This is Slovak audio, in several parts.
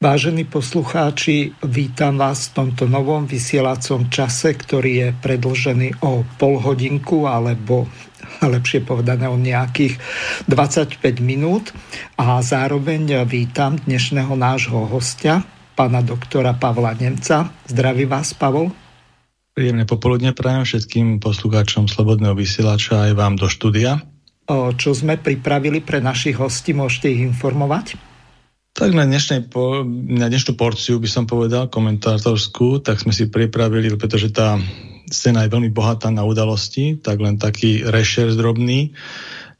Vážení poslucháči, vítam vás v tomto novom vysielacom čase, ktorý je predlžený o pol hodinku alebo lepšie povedané o nejakých 25 minút a zároveň vítam dnešného nášho hostia, pána doktora Pavla Nemca. Zdraví vás, Pavol. Príjemné popoludne prajem všetkým poslucháčom Slobodného vysielača aj vám do štúdia. O, čo sme pripravili pre našich hostí, môžete ich informovať? Tak na, dnešnej na dnešnú porciu by som povedal, komentátorskú, tak sme si pripravili, pretože tá scéna je veľmi bohatá na udalosti, tak len taký rešer drobný.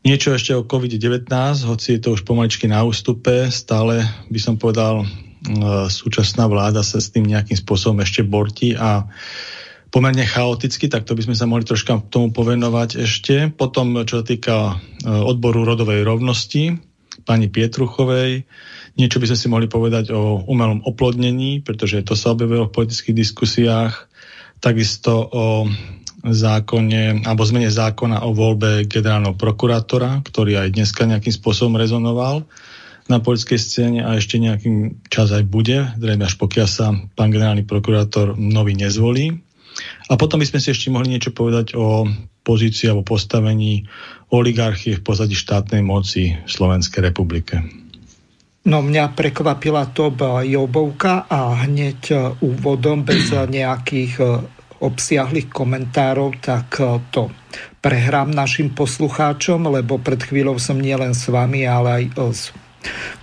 Niečo ešte o COVID-19, hoci je to už pomaličky na ústupe, stále by som povedal, súčasná vláda sa s tým nejakým spôsobom ešte bortí a pomerne chaoticky, tak to by sme sa mohli troška tomu povenovať ešte. Potom, čo sa týka e, odboru rodovej rovnosti, pani Pietruchovej, Niečo by sme si mohli povedať o umelom oplodnení, pretože to sa objavilo v politických diskusiách. Takisto o zákone, alebo zmene zákona o voľbe generálneho prokurátora, ktorý aj dneska nejakým spôsobom rezonoval na politickej scéne a ešte nejakým čas aj bude, zrejme až pokiaľ sa pán generálny prokurátor nový nezvolí. A potom by sme si ešte mohli niečo povedať o pozícii alebo postavení oligarchie v pozadí štátnej moci v Slovenskej republike. No mňa prekvapila to Jobovka a hneď e, úvodom bez nejakých e, obsiahlých komentárov, tak e, to prehrám našim poslucháčom, lebo pred chvíľou som nielen s vami, ale aj s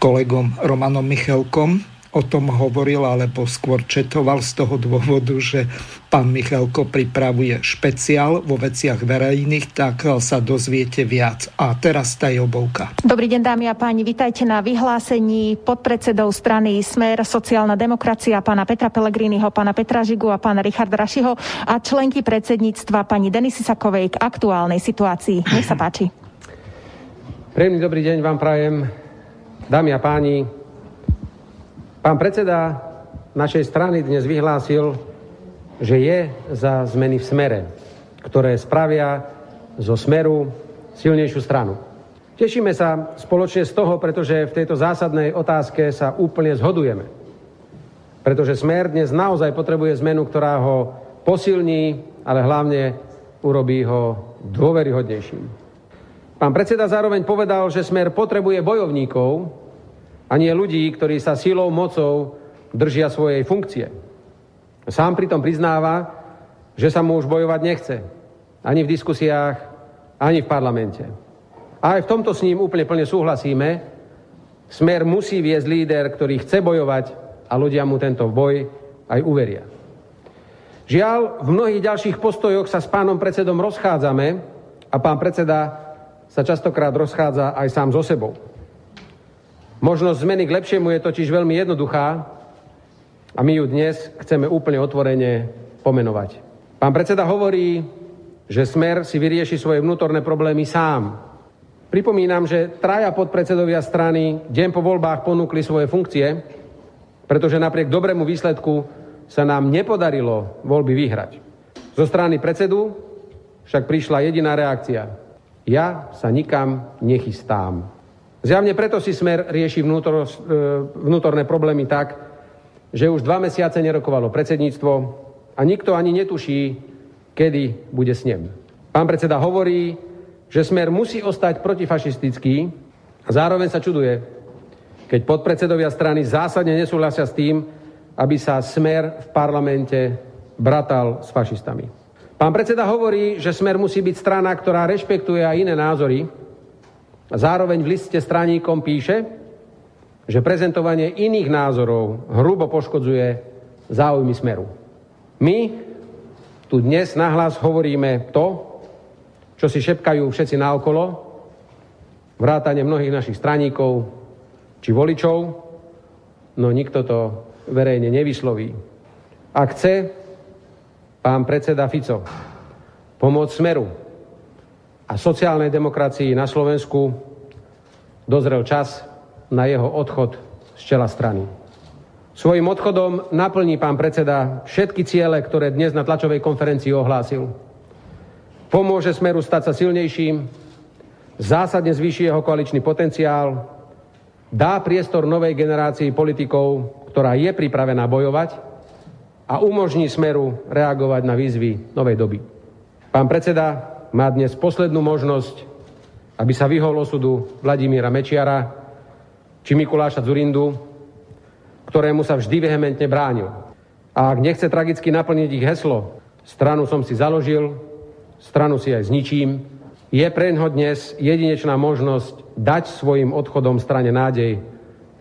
kolegom Romanom Michelkom o tom hovoril, alebo skôr četoval z toho dôvodu, že pán Michalko pripravuje špeciál vo veciach verejných, tak sa dozviete viac. A teraz tá obovka. Dobrý deň, dámy a páni, vitajte na vyhlásení podpredsedov strany Smer sociálna demokracia pána Petra Pellegriniho, pána Petra Žigu a pána Richarda Rašiho a členky predsedníctva pani Denisy Sakovej k aktuálnej situácii. Nech sa páči. Príjemný dobrý deň vám prajem, dámy a páni, Pán predseda našej strany dnes vyhlásil, že je za zmeny v smere, ktoré spravia zo smeru silnejšiu stranu. Tešíme sa spoločne z toho, pretože v tejto zásadnej otázke sa úplne zhodujeme. Pretože smer dnes naozaj potrebuje zmenu, ktorá ho posilní, ale hlavne urobí ho dôveryhodnejším. Pán predseda zároveň povedal, že smer potrebuje bojovníkov, a nie ľudí, ktorí sa silou, mocou držia svojej funkcie. Sám pritom priznáva, že sa mu už bojovať nechce. Ani v diskusiách, ani v parlamente. A aj v tomto s ním úplne plne súhlasíme. Smer musí viesť líder, ktorý chce bojovať a ľudia mu tento boj aj uveria. Žiaľ, v mnohých ďalších postojoch sa s pánom predsedom rozchádzame a pán predseda sa častokrát rozchádza aj sám so sebou. Možnosť zmeny k lepšiemu je totiž veľmi jednoduchá a my ju dnes chceme úplne otvorene pomenovať. Pán predseda hovorí, že Smer si vyrieši svoje vnútorné problémy sám. Pripomínam, že traja podpredsedovia strany deň po voľbách ponúkli svoje funkcie, pretože napriek dobrému výsledku sa nám nepodarilo voľby vyhrať. Zo strany predsedu však prišla jediná reakcia. Ja sa nikam nechystám. Zjavne preto si smer rieši vnútor, e, vnútorné problémy tak, že už dva mesiace nerokovalo predsedníctvo a nikto ani netuší, kedy bude snem. Pán predseda hovorí, že smer musí ostať protifašistický a zároveň sa čuduje, keď podpredsedovia strany zásadne nesúhlasia s tým, aby sa smer v parlamente bratal s fašistami. Pán predseda hovorí, že Smer musí byť strana, ktorá rešpektuje aj iné názory. Zároveň v liste straníkom píše, že prezentovanie iných názorov hrubo poškodzuje záujmy Smeru. My tu dnes nahlas hovoríme to, čo si šepkajú všetci naokolo, vrátane mnohých našich straníkov či voličov, no nikto to verejne nevysloví. Ak chce pán predseda Fico pomôcť Smeru a sociálnej demokracii na Slovensku, dozrel čas na jeho odchod z čela strany. Svojim odchodom naplní pán predseda všetky ciele, ktoré dnes na tlačovej konferencii ohlásil. Pomôže Smeru stať sa silnejším, zásadne zvýši jeho koaličný potenciál, dá priestor novej generácii politikov, ktorá je pripravená bojovať a umožní Smeru reagovať na výzvy novej doby. Pán predseda má dnes poslednú možnosť, aby sa vyhol osudu Vladimíra Mečiara či Mikuláša Zurindu, ktorému sa vždy vehementne bránil. A ak nechce tragicky naplniť ich heslo, stranu som si založil, stranu si aj zničím, je pre ňo dnes jedinečná možnosť dať svojim odchodom strane nádej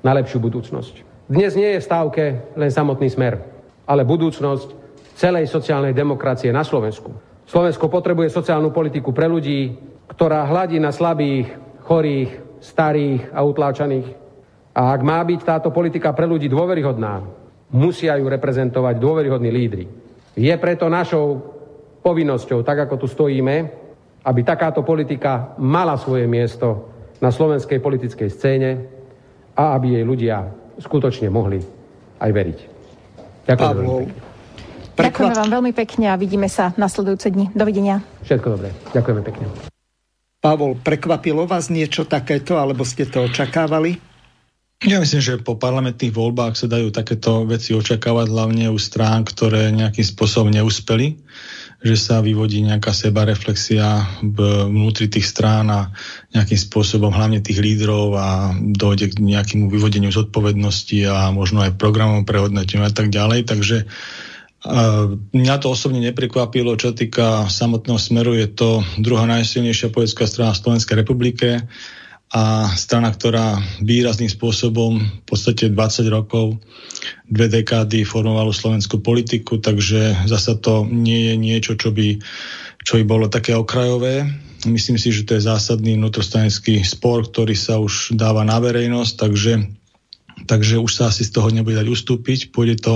na lepšiu budúcnosť. Dnes nie je v stávke len samotný smer, ale budúcnosť celej sociálnej demokracie na Slovensku. Slovensko potrebuje sociálnu politiku pre ľudí, ktorá hladí na slabých, chorých, starých a utláčaných, a ak má byť táto politika pre ľudí dôveryhodná, musia ju reprezentovať dôveryhodní lídry. Je preto našou povinnosťou, tak ako tu stojíme, aby takáto politika mala svoje miesto na slovenskej politickej scéne a aby jej ľudia skutočne mohli aj veriť. Ďakujem veľmi pekne. Ďakujeme vám veľmi pekne a vidíme sa nasledujúce dni. Dovidenia. Všetko dobré. Ďakujeme pekne. Pavol, prekvapilo vás niečo takéto, alebo ste to očakávali? Ja myslím, že po parlamentných voľbách sa dajú takéto veci očakávať hlavne u strán, ktoré nejakým spôsobom neúspeli, že sa vyvodí nejaká sebareflexia vnútri tých strán a nejakým spôsobom hlavne tých lídrov a dojde k nejakému vyvodeniu zodpovednosti a možno aj programom prehodnoteniu a tak ďalej. Takže Mňa to osobne neprekvapilo, čo týka samotného smeru, je to druhá najsilnejšia politická strana v Slovenskej republike a strana, ktorá výrazným spôsobom v podstate 20 rokov, dve dekády formovala slovenskú politiku, takže zasa to nie je niečo, čo by, čo by bolo také okrajové. Myslím si, že to je zásadný vnútrostanický spor, ktorý sa už dáva na verejnosť, takže takže už sa asi z toho nebude dať ustúpiť. Pôjde to,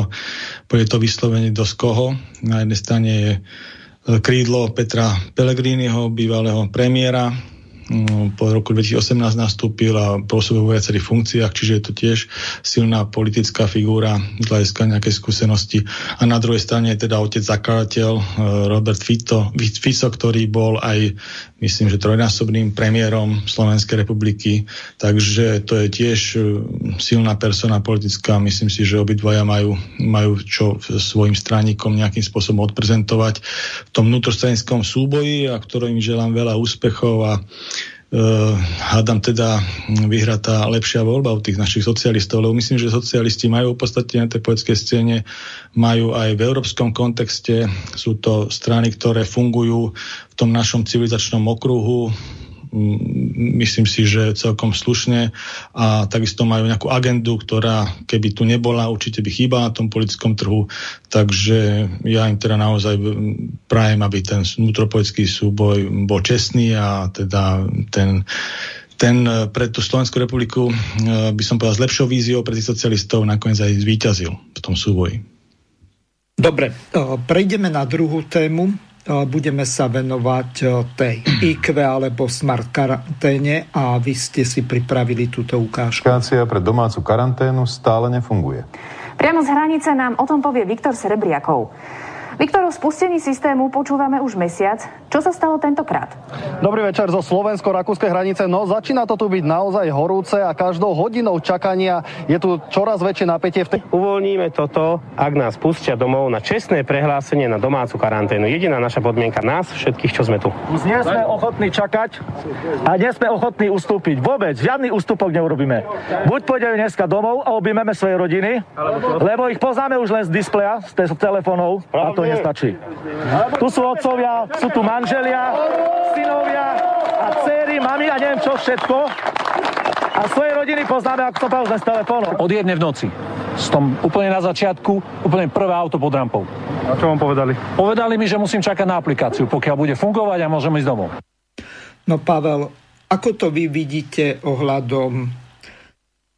pôjde to vyslovene do skoho. Na jednej strane je krídlo Petra Pellegriniho, bývalého premiéra, po roku 2018 nastúpil a pôsobil vo viacerých funkciách, čiže je to tiež silná politická figúra z hľadiska nejakej skúsenosti. A na druhej strane je teda otec zakladateľ e, Robert Fico, Fico, ktorý bol aj, myslím, že trojnásobným premiérom Slovenskej republiky, takže to je tiež e, silná persona politická. Myslím si, že obidvaja majú, majú čo svojim straníkom nejakým spôsobom odprezentovať v tom vnútrostranickom súboji a ktorým želám veľa úspechov a hádam teda vyhrá tá lepšia voľba u tých našich socialistov, lebo myslím, že socialisti majú podstate na tej poetskej scéne, majú aj v európskom kontexte, sú to strany, ktoré fungujú v tom našom civilizačnom okruhu, myslím si, že celkom slušne a takisto majú nejakú agendu, ktorá keby tu nebola, určite by chýbala na tom politickom trhu, takže ja im teda naozaj prajem, aby ten vnútropolitický súboj bol čestný a teda ten ten pre tú Slovenskú republiku by som povedal s lepšou víziou pre tých socialistov nakoniec aj zvíťazil v tom súboji. Dobre, prejdeme na druhú tému budeme sa venovať tej IQ alebo smart karanténe a vy ste si pripravili túto ukážku. Aplikácia pre domácu karanténu stále nefunguje. Priamo z hranice nám o tom povie Viktor Serebriakov. Viktor, o spustení systému počúvame už mesiac. Čo sa stalo tentokrát? Dobrý večer zo slovensko-rakúskej hranice. No začína to tu byť naozaj horúce a každou hodinou čakania je tu čoraz väčšie napätie. V tej... Uvoľníme toto, ak nás pustia domov na čestné prehlásenie na domácu karanténu. Jediná naša podmienka nás, všetkých, čo sme tu. Nie sme ochotní čakať a nie sme ochotní ustúpiť. Vôbec, žiadny ústupok neurobíme. Buď pôjdeme dneska domov a objmeme svoje rodiny, lebo ich poznáme už len z displeja, z telefónov a to nestačí. Tu sú otcovia, sú tu manželia, synovia a céry, mami a neviem čo všetko. A svoje rodiny poznáme, ako to povedal z telefónu. Od jednej v noci. Som úplne na začiatku, úplne prvé auto pod rampou. A čo vám povedali? Povedali mi, že musím čakať na aplikáciu, pokiaľ bude fungovať a môžem ísť domov. No Pavel, ako to vy vidíte ohľadom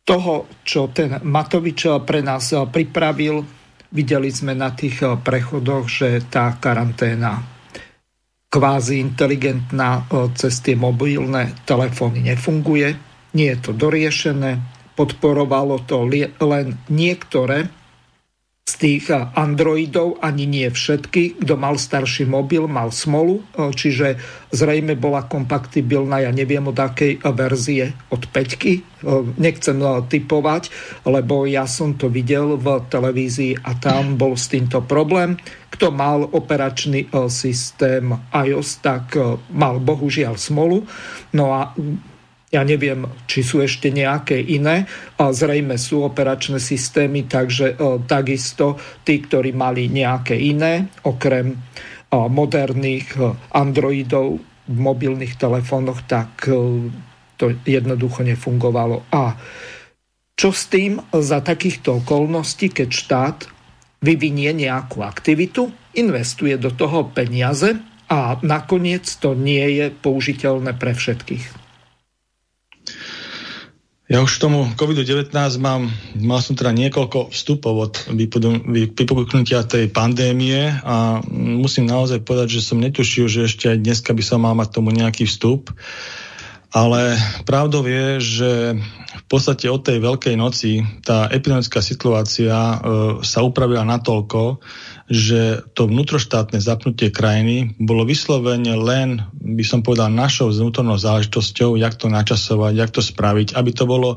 toho, čo ten Matovič pre nás pripravil? Videli sme na tých prechodoch, že tá karanténa kvázi inteligentná cez tie mobilné telefóny nefunguje. Nie je to doriešené, podporovalo to len niektoré z tých Androidov, ani nie všetky. Kto mal starší mobil, mal smolu, čiže zrejme bola kompatibilná, ja neviem od akej verzie, od 5. Nechcem typovať, lebo ja som to videl v televízii a tam bol s týmto problém. Kto mal operačný systém iOS, tak mal bohužiaľ smolu. No a ja neviem, či sú ešte nejaké iné. Zrejme sú operačné systémy, takže e, takisto tí, ktorí mali nejaké iné, okrem e, moderných e, Androidov v mobilných telefónoch, tak to jednoducho nefungovalo. A čo s tým za takýchto okolností, keď štát vyvinie nejakú aktivitu, investuje do toho peniaze a nakoniec to nie je použiteľné pre všetkých. Ja už k tomu COVID-19 mám, mal som teda niekoľko vstupov od vypuknutia tej pandémie a musím naozaj povedať, že som netušil, že ešte aj dneska by som mal mať tomu nejaký vstup. Ale pravdou je, že v podstate od tej Veľkej noci tá epidemická situácia e, sa upravila natoľko, že to vnútroštátne zapnutie krajiny bolo vyslovene len, by som povedal, našou vnútornou záležitosťou, jak to načasovať, jak to spraviť, aby to bolo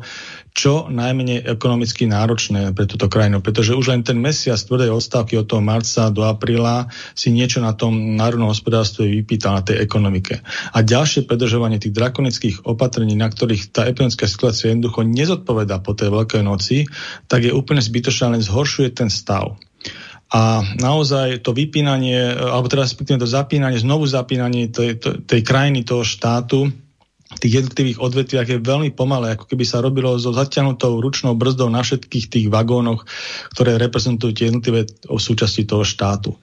čo najmenej ekonomicky náročné pre túto krajinu, pretože už len ten mesiac tvrdej odstávky od toho marca do apríla si niečo na tom národnom hospodárstve vypýtal na tej ekonomike. A ďalšie predržovanie tých drakonických opatrení, na ktorých tá ekonomická situácia jednoducho nezodpoveda po tej veľkej noci, tak je úplne zbytočné, len zhoršuje ten stav. A naozaj to vypínanie, alebo teraz to zapínanie, znovu zapínanie tej, tej krajiny, toho štátu, tých jednotlivých odvetviach je veľmi pomalé, ako keby sa robilo so zatiahnutou ručnou brzdou na všetkých tých vagónoch, ktoré reprezentujú tie jednotlivé súčasti toho štátu.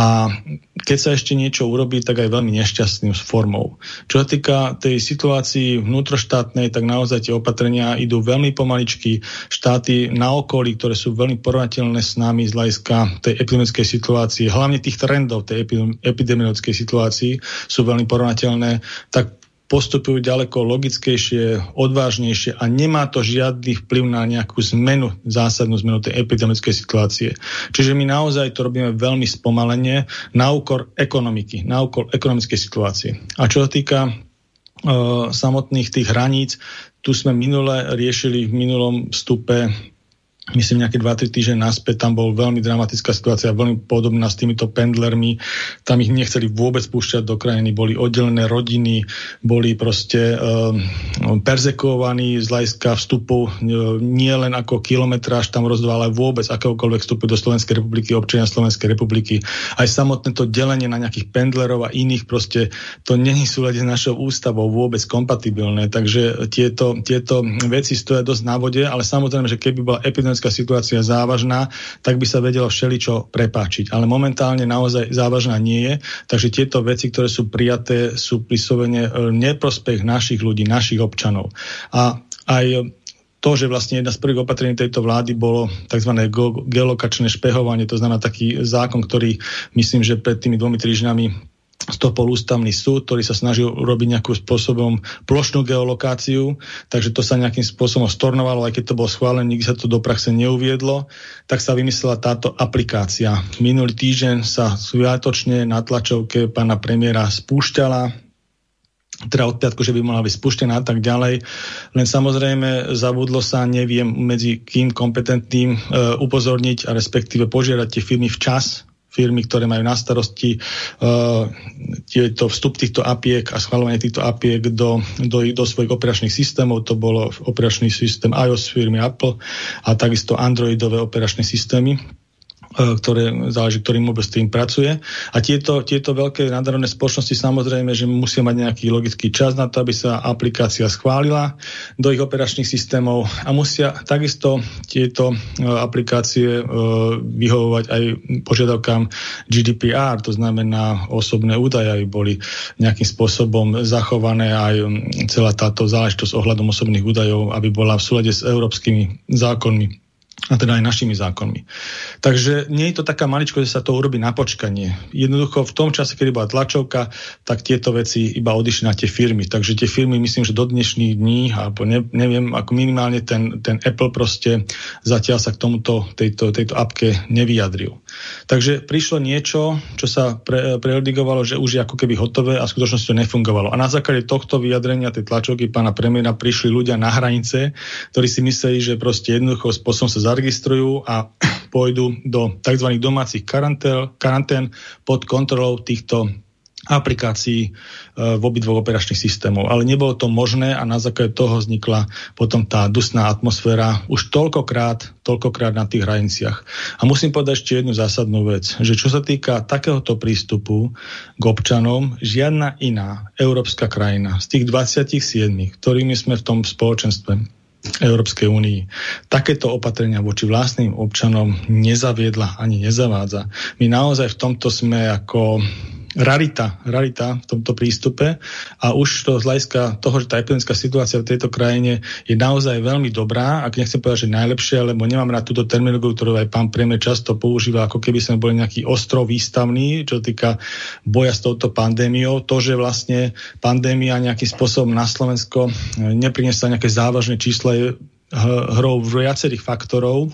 A keď sa ešte niečo urobí, tak aj veľmi nešťastným formou. Čo sa týka tej situácii vnútroštátnej, tak naozaj tie opatrenia idú veľmi pomaličky. Štáty na okolí, ktoré sú veľmi porovnateľné s nami z hľadiska tej epidemickej situácie, hlavne tých trendov tej epidemiologickej situácii sú veľmi porovnateľné, tak postupujú ďaleko logickejšie, odvážnejšie a nemá to žiadny vplyv na nejakú zmenu, zásadnú zmenu tej epidemickej situácie. Čiže my naozaj to robíme veľmi spomalene na úkor ekonomiky, na úkor ekonomickej situácie. A čo sa týka uh, samotných tých hraníc, tu sme minule riešili v minulom vstupe myslím nejaké 2-3 týždne naspäť, tam bol veľmi dramatická situácia, veľmi podobná s týmito pendlermi, tam ich nechceli vôbec púšťať do krajiny, boli oddelené rodiny, boli proste uh, perzekovaní z hľadiska vstupu uh, nie len ako kilometráž tam rozhodol, ale vôbec akéhokoľvek vstupu do Slovenskej republiky, občania Slovenskej republiky. Aj samotné to delenie na nejakých pendlerov a iných proste to není súľade s našou ústavou vôbec kompatibilné, takže tieto, tieto veci stoja dosť na vode, ale samozrejme, že keby bola epidemia ekonomická situácia závažná, tak by sa vedelo všeličo prepáčiť. Ale momentálne naozaj závažná nie je, takže tieto veci, ktoré sú prijaté, sú prisovene e, neprospech našich ľudí, našich občanov. A aj to, že vlastne jedna z prvých opatrení tejto vlády bolo tzv. geolokačné špehovanie, to znamená taký zákon, ktorý myslím, že pred tými dvomi týždňami stopol ústavný súd, ktorý sa snažil urobiť nejakým spôsobom plošnú geolokáciu, takže to sa nejakým spôsobom stornovalo, aj keď to bolo schválené, nikdy sa to do praxe neuviedlo, tak sa vymyslela táto aplikácia. Minulý týždeň sa sviatočne na tlačovke pána premiéra spúšťala, teda od piatku, že by mala byť spuštená a tak ďalej. Len samozrejme zabudlo sa, neviem medzi kým kompetentným e, upozorniť a respektíve požiadať tie firmy včas, firmy, ktoré majú na starosti uh, tieto vstup týchto apiek a schvalovanie týchto apiek do, do, do svojich operačných systémov. To bolo operačný systém iOS firmy Apple a takisto Androidové operačné systémy ktoré záleží, ktorým vôbec tým pracuje. A tieto, tieto veľké nadnárodné spoločnosti samozrejme, že musia mať nejaký logický čas na to, aby sa aplikácia schválila do ich operačných systémov a musia takisto tieto e, aplikácie e, vyhovovať aj požiadavkám GDPR, to znamená osobné údaje, aby boli nejakým spôsobom zachované aj celá táto záležitosť ohľadom osobných údajov, aby bola v súlade s európskymi zákonmi a teda aj našimi zákonmi. Takže nie je to taká maličko, že sa to urobí na počkanie. Jednoducho v tom čase, kedy bola tlačovka, tak tieto veci iba odišli na tie firmy. Takže tie firmy, myslím, že do dnešných dní, alebo ne, neviem, ako minimálne ten, ten Apple proste zatiaľ sa k tomuto, tejto, tejto apke nevyjadril. Takže prišlo niečo, čo sa pre, preredigovalo, že už je ako keby hotové a v skutočnosti to nefungovalo. A na základe tohto vyjadrenia tej tlačovky pána premiéra prišli ľudia na hranice, ktorí si mysleli, že proste jednoducho spôsobom sa zaregistrujú a pôjdu do tzv. domácich karantén, karantén pod kontrolou týchto aplikácií e, v obidvoch operačných systémov. Ale nebolo to možné a na základe toho vznikla potom tá dusná atmosféra už toľkokrát, toľkokrát na tých hraniciach. A musím povedať ešte jednu zásadnú vec, že čo sa týka takéhoto prístupu k občanom, žiadna iná európska krajina z tých 27, ktorými sme v tom spoločenstve Európskej únii. Takéto opatrenia voči vlastným občanom nezaviedla ani nezavádza. My naozaj v tomto sme ako rarita, rarita v tomto prístupe a už to z hľadiska toho, že tá epidemická situácia v tejto krajine je naozaj veľmi dobrá, ak nechcem povedať, že najlepšia, lebo nemám na túto terminológiu, ktorú aj pán premiér často používa, ako keby sme boli nejaký ostrov výstavný, čo týka boja s touto pandémiou. To, že vlastne pandémia nejakým spôsobom na Slovensko neprinesla nejaké závažné čísla, je hrou viacerých faktorov,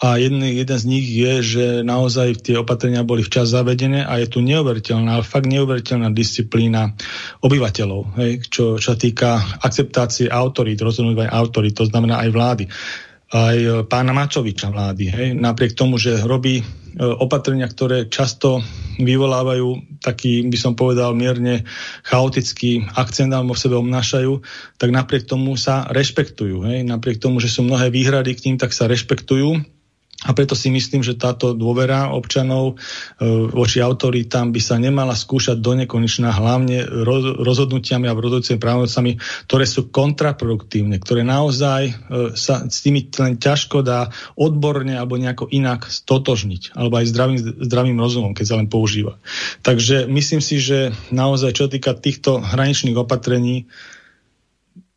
a jeden, jeden z nich je, že naozaj tie opatrenia boli včas zavedené a je tu neuveriteľná, ale fakt neuveriteľná disciplína obyvateľov, hej, čo, čo týka akceptácie autorít, rozhodnutia autorít, to znamená aj vlády aj e, pána Mačoviča vlády. Hej. Napriek tomu, že robí e, opatrenia, ktoré často vyvolávajú taký, by som povedal, mierne chaotický akcent alebo v sebe obnášajú, tak napriek tomu sa rešpektujú. Hej. Napriek tomu, že sú mnohé výhrady k ním, tak sa rešpektujú a preto si myslím, že táto dôvera občanov e, voči autoritám by sa nemala skúšať do nekonečná, hlavne rozhodnutiami a rozhodujúcimi právomocami, ktoré sú kontraproduktívne, ktoré naozaj e, sa s tými len ťažko dá odborne alebo nejako inak stotožniť, alebo aj zdravým, zdravým rozumom, keď sa len používa. Takže myslím si, že naozaj čo týka týchto hraničných opatrení,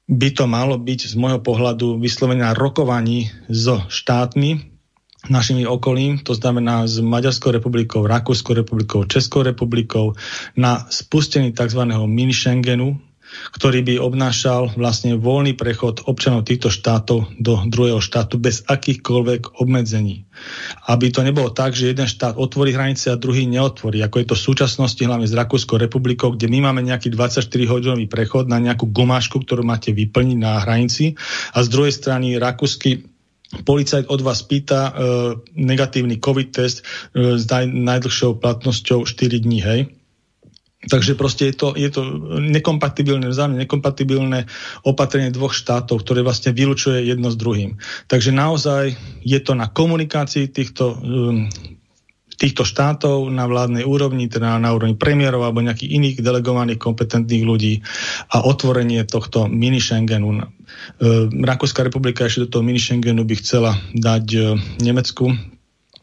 by to malo byť z môjho pohľadu vyslovene rokovaní so štátmi, našimi okolím, to znamená s Maďarskou republikou, Rakúskou republikou, Českou republikou, na spustení tzv. mini Schengenu, ktorý by obnášal vlastne voľný prechod občanov týchto štátov do druhého štátu bez akýchkoľvek obmedzení. Aby to nebolo tak, že jeden štát otvorí hranice a druhý neotvorí, ako je to v súčasnosti hlavne s Rakúskou republikou, kde my máme nejaký 24-hodinový prechod na nejakú gomášku, ktorú máte vyplniť na hranici a z druhej strany rakúsky policajt od vás pýta e, negatívny COVID test e, s naj, najdlhšou platnosťou 4 dní, hej. Takže proste je to, je to nekompatibilné, vzájomne nekompatibilné opatrenie dvoch štátov, ktoré vlastne vylučuje jedno s druhým. Takže naozaj je to na komunikácii týchto um, týchto štátov na vládnej úrovni, teda na úrovni premiérov alebo nejakých iných delegovaných kompetentných ľudí a otvorenie tohto mini Schengenu. E, Rakúska republika ešte do toho mini Schengenu by chcela dať e, Nemecku,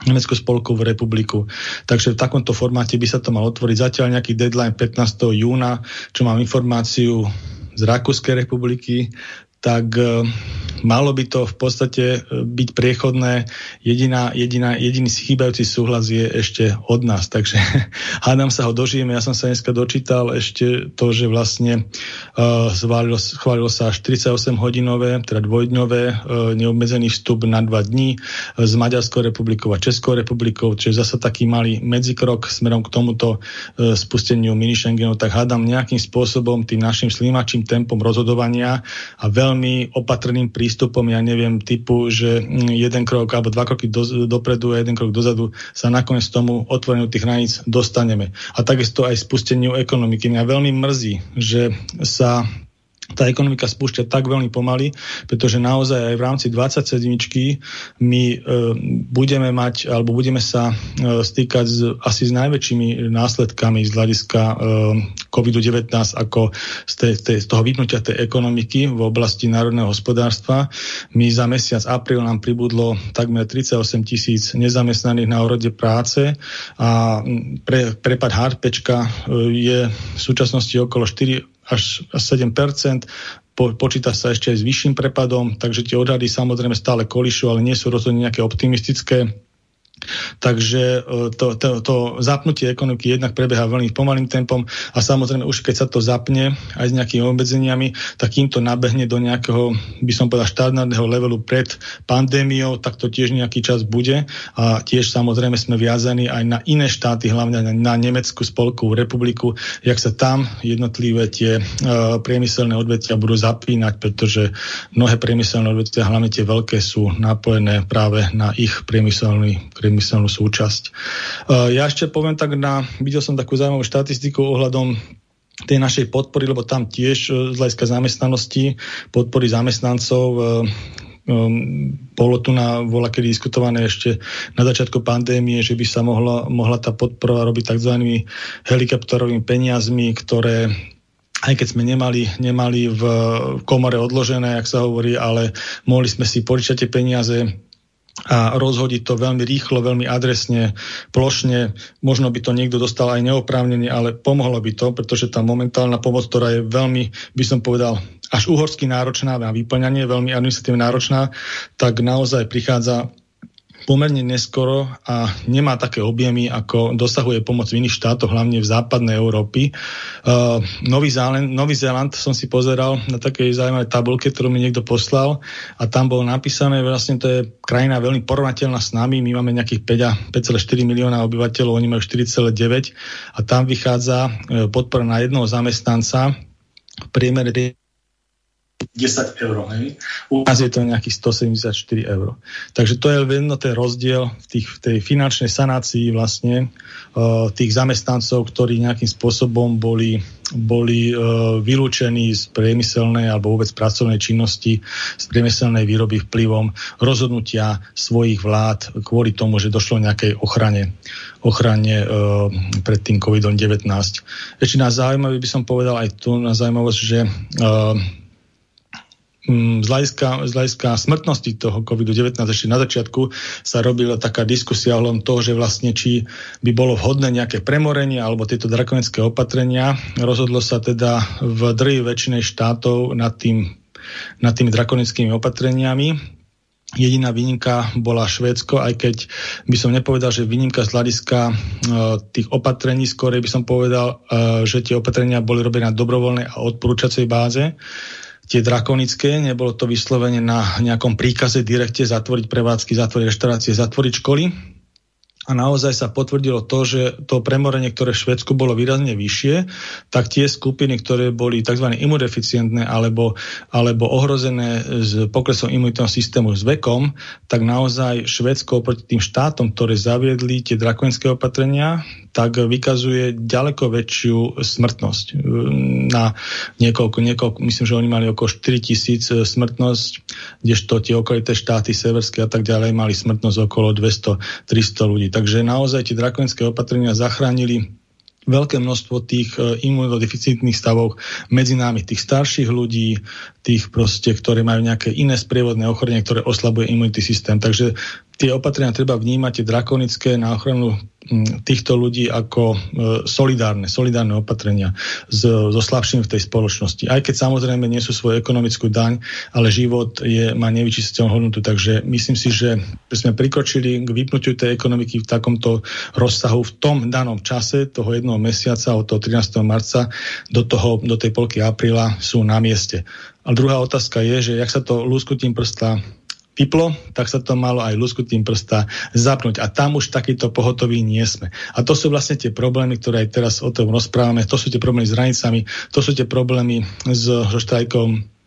Nemeckú spolkovú republiku. Takže v takomto formáte by sa to mal otvoriť. Zatiaľ nejaký deadline 15. júna, čo mám informáciu z Rakúskej republiky, tak e, malo by to v podstate e, byť priechodné. Jediná, jediná, jediný chýbajúci súhlas je ešte od nás, takže hádam sa ho dožijeme. Ja som sa dneska dočítal ešte to, že vlastne uh, schválilo, schválilo sa až 38 hodinové, teda dvojdňové uh, neobmedzený vstup na dva dní s Maďarskou republikou a Českou republikou, čiže zasa taký malý medzikrok smerom k tomuto uh, spusteniu mini Schengenu, tak hádam nejakým spôsobom tým našim slimačím tempom rozhodovania a veľmi veľmi opatrným prístupom, ja neviem, typu, že mm, jeden krok alebo dva kroky do, dopredu a jeden krok dozadu sa nakoniec tomu otvoreniu tých hraníc dostaneme. A takisto aj spusteniu ekonomiky. Mňa veľmi mrzí, že sa tá ekonomika spúšťa tak veľmi pomaly, pretože naozaj aj v rámci 27 my e, budeme mať, alebo budeme sa e, stýkať s, asi s najväčšími následkami z hľadiska e, COVID-19 ako z, tej, tej, z toho vypnutia tej ekonomiky v oblasti národného hospodárstva. My za mesiac apríl nám pribudlo takmer 38 tisíc nezamestnaných na úrode práce a pre, prepad HPčka e, je v súčasnosti okolo 4 až 7 po, počíta sa ešte aj s vyšším prepadom, takže tie odhady samozrejme stále kolišu, ale nie sú rozhodne nejaké optimistické. Takže e, to, to, to zapnutie ekonomiky jednak prebieha veľmi pomalým tempom a samozrejme už keď sa to zapne aj s nejakými obmedzeniami, tak kým to nabehne do nejakého, by som povedal, štandardného levelu pred pandémiou, tak to tiež nejaký čas bude. A tiež samozrejme sme viazaní aj na iné štáty, hlavne na, Nemeckú spolkovú republiku, jak sa tam jednotlivé tie uh, priemyselné odvetia budú zapínať, pretože mnohé priemyselné odvetia, hlavne tie veľké, sú napojené práve na ich priemyselný, priemyselný priemyselnú súčasť. E, ja ešte poviem tak na, videl som takú zaujímavú štatistiku ohľadom tej našej podpory, lebo tam tiež e, z hľadiska zamestnanosti, podpory zamestnancov e, bolo tu na vola kedy diskutované ešte na začiatku pandémie, že by sa mohla, mohla tá podpora robiť tzv. helikopterovými peniazmi, ktoré aj keď sme nemali, nemali v komore odložené, jak sa hovorí, ale mohli sme si požičať tie peniaze a rozhodiť to veľmi rýchlo, veľmi adresne, plošne. Možno by to niekto dostal aj neoprávnene, ale pomohlo by to, pretože tá momentálna pomoc, ktorá je veľmi, by som povedal, až uhorsky náročná na vyplňanie, veľmi administratívne náročná, tak naozaj prichádza pomerne neskoro a nemá také objemy, ako dosahuje pomoc v iných štátoch, hlavne v západnej Európy. Uh, Nový, Zéland, Nový Zéland som si pozeral na takej zaujímavej tabulke, ktorú mi niekto poslal a tam bolo napísané, vlastne to je krajina veľmi porovnateľná s nami, my máme nejakých 5,4 milióna obyvateľov, oni majú 4,9 a tam vychádza e, podpora na jednoho zamestnanca v 10 eur. Hej. U nás je to nejakých 174 eur. Takže to je len ten rozdiel v, tých, v tej finančnej sanácii vlastne uh, tých zamestnancov, ktorí nejakým spôsobom boli, boli uh, vylúčení z priemyselnej alebo vôbec pracovnej činnosti, z priemyselnej výroby vplyvom rozhodnutia svojich vlád kvôli tomu, že došlo nejakej ochrane, ochrane uh, pred tým COVID-19. Ešte na zaujímavý by som povedal aj tu na zaujímavosť, že uh, hľadiska, z hľadiska smrtnosti toho COVID-19 ešte na začiatku sa robila taká diskusia ohľadom toho, že vlastne či by bolo vhodné nejaké premorenie alebo tieto drakonické opatrenia. Rozhodlo sa teda v drvej väčšine štátov nad, tým, nad tými drakonickými opatreniami. Jediná výnimka bola Švédsko, aj keď by som nepovedal, že výnimka z hľadiska uh, tých opatrení, skôr by som povedal, uh, že tie opatrenia boli robené na dobrovoľnej a odporúčacej báze tie drakonické, nebolo to vyslovene na nejakom príkaze direkte zatvoriť prevádzky, zatvoriť reštaurácie, zatvoriť školy, a naozaj sa potvrdilo to, že to premorenie, ktoré v Švedsku bolo výrazne vyššie, tak tie skupiny, ktoré boli tzv. imunodeficientné alebo, alebo ohrozené s poklesom imunitného systému s vekom, tak naozaj Švedsko proti tým štátom, ktoré zaviedli tie drakonické opatrenia, tak vykazuje ďaleko väčšiu smrtnosť. Na niekoľko, niekoľko, myslím, že oni mali okolo 4 tisíc smrtnosť, kdežto tie okolité štáty, severské a tak ďalej, mali smrtnosť okolo 200-300 ľudí. Takže naozaj tie drakonické opatrenia zachránili veľké množstvo tých e, imunodeficitných stavov medzi nami, tých starších ľudí, tých proste, ktorí majú nejaké iné sprievodné ochorenie, ktoré oslabuje imunitný systém. Takže tie opatrenia treba vnímať, tie drakonické na ochranu mm, týchto ľudí ako e, solidárne, solidárne opatrenia so, slabším v tej spoločnosti. Aj keď samozrejme nie sú svoju ekonomickú daň, ale život je, má nevyčistiteľnú hodnotu. Takže myslím si, že sme prikročili k vypnutiu tej ekonomiky v takomto rozsahu v tom danom čase, toho jednoho mesiaca od toho 13. marca do, toho, do tej polky apríla sú na mieste. A druhá otázka je, že jak sa to lúskutím prsta vyplo, tak sa to malo aj luskutým prsta zapnúť. A tam už takýto pohotoví nie sme. A to sú vlastne tie problémy, ktoré aj teraz o tom rozprávame. To sú tie problémy s hranicami, to sú tie problémy so, so štrajkom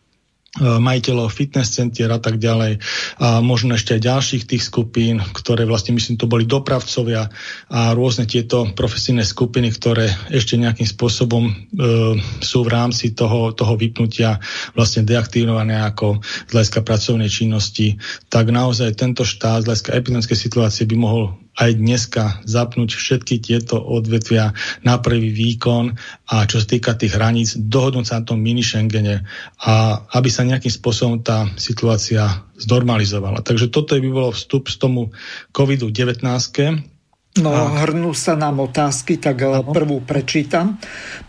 majiteľov fitness centier a tak ďalej. A možno ešte aj ďalších tých skupín, ktoré vlastne myslím to boli dopravcovia a rôzne tieto profesijné skupiny, ktoré ešte nejakým spôsobom e, sú v rámci toho, toho vypnutia vlastne deaktívované ako z hľadiska pracovnej činnosti, tak naozaj tento štát z hľadiska epidemickej situácie by mohol aj dneska zapnúť všetky tieto odvetvia na prvý výkon a čo sa týka tých hraníc, dohodnúť sa na tom mini Schengene a aby sa nejakým spôsobom tá situácia znormalizovala. Takže toto by bolo vstup z tomu COVID-19. No, a... hrnú sa nám otázky, tak ano. prvú prečítam.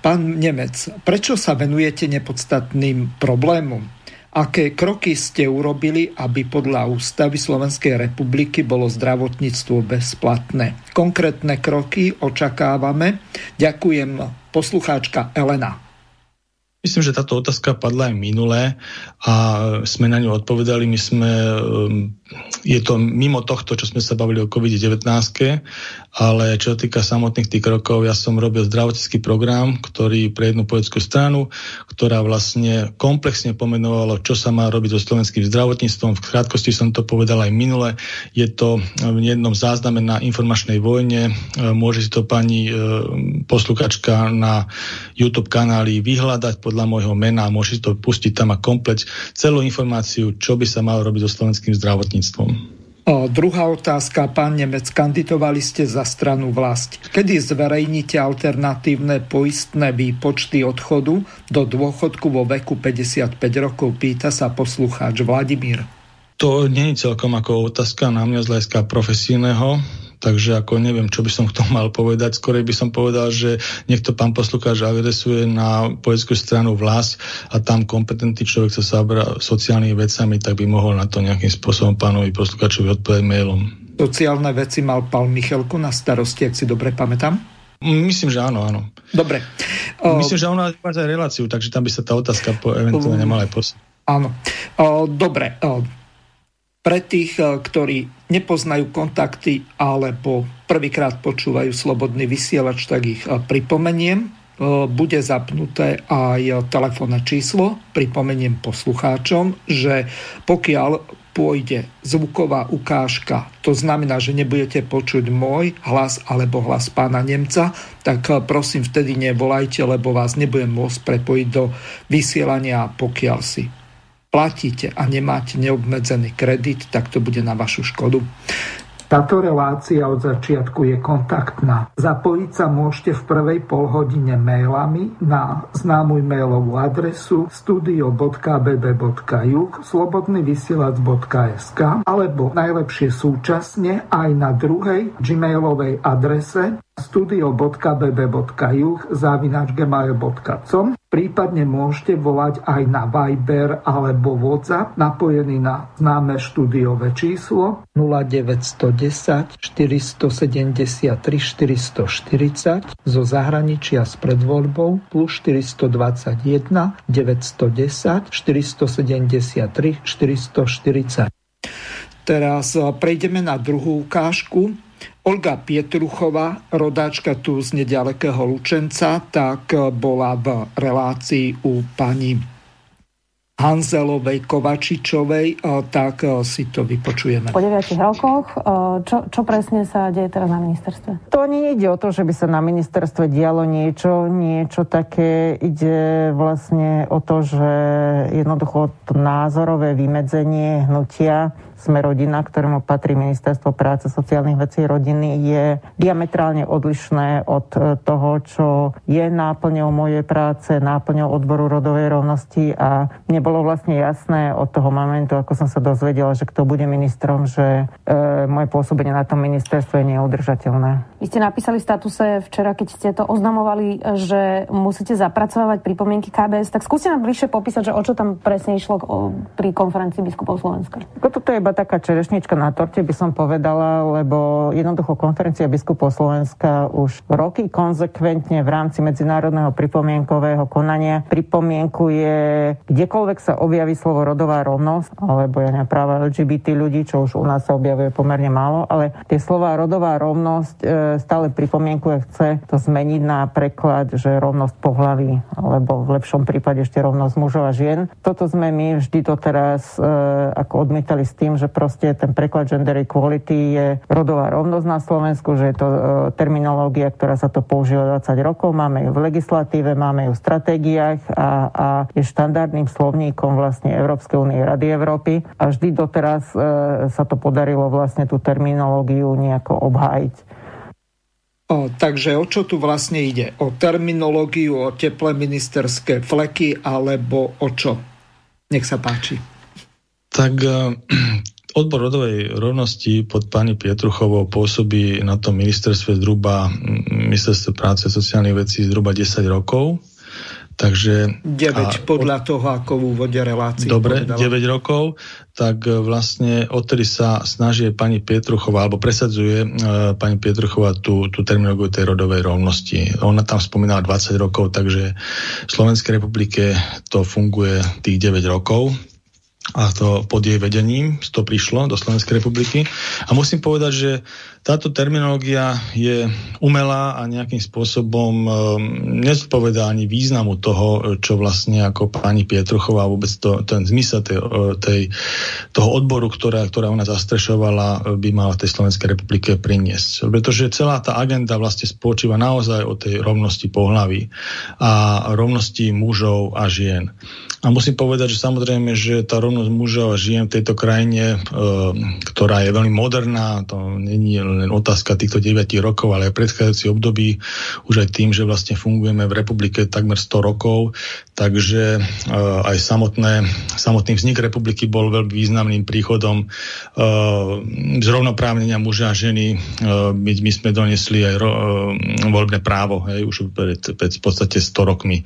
Pán Nemec, prečo sa venujete nepodstatným problémom? Aké kroky ste urobili, aby podľa ústavy Slovenskej republiky bolo zdravotníctvo bezplatné? Konkrétne kroky očakávame. Ďakujem poslucháčka Elena. Myslím, že táto otázka padla aj minulé a sme na ňu odpovedali. My sme, um, je to mimo tohto, čo sme sa bavili o COVID-19, ale čo sa týka samotných tých krokov, ja som robil zdravotnícky program, ktorý pre jednu politickú stranu, ktorá vlastne komplexne pomenovala, čo sa má robiť so slovenským zdravotníctvom. V krátkosti som to povedal aj minule. Je to v jednom zázname na informačnej vojne. Môže si to pani um, poslukačka na YouTube kanáli vyhľadať podľa môjho mena, môže to pustiť tam a kompleť celú informáciu, čo by sa malo robiť so slovenským zdravotníctvom. O, druhá otázka, pán Nemec, kandidovali ste za stranu vlast. Kedy zverejníte alternatívne poistné výpočty odchodu do dôchodku vo veku 55 rokov, pýta sa poslucháč Vladimír. To nie je celkom ako otázka na mňa z hľadiska profesijného. Takže ako neviem, čo by som k tomu mal povedať. Skorej by som povedal, že niekto pán poslucháč adresuje na poľskú stranu vlast a tam kompetentný človek sa zabra sociálnymi vecami, tak by mohol na to nejakým spôsobom pánovi poslucháčovi odpovedať mailom. Sociálne veci mal pán Michalko na starosti, ak si dobre pamätám? Myslím, že áno, áno. Dobre. Myslím, že ona má aj reláciu, takže tam by sa tá otázka po, eventuálne nemala aj poslať. Áno. Dobre. Pre tých, eh, ktorí nepoznajú kontakty alebo prvýkrát počúvajú slobodný vysielač, tak ich eh, pripomeniem. Eh, bude zapnuté aj telefónne číslo. Pripomeniem poslucháčom, že pokiaľ pôjde zvuková ukážka, to znamená, že nebudete počuť môj hlas alebo hlas pána Nemca, tak prosím vtedy nevolajte, lebo vás nebudem môcť prepojiť do vysielania, pokiaľ si platíte a nemáte neobmedzený kredit, tak to bude na vašu škodu. Táto relácia od začiatku je kontaktná. Zapojiť sa môžete v prvej polhodine mailami na známu mailovú adresu studio.bb.juh slobodnyvysielac.sk alebo najlepšie súčasne aj na druhej gmailovej adrese studio.bb.juh zavinačgmail.com Prípadne môžete volať aj na Viber alebo WhatsApp napojený na známe štúdiové číslo 0910 473 440 zo zahraničia s predvoľbou plus 421 910 473 440. Teraz eh, prejdeme na druhú ukážku Olga Pietruchová, rodáčka tu z nedalekého Lučenca, tak bola v relácii u pani Hanzelovej Kovačičovej, tak si to vypočujeme. Po 9 rokoch, čo, čo presne sa deje teraz na ministerstve? To nie ide o to, že by sa na ministerstve dialo niečo, niečo také. Ide vlastne o to, že jednoducho to názorové vymedzenie hnutia sme rodina, ktorému patrí Ministerstvo práce, sociálnych vecí a rodiny, je diametrálne odlišné od e, toho, čo je náplňou mojej práce, náplňou odboru rodovej rovnosti a nebolo vlastne jasné od toho momentu, ako som sa dozvedela, že kto bude ministrom, že e, moje pôsobenie na tom ministerstve je neudržateľné. Vy ste napísali v statuse včera, keď ste to oznamovali, že musíte zapracovať pripomienky KBS, tak skúste nám bližšie popísať, že o čo tam presne išlo pri konferencii biskupov Slovenska. Toto je iba taká čerešnička na torte, by som povedala, lebo jednoducho konferencia biskupov Slovenska už roky konzekventne v rámci medzinárodného pripomienkového konania pripomienkuje kdekoľvek sa objaví slovo rodová rovnosť, alebo ja neviem, práva LGBT ľudí, čo už u nás sa objavuje pomerne málo, ale tie slova rodová rovnosť e, stále pripomienkuje, chce to zmeniť na preklad, že rovnosť pohlaví, alebo v lepšom prípade ešte rovnosť mužov a žien. Toto sme my vždy doteraz e, ako odmietali s tým, že proste ten preklad gender equality je rodová rovnosť na Slovensku, že je to e, terminológia, ktorá sa to používa 20 rokov, máme ju v legislatíve, máme ju v stratégiách a, a je štandardným slovníkom vlastne Európskej únie Rady Európy a vždy doteraz e, sa to podarilo vlastne tú terminológiu nejako obhájiť. O, takže o čo tu vlastne ide? O terminológiu, o teplé ministerské fleky alebo o čo? Nech sa páči. Tak e, Odbor rodovej rovnosti pod pani Pietruchovou pôsobí na tom ministerstve zhruba, ministerstve práce a sociálnych vecí zhruba 10 rokov. Takže, 9 a, podľa toho, ako v úvode relácie Dobre, povedala. 9 rokov, tak e, vlastne odtedy sa snaží pani Pietruchová, alebo presadzuje e, pani Pietruchová tú, tú terminológiu tej rodovej rovnosti. Ona tam spomínala 20 rokov, takže v Slovenskej republike to funguje tých 9 rokov a to pod jej vedením to prišlo do Slovenskej republiky. A musím povedať, že táto terminológia je umelá a nejakým spôsobom um, nezpovedá ani významu toho, čo vlastne ako pani Pietruchová vôbec to, ten zmysel tej, tej, toho odboru, ktorá, ktorá ona zastrešovala, by mala v tej Slovenskej republike priniesť. Pretože celá tá agenda vlastne spočíva naozaj o tej rovnosti pohlaví a rovnosti mužov a žien. A musím povedať, že samozrejme, že tá rovnosť mužov a žien v tejto krajine, e, ktorá je veľmi moderná, to není len otázka týchto 9 rokov, ale aj predchádzajúci období, už aj tým, že vlastne fungujeme v republike takmer 100 rokov, takže uh, aj samotné, samotný vznik republiky bol veľmi významným príchodom uh, zrovnoprávnenia muža a ženy. Uh, my, my sme donesli aj ro, uh, voľbné právo, hej, už pred, pred v podstate 100 rokmi.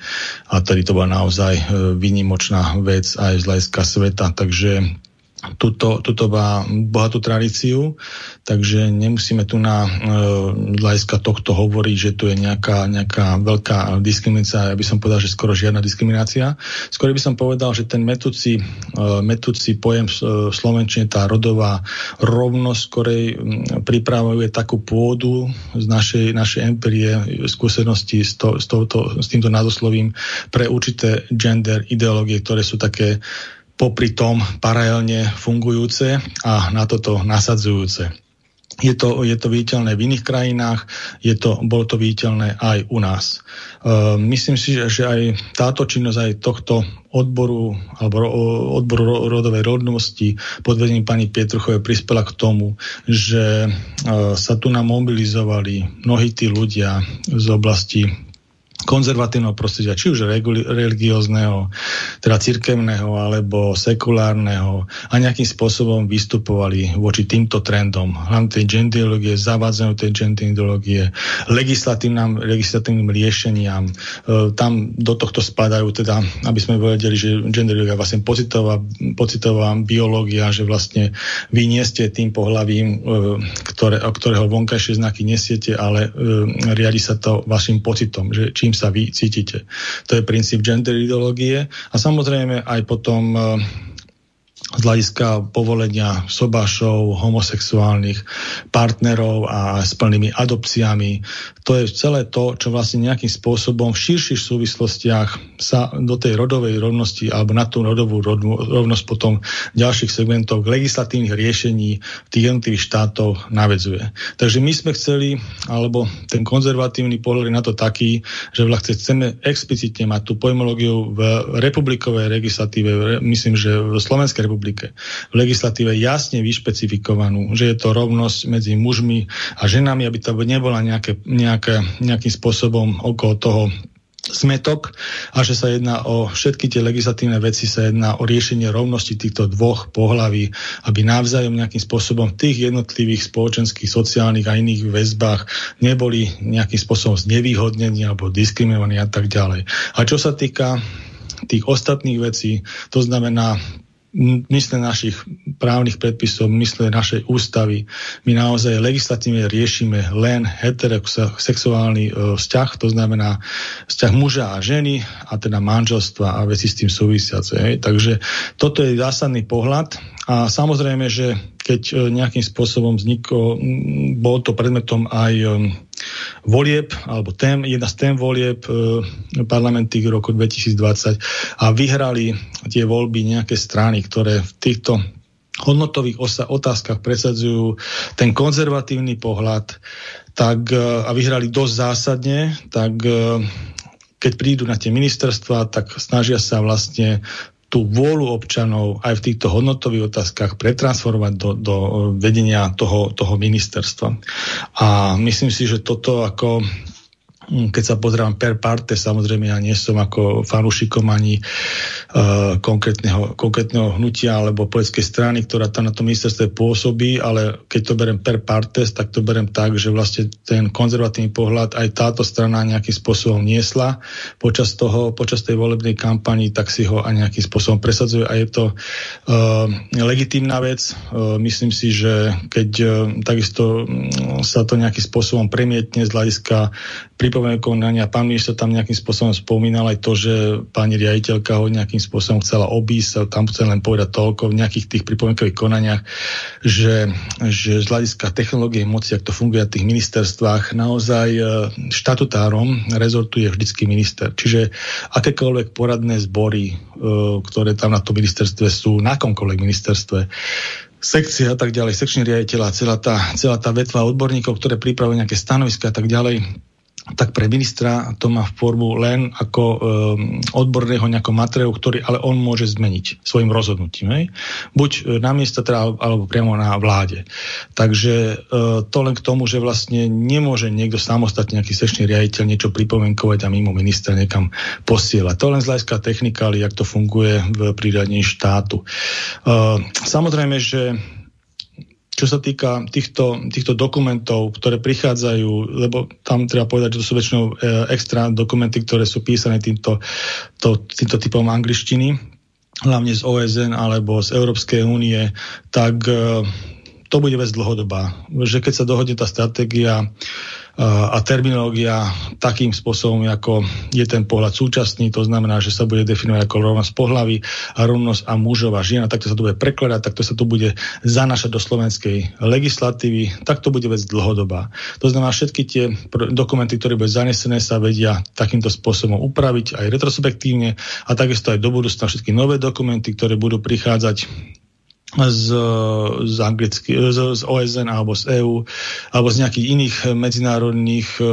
A tedy to bola naozaj uh, výnimočná vec aj z hľadiska sveta, takže tuto má bohatú tradíciu, takže nemusíme tu na e, hľadiska tohto hovoriť, že tu je nejaká, nejaká veľká diskriminácia. Ja by som povedal, že skoro žiadna diskriminácia. Skôr by som povedal, že ten metúci, e, metúci pojem v Slovenčine, tá rodová rovnosť, ktorej pripravuje takú pôdu z našej, našej empirie, skúsenosti s, to, s, touto, s týmto názoslovím pre určité gender ideológie, ktoré sú také popri tom paralelne fungujúce a na toto nasadzujúce. Je to, je to viditeľné v iných krajinách, je to, bolo to viditeľné aj u nás. E, myslím si, že, že aj táto činnosť aj tohto odboru alebo odboru rodovej rodnosti pod vedením pani Pietruchovej prispela k tomu, že e, sa tu nám mobilizovali mnohí tí ľudia z oblasti konzervatívneho prostredia, či už religiózneho, teda cirkevného alebo sekulárneho a nejakým spôsobom vystupovali voči týmto trendom, hlavne tej genderológie, zavádzaniu tej genderológie, legislatívnym, legislatívnym riešeniam. E, tam do tohto spadajú teda, aby sme vedeli, že genderológia je vlastne pocitová, pocitová biológia, že vlastne vy nie ste tým pohľavím, e, ktoré, ktorého vonkajšie znaky nesiete, ale e, riadi sa to vašim pocitom, že či čím sa vy cítite. To je princíp gender ideológie a samozrejme aj potom e, z hľadiska povolenia sobášov, homosexuálnych partnerov a s plnými adopciami. To je celé to, čo vlastne nejakým spôsobom v širších súvislostiach sa do tej rodovej rovnosti alebo na tú rodovú rovnosť potom ďalších segmentov legislatívnych riešení v tých jednotlivých štátoch navedzuje. Takže my sme chceli, alebo ten konzervatívny pohľad je na to taký, že vlastne chceme explicitne mať tú pojmológiu v republikovej legislatíve, myslím, že v Slovenskej republike, v legislatíve jasne vyšpecifikovanú, že je to rovnosť medzi mužmi a ženami, aby to nebola nejaké, nejaké, nejakým spôsobom okolo toho smetok a že sa jedná o všetky tie legislatívne veci, sa jedná o riešenie rovnosti týchto dvoch pohlaví, aby navzájom nejakým spôsobom v tých jednotlivých spoločenských, sociálnych a iných väzbách neboli nejakým spôsobom znevýhodnení alebo diskriminovaní a tak ďalej. A čo sa týka tých ostatných vecí, to znamená mysle našich právnych predpisov, mysle našej ústavy. My naozaj legislatívne riešime len heterosexuálny e, vzťah, to znamená vzťah muža a ženy a teda manželstva a veci s tým súvisiace. Takže toto je zásadný pohľad a samozrejme, že keď e, nejakým spôsobom vzniklo, bol to predmetom aj e, volieb, alebo tém, jedna z tém volieb e, parlamenty roku 2020 a vyhrali tie voľby nejaké strany, ktoré v týchto hodnotových otázkach presadzujú ten konzervatívny pohľad tak, a vyhrali dosť zásadne, tak keď prídu na tie ministerstva, tak snažia sa vlastne tú vôľu občanov aj v týchto hodnotových otázkach pretransformovať do, do vedenia toho, toho ministerstva. A myslím si, že toto ako keď sa pozerám per parte, samozrejme ja nie som ako fanúšikom ani uh, konkrétneho, konkrétneho hnutia alebo politickej strany, ktorá tam na tom ministerstve pôsobí, ale keď to berem per partes, tak to berem tak, že vlastne ten konzervatívny pohľad aj táto strana nejakým spôsobom niesla počas, toho, počas tej volebnej kampani, tak si ho aj nejakým spôsobom presadzuje a je to uh, legitímna vec. Uh, myslím si, že keď uh, takisto um, sa to nejakým spôsobom premietne z hľadiska pripomienkového konania. Pán minister tam nejakým spôsobom spomínal aj to, že pani riaditeľka ho nejakým spôsobom chcela obísť. Tam chcem len povedať toľko v nejakých tých pripomienkových konaniach, že, že z hľadiska technológie moci, ak to funguje na tých ministerstvách, naozaj e, štatutárom rezortu je vždycky minister. Čiže akékoľvek poradné zbory, e, ktoré tam na tom ministerstve sú, na akomkoľvek ministerstve, sekcia a tak ďalej, sekčný riaditeľ a celá tá, celá tá vetva odborníkov, ktoré pripravujú nejaké stanoviska a tak ďalej, tak pre ministra to má formu len ako um, odborného nejakého materiálu, ktorý ale on môže zmeniť svojim rozhodnutím. Hej? Buď e, na miesta, teda, alebo priamo na vláde. Takže uh, to len k tomu, že vlastne nemôže niekto samostatne, nejaký sečný riaditeľ niečo pripomienkovať a mimo ministra niekam posielať. To len z hľadiska technikály, jak to funguje v príradení štátu. Uh, samozrejme, že čo sa týka týchto, týchto dokumentov, ktoré prichádzajú, lebo tam treba povedať, že to sú väčšinou e, extra dokumenty, ktoré sú písané týmto, to, týmto typom angličtiny, hlavne z OSN alebo z Európskej únie, tak e, to bude vec dlhodobá. Že keď sa dohodne tá stratégia, a terminológia takým spôsobom, ako je ten pohľad súčasný, to znamená, že sa bude definovať ako rovnosť pohlavy a rovnosť a mužov a žien, a takto sa to bude prekladať, takto sa to bude zanašať do slovenskej legislatívy, tak to bude vec dlhodobá. To znamená, všetky tie dokumenty, ktoré budú zanesené, sa vedia takýmto spôsobom upraviť aj retrospektívne a takisto aj do budúcna všetky nové dokumenty, ktoré budú prichádzať z, z, anglicky, z, z OSN alebo z EÚ alebo z nejakých iných medzinárodných e,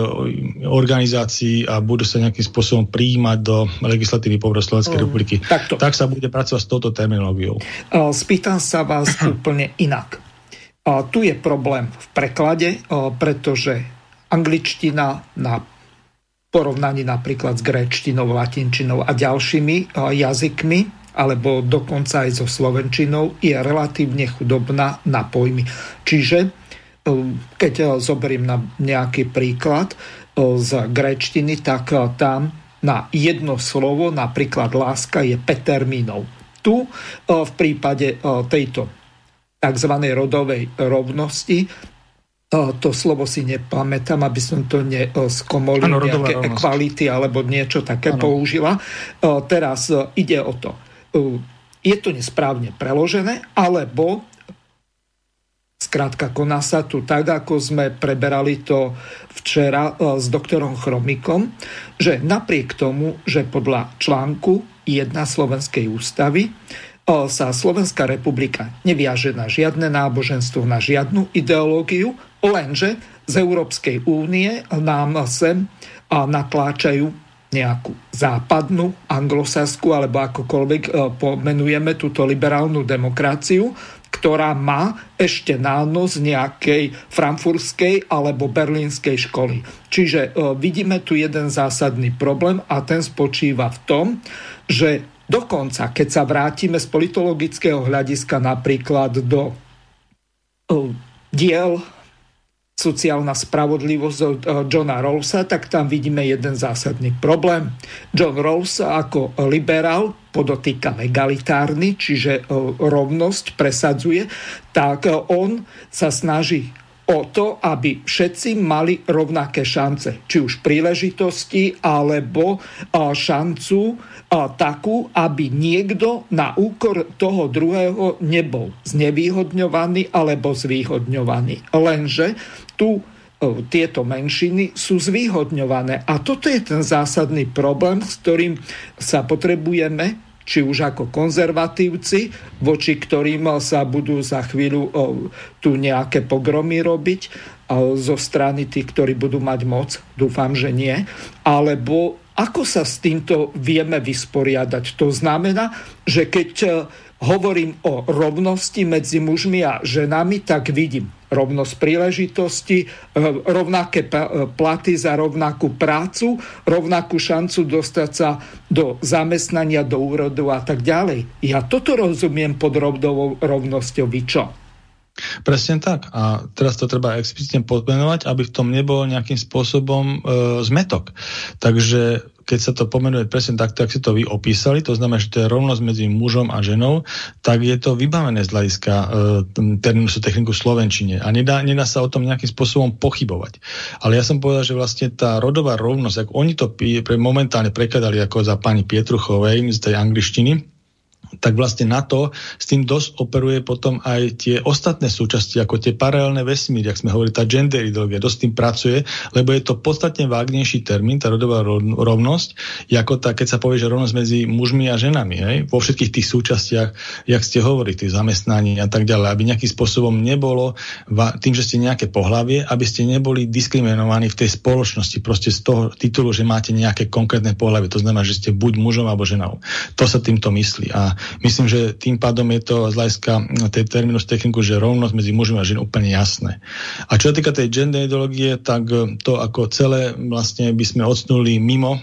organizácií a budú sa nejakým spôsobom prijímať do legislatívy povro Slovenskej mm, republiky. Takto. Tak sa bude pracovať s touto terminológiou. Spýtam sa vás úplne inak. Tu je problém v preklade, pretože angličtina na porovnaní napríklad s gréčtinou, latinčinou a ďalšími jazykmi alebo dokonca aj so slovenčinou je relatívne chudobná na pojmy. Čiže um, keď zoberiem na nejaký príklad uh, z gréčtiny, tak uh, tam na jedno slovo, napríklad láska, je 5 termínov. Tu v prípade tejto tzv. rodovej rovnosti to slovo si nepamätám, aby som to neskomolil, nejaké equality alebo niečo také ano. použila. Teraz ide o to je to nesprávne preložené, alebo Skrátka, koná sa tu tak, ako sme preberali to včera e, s doktorom Chromikom, že napriek tomu, že podľa článku 1 Slovenskej ústavy e, sa Slovenská republika neviaže na žiadne náboženstvo, na žiadnu ideológiu, lenže z Európskej únie nám sem natláčajú nejakú západnú, anglosaskú alebo akokoľvek e, pomenujeme túto liberálnu demokraciu, ktorá má ešte nános nejakej frankfurskej alebo berlínskej školy. Čiže e, vidíme tu jeden zásadný problém a ten spočíva v tom, že dokonca, keď sa vrátime z politologického hľadiska napríklad do e, diel sociálna spravodlivosť od Johna Rawlsa, tak tam vidíme jeden zásadný problém. John Rawls ako liberál, podotýka egalitárny, čiže rovnosť presadzuje, tak on sa snaží o to, aby všetci mali rovnaké šance. Či už príležitosti, alebo šancu takú, aby niekto na úkor toho druhého nebol znevýhodňovaný alebo zvýhodňovaný. Lenže tu tieto menšiny sú zvýhodňované. A toto je ten zásadný problém, s ktorým sa potrebujeme či už ako konzervatívci, voči ktorým sa budú za chvíľu tu nejaké pogromy robiť zo strany tých, ktorí budú mať moc, dúfam, že nie, alebo ako sa s týmto vieme vysporiadať. To znamená, že keď e, hovorím o rovnosti medzi mužmi a ženami, tak vidím rovnosť príležitosti, e, rovnaké e, platy za rovnakú prácu, rovnakú šancu dostať sa do zamestnania, do úrodu a tak ďalej. Ja toto rozumiem pod rodovou rovnosťou. Vy čo? Presne tak. A teraz to treba explicitne podmenovať, aby v tom nebol nejakým spôsobom e, zmetok. Takže keď sa to pomenuje presne takto, ak si to vy opísali, to znamená, že to je rovnosť medzi mužom a ženou, tak je to vybavené z hľadiska e, terminusu techniku slovenčine a nedá, nedá sa o tom nejakým spôsobom pochybovať. Ale ja som povedal, že vlastne tá rodová rovnosť, ako oni to pre, momentálne prekladali ako za pani Pietruchovej z tej angličtiny, tak vlastne na to s tým dosť operuje potom aj tie ostatné súčasti, ako tie paralelné vesmíry, ak sme hovorili, tá gender ideológia, dosť tým pracuje, lebo je to podstatne vágnejší termín, tá rodová rovnosť, ako tá, keď sa povie, že rovnosť medzi mužmi a ženami, hej, vo všetkých tých súčastiach, jak ste hovorili, tých zamestnaní a tak ďalej, aby nejakým spôsobom nebolo, tým, že ste nejaké pohlavie, aby ste neboli diskriminovaní v tej spoločnosti, proste z toho titulu, že máte nejaké konkrétne pohlavie, to znamená, že ste buď mužom alebo ženou. To sa týmto myslí. A myslím, že tým pádom je to z hľadiska tej terminus techniku, že rovnosť medzi mužmi a ženou úplne jasné. A čo sa týka tej gender ideológie, tak to ako celé vlastne by sme odsnuli mimo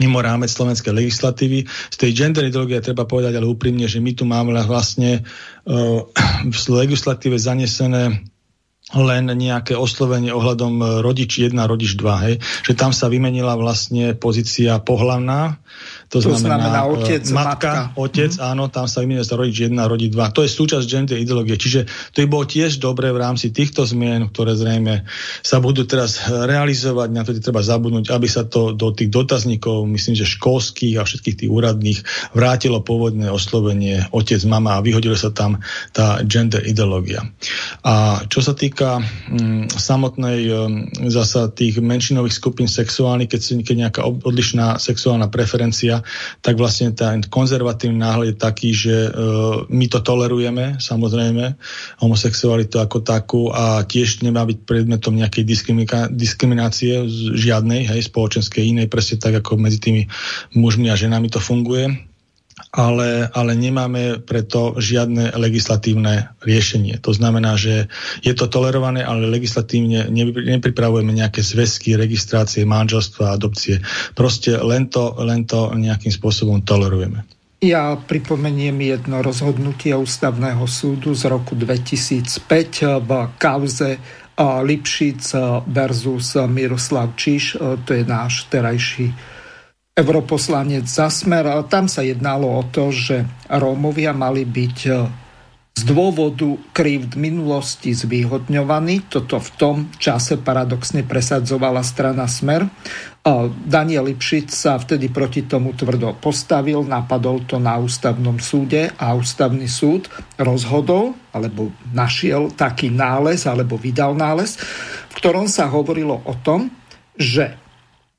mimo rámec slovenskej legislatívy. Z tej gender ideológie treba povedať ale úprimne, že my tu máme vlastne uh, v legislatíve zanesené len nejaké oslovenie ohľadom rodič 1, rodič 2, hej? že tam sa vymenila vlastne pozícia pohlavná to, to znamená, znamená e, otec, matka, matka. otec, mm. áno, tam sa vymenuje sa rodič 1, rodič 2. To je súčasť gender ideológie. Čiže to by bolo tiež dobré v rámci týchto zmien, ktoré zrejme sa budú teraz realizovať, na to treba zabudnúť, aby sa to do tých dotazníkov, myslím, že školských a všetkých tých úradných vrátilo pôvodné oslovenie otec, mama a vyhodilo sa tam tá gender ideológia. A čo sa týka m, mm, samotnej m, zasa tých menšinových skupín sexuálnych, keď, keď nejaká odlišná sexuálna preferencia tak vlastne ten konzervatívny náhľad je taký, že e, my to tolerujeme, samozrejme, homosexualitu ako takú a tiež nemá byť predmetom nejakej diskriminácie žiadnej, hej, spoločenskej inej, presne tak ako medzi tými mužmi a ženami to funguje ale, ale nemáme preto žiadne legislatívne riešenie. To znamená, že je to tolerované, ale legislatívne nepripravujeme nejaké zväzky, registrácie, manželstva, adopcie. Proste len to, len to nejakým spôsobom tolerujeme. Ja pripomeniem jedno rozhodnutie Ústavného súdu z roku 2005 v kauze Lipšic versus Miroslav Čiš, to je náš terajší europoslanec za smer. Tam sa jednalo o to, že Rómovia mali byť e, z dôvodu krivd minulosti zvýhodňovaní. Toto v tom čase paradoxne presadzovala strana Smer. E, Daniel Lipšic sa vtedy proti tomu tvrdo postavil, napadol to na ústavnom súde a ústavný súd rozhodol, alebo našiel taký nález, alebo vydal nález, v ktorom sa hovorilo o tom, že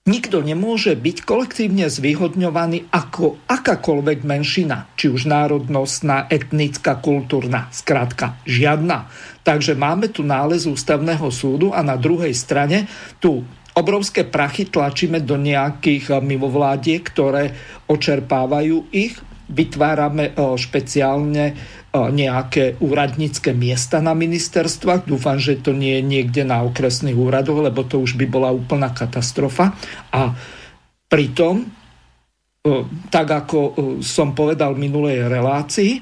Nikto nemôže byť kolektívne zvýhodňovaný ako akákoľvek menšina, či už národnostná, etnická, kultúrna, skrátka žiadna. Takže máme tu nález ústavného súdu a na druhej strane tu obrovské prachy tlačíme do nejakých mimovládiek, ktoré očerpávajú ich vytvárame špeciálne nejaké úradnícke miesta na ministerstvách. Dúfam, že to nie je niekde na okresných úradoch, lebo to už by bola úplná katastrofa. A pritom, tak ako som povedal v minulej relácii,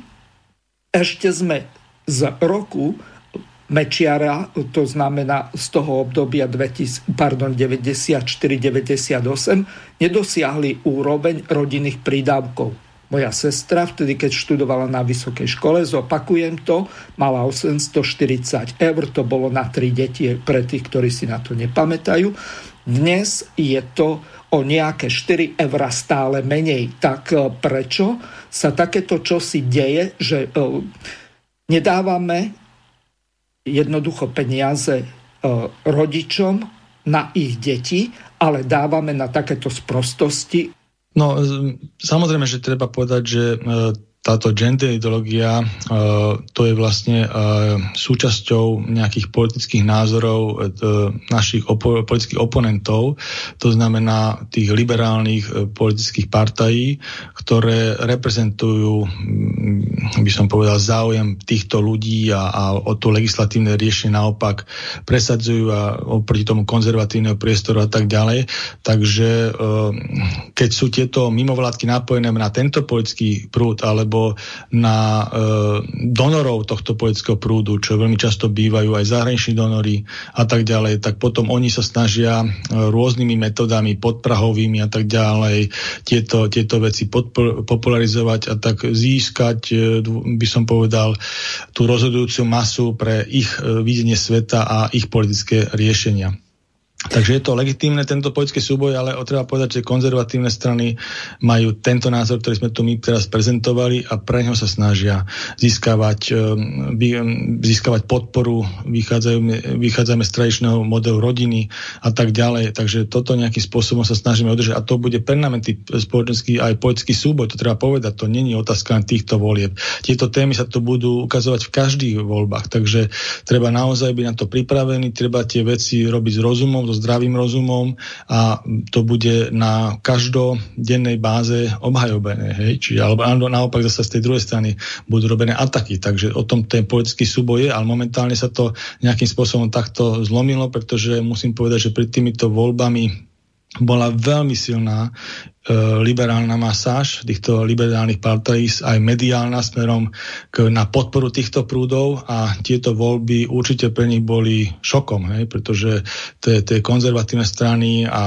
ešte sme z roku Mečiara, to znamená z toho obdobia 94-98, nedosiahli úroveň rodinných prídavkov. Moja sestra, vtedy keď študovala na vysokej škole, zopakujem to, mala 840 eur, to bolo na tri deti pre tých, ktorí si na to nepamätajú. Dnes je to o nejaké 4 eur stále menej. Tak e, prečo sa takéto čosi deje, že e, nedávame jednoducho peniaze e, rodičom na ich deti, ale dávame na takéto sprostosti. No, samozrejme, že treba povedať, že táto gender ideológia, to je vlastne súčasťou nejakých politických názorov e, našich opo- politických oponentov, to znamená tých liberálnych e, politických partají, ktoré reprezentujú, by som povedal, záujem týchto ľudí a, a o to legislatívne riešenie naopak presadzujú a oproti tomu konzervatívneho priestoru a tak ďalej. Takže e, keď sú tieto mimovládky napojené na tento politický prúd alebo alebo na e, donorov tohto politického prúdu, čo veľmi často bývajú aj zahraniční donory a tak ďalej, tak potom oni sa snažia e, rôznymi metodami, podprahovými a tak ďalej tieto, tieto veci podpor, popularizovať a tak získať, e, by som povedal, tú rozhodujúcu masu pre ich e, videnie sveta a ich politické riešenia. Takže je to legitímne tento politický súboj, ale treba povedať, že konzervatívne strany majú tento názor, ktorý sme tu my teraz prezentovali a pre ňo sa snažia získavať, ehm, získavať podporu, vychádzame, z tradičného modelu rodiny a tak ďalej. Takže toto nejakým spôsobom sa snažíme udržať a to bude permanentný spoločenský aj politický súboj, to treba povedať, to není otázka len týchto volieb. Tieto témy sa to budú ukazovať v každých voľbách, takže treba naozaj byť na to pripravený, treba tie veci robiť s rozumom, so zdravým rozumom a to bude na každodennej báze obhajobené. Hej? Čiže, alebo naopak zase z tej druhej strany budú robené ataky. Takže o tom ten politický súboj je, ale momentálne sa to nejakým spôsobom takto zlomilo, pretože musím povedať, že pred týmito voľbami bola veľmi silná liberálna masáž týchto liberálnych partajíc, aj mediálna smerom k, na podporu týchto prúdov a tieto voľby určite pre nich boli šokom, hej, pretože tie, konzervatívne strany a, a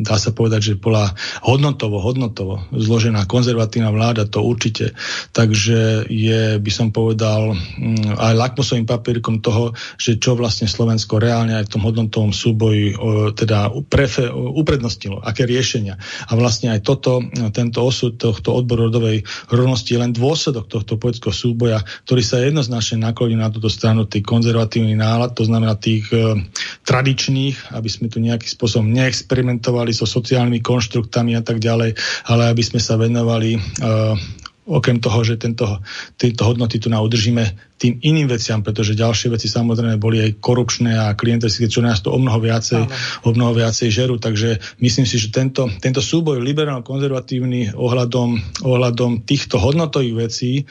dá sa povedať, že bola hodnotovo, hodnotovo zložená konzervatívna vláda, to určite. Takže je, by som povedal, mm, aj lakmusovým papierkom toho, že čo vlastne Slovensko reálne aj v tom hodnotovom súboji teda prefe, uprednostnilo, aké riešenia. A vlastne aj toto, tento osud tohto odboru rodovej rovnosti je len dôsledok tohto politického súboja, ktorý sa jednoznačne nakloní na túto stranu tých konzervatívnych nálad, to znamená tých e, tradičných, aby sme tu nejakým spôsobom neexperimentovali so sociálnymi konštruktami a tak ďalej, ale aby sme sa venovali e, okrem toho, že tento, tieto hodnoty tu na udržíme tým iným veciam, pretože ďalšie veci samozrejme boli aj korupčné a klientelské, čo nás to o mnoho viacej, o mnoho viacej žerú. Takže myslím si, že tento, tento súboj liberálno-konzervatívny ohľadom, ohľadom týchto hodnotových vecí e,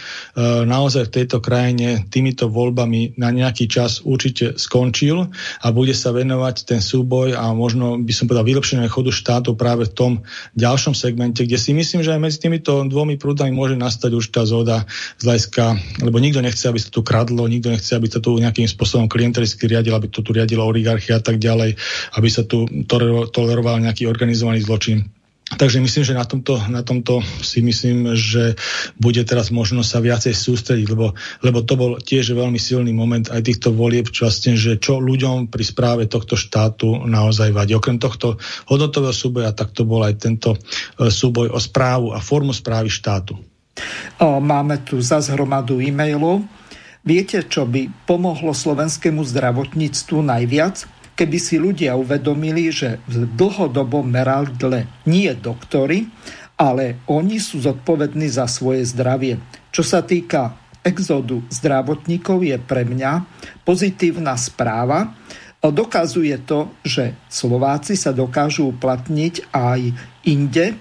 naozaj v tejto krajine týmito voľbami na nejaký čas určite skončil a bude sa venovať ten súboj a možno by som povedal vylepšenie chodu štátu práve v tom ďalšom segmente, kde si myslím, že aj medzi týmito dvomi prúdami môže nastať určitá zhoda z hľadiska, lebo nikto nechce, aby sa tu kradlo, nikto nechce, aby sa tu nejakým spôsobom klientelicky riadil, aby to tu riadila oligarchia a tak ďalej, aby sa tu toleroval nejaký organizovaný zločin. Takže myslím, že na tomto, na tomto si myslím, že bude teraz možno sa viacej sústrediť, lebo, lebo to bol tiež veľmi silný moment aj týchto volieb, čo vlastne, že čo ľuďom pri správe tohto štátu naozaj vadí. Okrem tohto hodnotového súboja, tak to bol aj tento e, súboj o správu a formu správy štátu. Máme tu zase hromadu e-mailov Viete, čo by pomohlo slovenskému zdravotníctvu najviac? Keby si ľudia uvedomili, že v dlhodobom meradle nie doktory, ale oni sú zodpovední za svoje zdravie. Čo sa týka exodu zdravotníkov, je pre mňa pozitívna správa. Dokazuje to, že Slováci sa dokážu uplatniť aj inde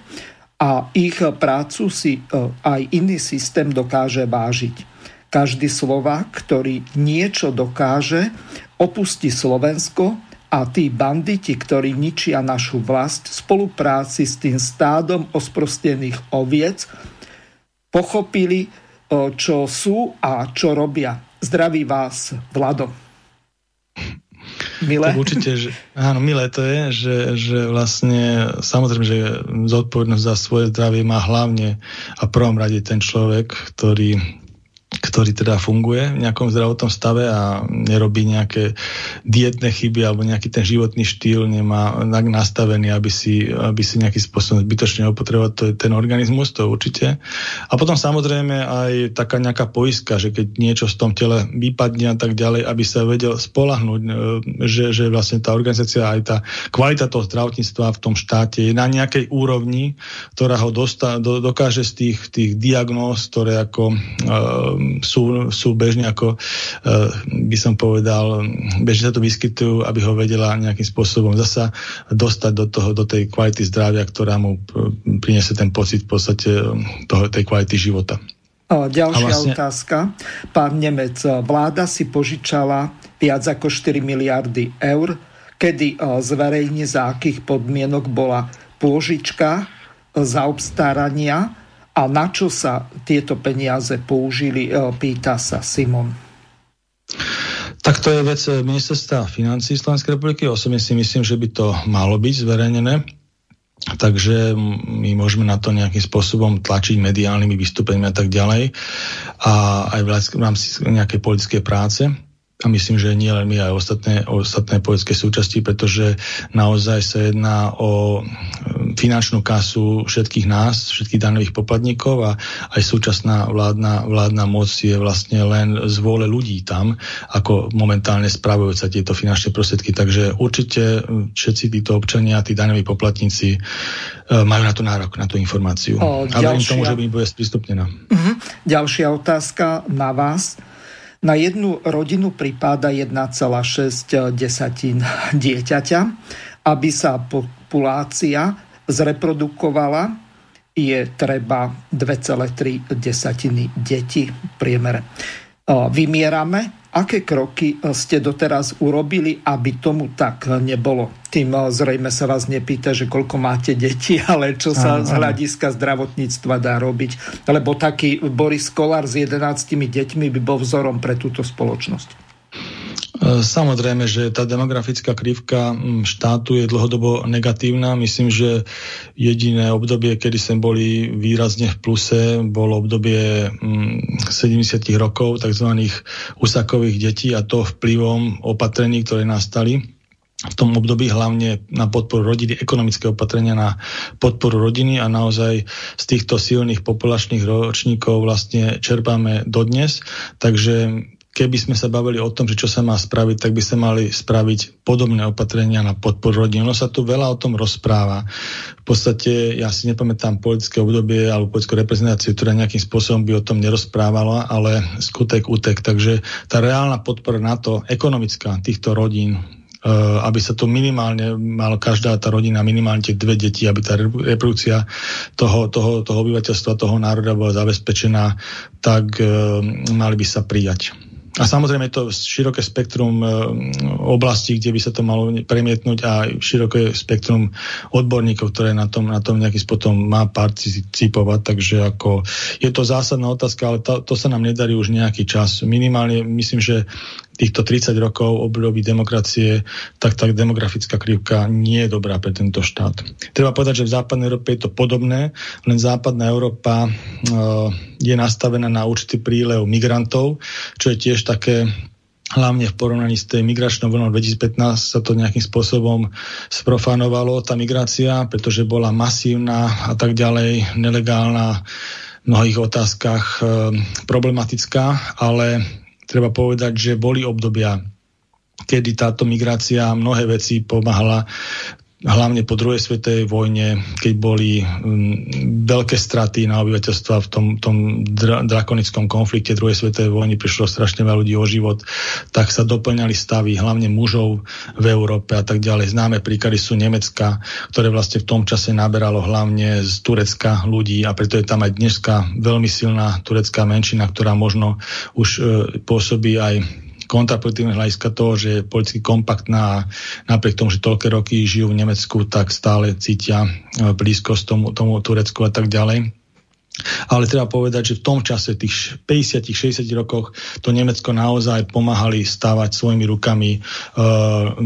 a ich prácu si e, aj iný systém dokáže vážiť. Každý Slovák, ktorý niečo dokáže, opustí Slovensko a tí banditi, ktorí ničia našu vlast v spolupráci s tým stádom osprostených oviec, pochopili, čo sú a čo robia. Zdraví vás, Vlado. Milé? Tak určite, že, áno, milé to je, že, že vlastne samozrejme, že zodpovednosť za svoje zdravie má hlavne a prvom rade ten človek, ktorý ktorý teda funguje v nejakom zdravotnom stave a nerobí nejaké dietné chyby alebo nejaký ten životný štýl nemá tak nastavený, aby si, aby si nejaký spôsobom zbytočne opotreboval ten organizmus, to určite. A potom samozrejme aj taká nejaká poiska, že keď niečo v tom tele vypadne a tak ďalej, aby sa vedel spolahnúť, e, že, že vlastne tá organizácia aj tá kvalita toho zdravotníctva v tom štáte je na nejakej úrovni, ktorá ho dosta, do, dokáže z tých, tých diagnóz, ktoré ako uh, sú, sú bežne ako, uh, by som povedal, bežne sa to vyskytujú, aby ho vedela nejakým spôsobom zasa dostať do, toho, do tej kvality zdravia, ktorá mu priniesie ten pocit v podstate eh, toho, tej kvality života. Ďalšia vlastne... otázka. Pán Nemec, vláda si požičala viac ako 4 miliardy eur, kedy zverejne za akých podmienok bola pôžička za obstarania a na čo sa tieto peniaze použili, e, pýta sa Simon. Tak to je vec ministerstva financí Slovenskej republiky. Osobne si myslím, že by to malo byť zverejnené. Takže my môžeme na to nejakým spôsobom tlačiť mediálnymi vystúpeniami a tak ďalej. A aj v rámci nejakej politickej práce a myslím, že nie len my, aj ostatné, ostatné politické súčasti, pretože naozaj sa jedná o um, finančnú kasu všetkých nás, všetkých danových poplatníkov a aj súčasná vládna, vládna moc je vlastne len z vôle ľudí tam, ako momentálne spravujú sa tieto finančné prostriedky. Takže určite um, všetci títo občania, tí danoví poplatníci uh, majú na to nárok, na tú informáciu. O, ďalšia... A verím tomu, že by bude sprístupnená. Uh-huh. Ďalšia otázka na vás. Na jednu rodinu pripáda 1,6 desatín dieťaťa. Aby sa populácia zreprodukovala, je treba 2,3 desatiny detí v priemere. Vymierame Aké kroky e, ste doteraz urobili, aby tomu tak nebolo? Tým e, zrejme sa vás nepýta, že koľko máte detí, ale čo sa z hľadiska zdravotníctva dá robiť. Lebo taký Boris Kolár s 11 deťmi by bol vzorom pre túto spoločnosť. Samozrejme, že tá demografická krivka štátu je dlhodobo negatívna. Myslím, že jediné obdobie, kedy sme boli výrazne v pluse, bolo obdobie 70 mm, rokov tzv. usakových detí a to vplyvom opatrení, ktoré nastali v tom období hlavne na podporu rodiny, ekonomické opatrenia na podporu rodiny a naozaj z týchto silných populačných ročníkov vlastne čerpáme dodnes. Takže keby sme sa bavili o tom, že čo sa má spraviť, tak by sa mali spraviť podobné opatrenia na podporu rodín. Ono sa tu veľa o tom rozpráva. V podstate ja si nepamätám politické obdobie alebo politickú reprezentáciu, ktorá nejakým spôsobom by o tom nerozprávala, ale skutek utek. Takže tá reálna podpora na to, ekonomická týchto rodín, eh, aby sa to minimálne mala každá tá rodina minimálne tie dve deti, aby tá reprodukcia toho, toho, toho obyvateľstva, toho národa bola zabezpečená, tak e, mali by sa prijať. A samozrejme je to široké spektrum e, oblastí, kde by sa to malo premietnúť a široké spektrum odborníkov, ktoré na tom, na tom nejaký spôsobom má participovať. Takže ako je to zásadná otázka, ale to, to sa nám nedarí už nejaký čas. Minimálne myslím, že týchto 30 rokov období demokracie, tak tá demografická krivka nie je dobrá pre tento štát. Treba povedať, že v západnej Európe je to podobné, len západná Európa uh, je nastavená na určitý prílev migrantov, čo je tiež také hlavne v porovnaní s tej migračnou vlnou 2015 sa to nejakým spôsobom sprofanovalo, tá migrácia, pretože bola masívna a tak ďalej, nelegálna, v mnohých otázkach e, problematická, ale treba povedať, že boli obdobia, kedy táto migrácia mnohé veci pomáhala hlavne po druhej svetovej vojne, keď boli um, veľké straty na obyvateľstva v tom, tom dra, drakonickom konflikte druhej svetovej vojny, prišlo strašne veľa ľudí o život, tak sa doplňali stavy, hlavne mužov v Európe a tak ďalej. Známe príklady sú Nemecka, ktoré vlastne v tom čase naberalo hlavne z Turecka ľudí a preto je tam aj dneska veľmi silná turecká menšina, ktorá možno už e, pôsobí aj kontraproduktívne hľadiska toho, že je politicky kompaktná a napriek tomu, že toľké roky žijú v Nemecku, tak stále cítia e, blízkosť tomu, tomu Turecku a tak ďalej. Ale treba povedať, že v tom čase, tých 50-60 rokoch, to Nemecko naozaj pomáhali stávať svojimi rukami uh,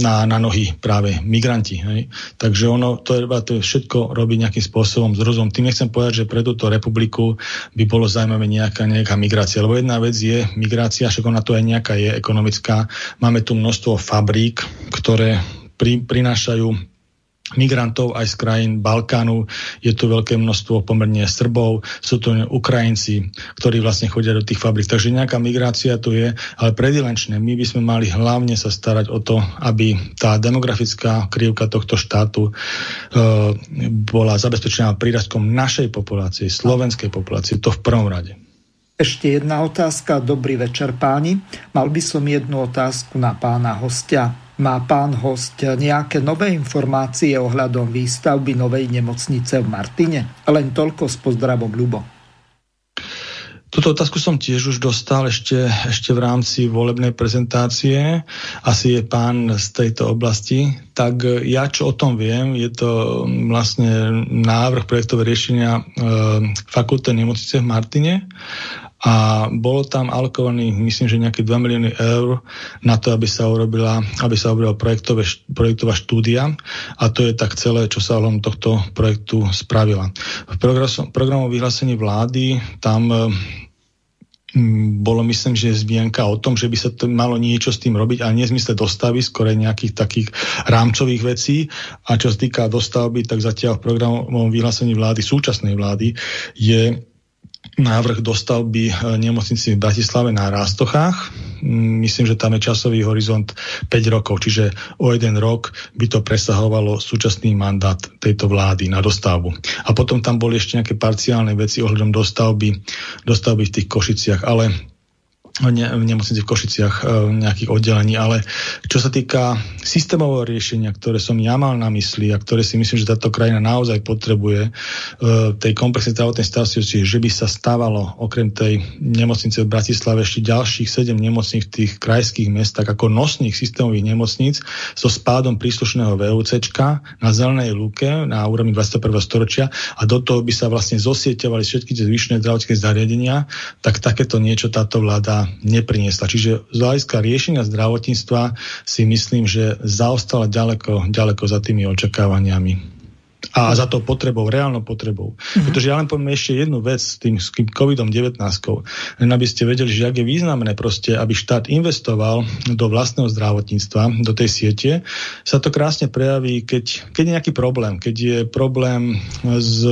na, na nohy práve migranti. Hej. Takže ono, to je, to všetko robiť nejakým spôsobom s rozumom. Tým nechcem povedať, že pre túto republiku by bolo zaujímavé nejaká, nejaká migrácia. Lebo jedna vec je migrácia, však ona to aj nejaká je ekonomická. Máme tu množstvo fabrík, ktoré pri, prinášajú migrantov aj z krajín Balkánu. Je tu veľké množstvo pomerne Srbov, sú to Ukrajinci, ktorí vlastne chodia do tých fabrik. Takže nejaká migrácia tu je, ale predilenčne my by sme mali hlavne sa starať o to, aby tá demografická krivka tohto štátu e, bola zabezpečená prírastkom našej populácie, slovenskej populácie, to v prvom rade. Ešte jedna otázka. Dobrý večer páni. Mal by som jednu otázku na pána hostia. Má pán host nejaké nové informácie ohľadom výstavby novej nemocnice v Martine? Len toľko s pozdravom, Ľubo. Tuto otázku som tiež už dostal ešte, ešte v rámci volebnej prezentácie. Asi je pán z tejto oblasti. Tak ja, čo o tom viem, je to vlastne návrh projektové riešenia e, fakultnej nemocnice v Martine a bolo tam alokovaný, myslím, že nejaké 2 milióny eur na to, aby sa urobila, aby sa urobila projektová štúdia a to je tak celé, čo sa ohľadom tohto projektu spravila. V programu vyhlásení vlády tam bolo myslím, že zmienka o tom, že by sa to malo niečo s tým robiť, ale nie zmysle dostavy, skôr nejakých takých rámcových vecí. A čo sa týka dostavby, tak zatiaľ v programovom vyhlásení vlády, súčasnej vlády, je návrh dostavby e, nemocnici v Bratislave na Rástochách. Mm, myslím, že tam je časový horizont 5 rokov, čiže o jeden rok by to presahovalo súčasný mandát tejto vlády na dostavbu. A potom tam boli ešte nejaké parciálne veci ohľadom dostavby, dostavby v tých Košiciach, ale ne, v nemocnici v Košiciach e, nejakých oddelení, ale čo sa týka systémového riešenia, ktoré som ja mal na mysli a ktoré si myslím, že táto krajina naozaj potrebuje, e, tej komplexnej zdravotnej starostlivosti, že by sa stávalo okrem tej nemocnice v Bratislave ešte ďalších sedem nemocníc v tých krajských mestách ako nosných systémových nemocníc so spádom príslušného VUCčka na zelenej lúke na úrovni 21. storočia a do toho by sa vlastne zosieťovali všetky tie zvyšné zdravotné zariadenia, tak takéto niečo táto vláda nepriniesla. Čiže z hľadiska riešenia zdravotníctva si myslím, že zaostala ďaleko, ďaleko za tými očakávaniami a za to potrebou, reálnou potrebou. Mm-hmm. Pretože ja len poviem ešte jednu vec s tým, s tým COVID-19, len aby ste vedeli, že ak je významné proste, aby štát investoval do vlastného zdravotníctva, do tej siete, sa to krásne prejaví, keď, keď je nejaký problém, keď je problém s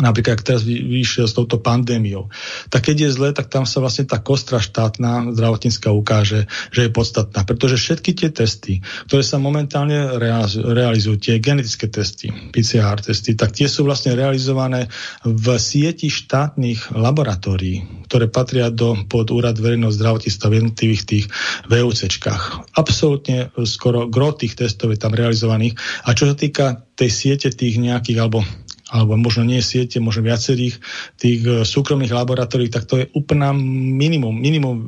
napríklad ak teraz vyšiel s touto pandémiou, tak keď je zle, tak tam sa vlastne tá kostra štátna zdravotnícka ukáže, že je podstatná. Pretože všetky tie testy, ktoré sa momentálne realizujú, tie genetické testy, PCR testy, tak tie sú vlastne realizované v sieti štátnych laboratórií, ktoré patria do, pod úrad verejného zdravotníctva v jednotlivých tých VUCčkách. Absolútne skoro gro tých testov je tam realizovaných. A čo sa týka tej siete tých nejakých, alebo alebo možno nie siete, možno viacerých tých e, súkromných laboratórií, tak to je úplná minimum, minimum e,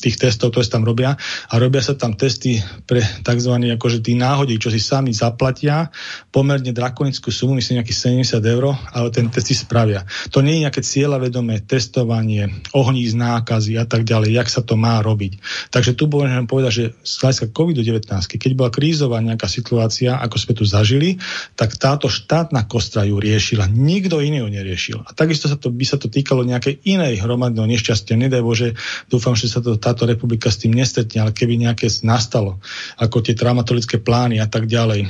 tých testov, ktoré sa tam robia a robia sa tam testy pre tzv. akože tí náhodí, čo si sami zaplatia pomerne drakonickú sumu, myslím nejakých 70 eur, ale ten testy spravia. To nie je nejaké cieľavedomé testovanie, ohní z nákazy a tak ďalej, jak sa to má robiť. Takže tu môžem povedať, že z hľadiska COVID-19, keď bola krízová nejaká situácia, ako sme tu zažili, tak táto štátna kostra ju riešila. Nikto iný ho neriešil. A takisto sa to, by sa to týkalo nejakej inej hromadného nešťastia. Nedaj Bože, dúfam, že sa to, táto republika s tým nestretne, ale keby nejaké nastalo, ako tie traumatologické plány a tak ďalej, e,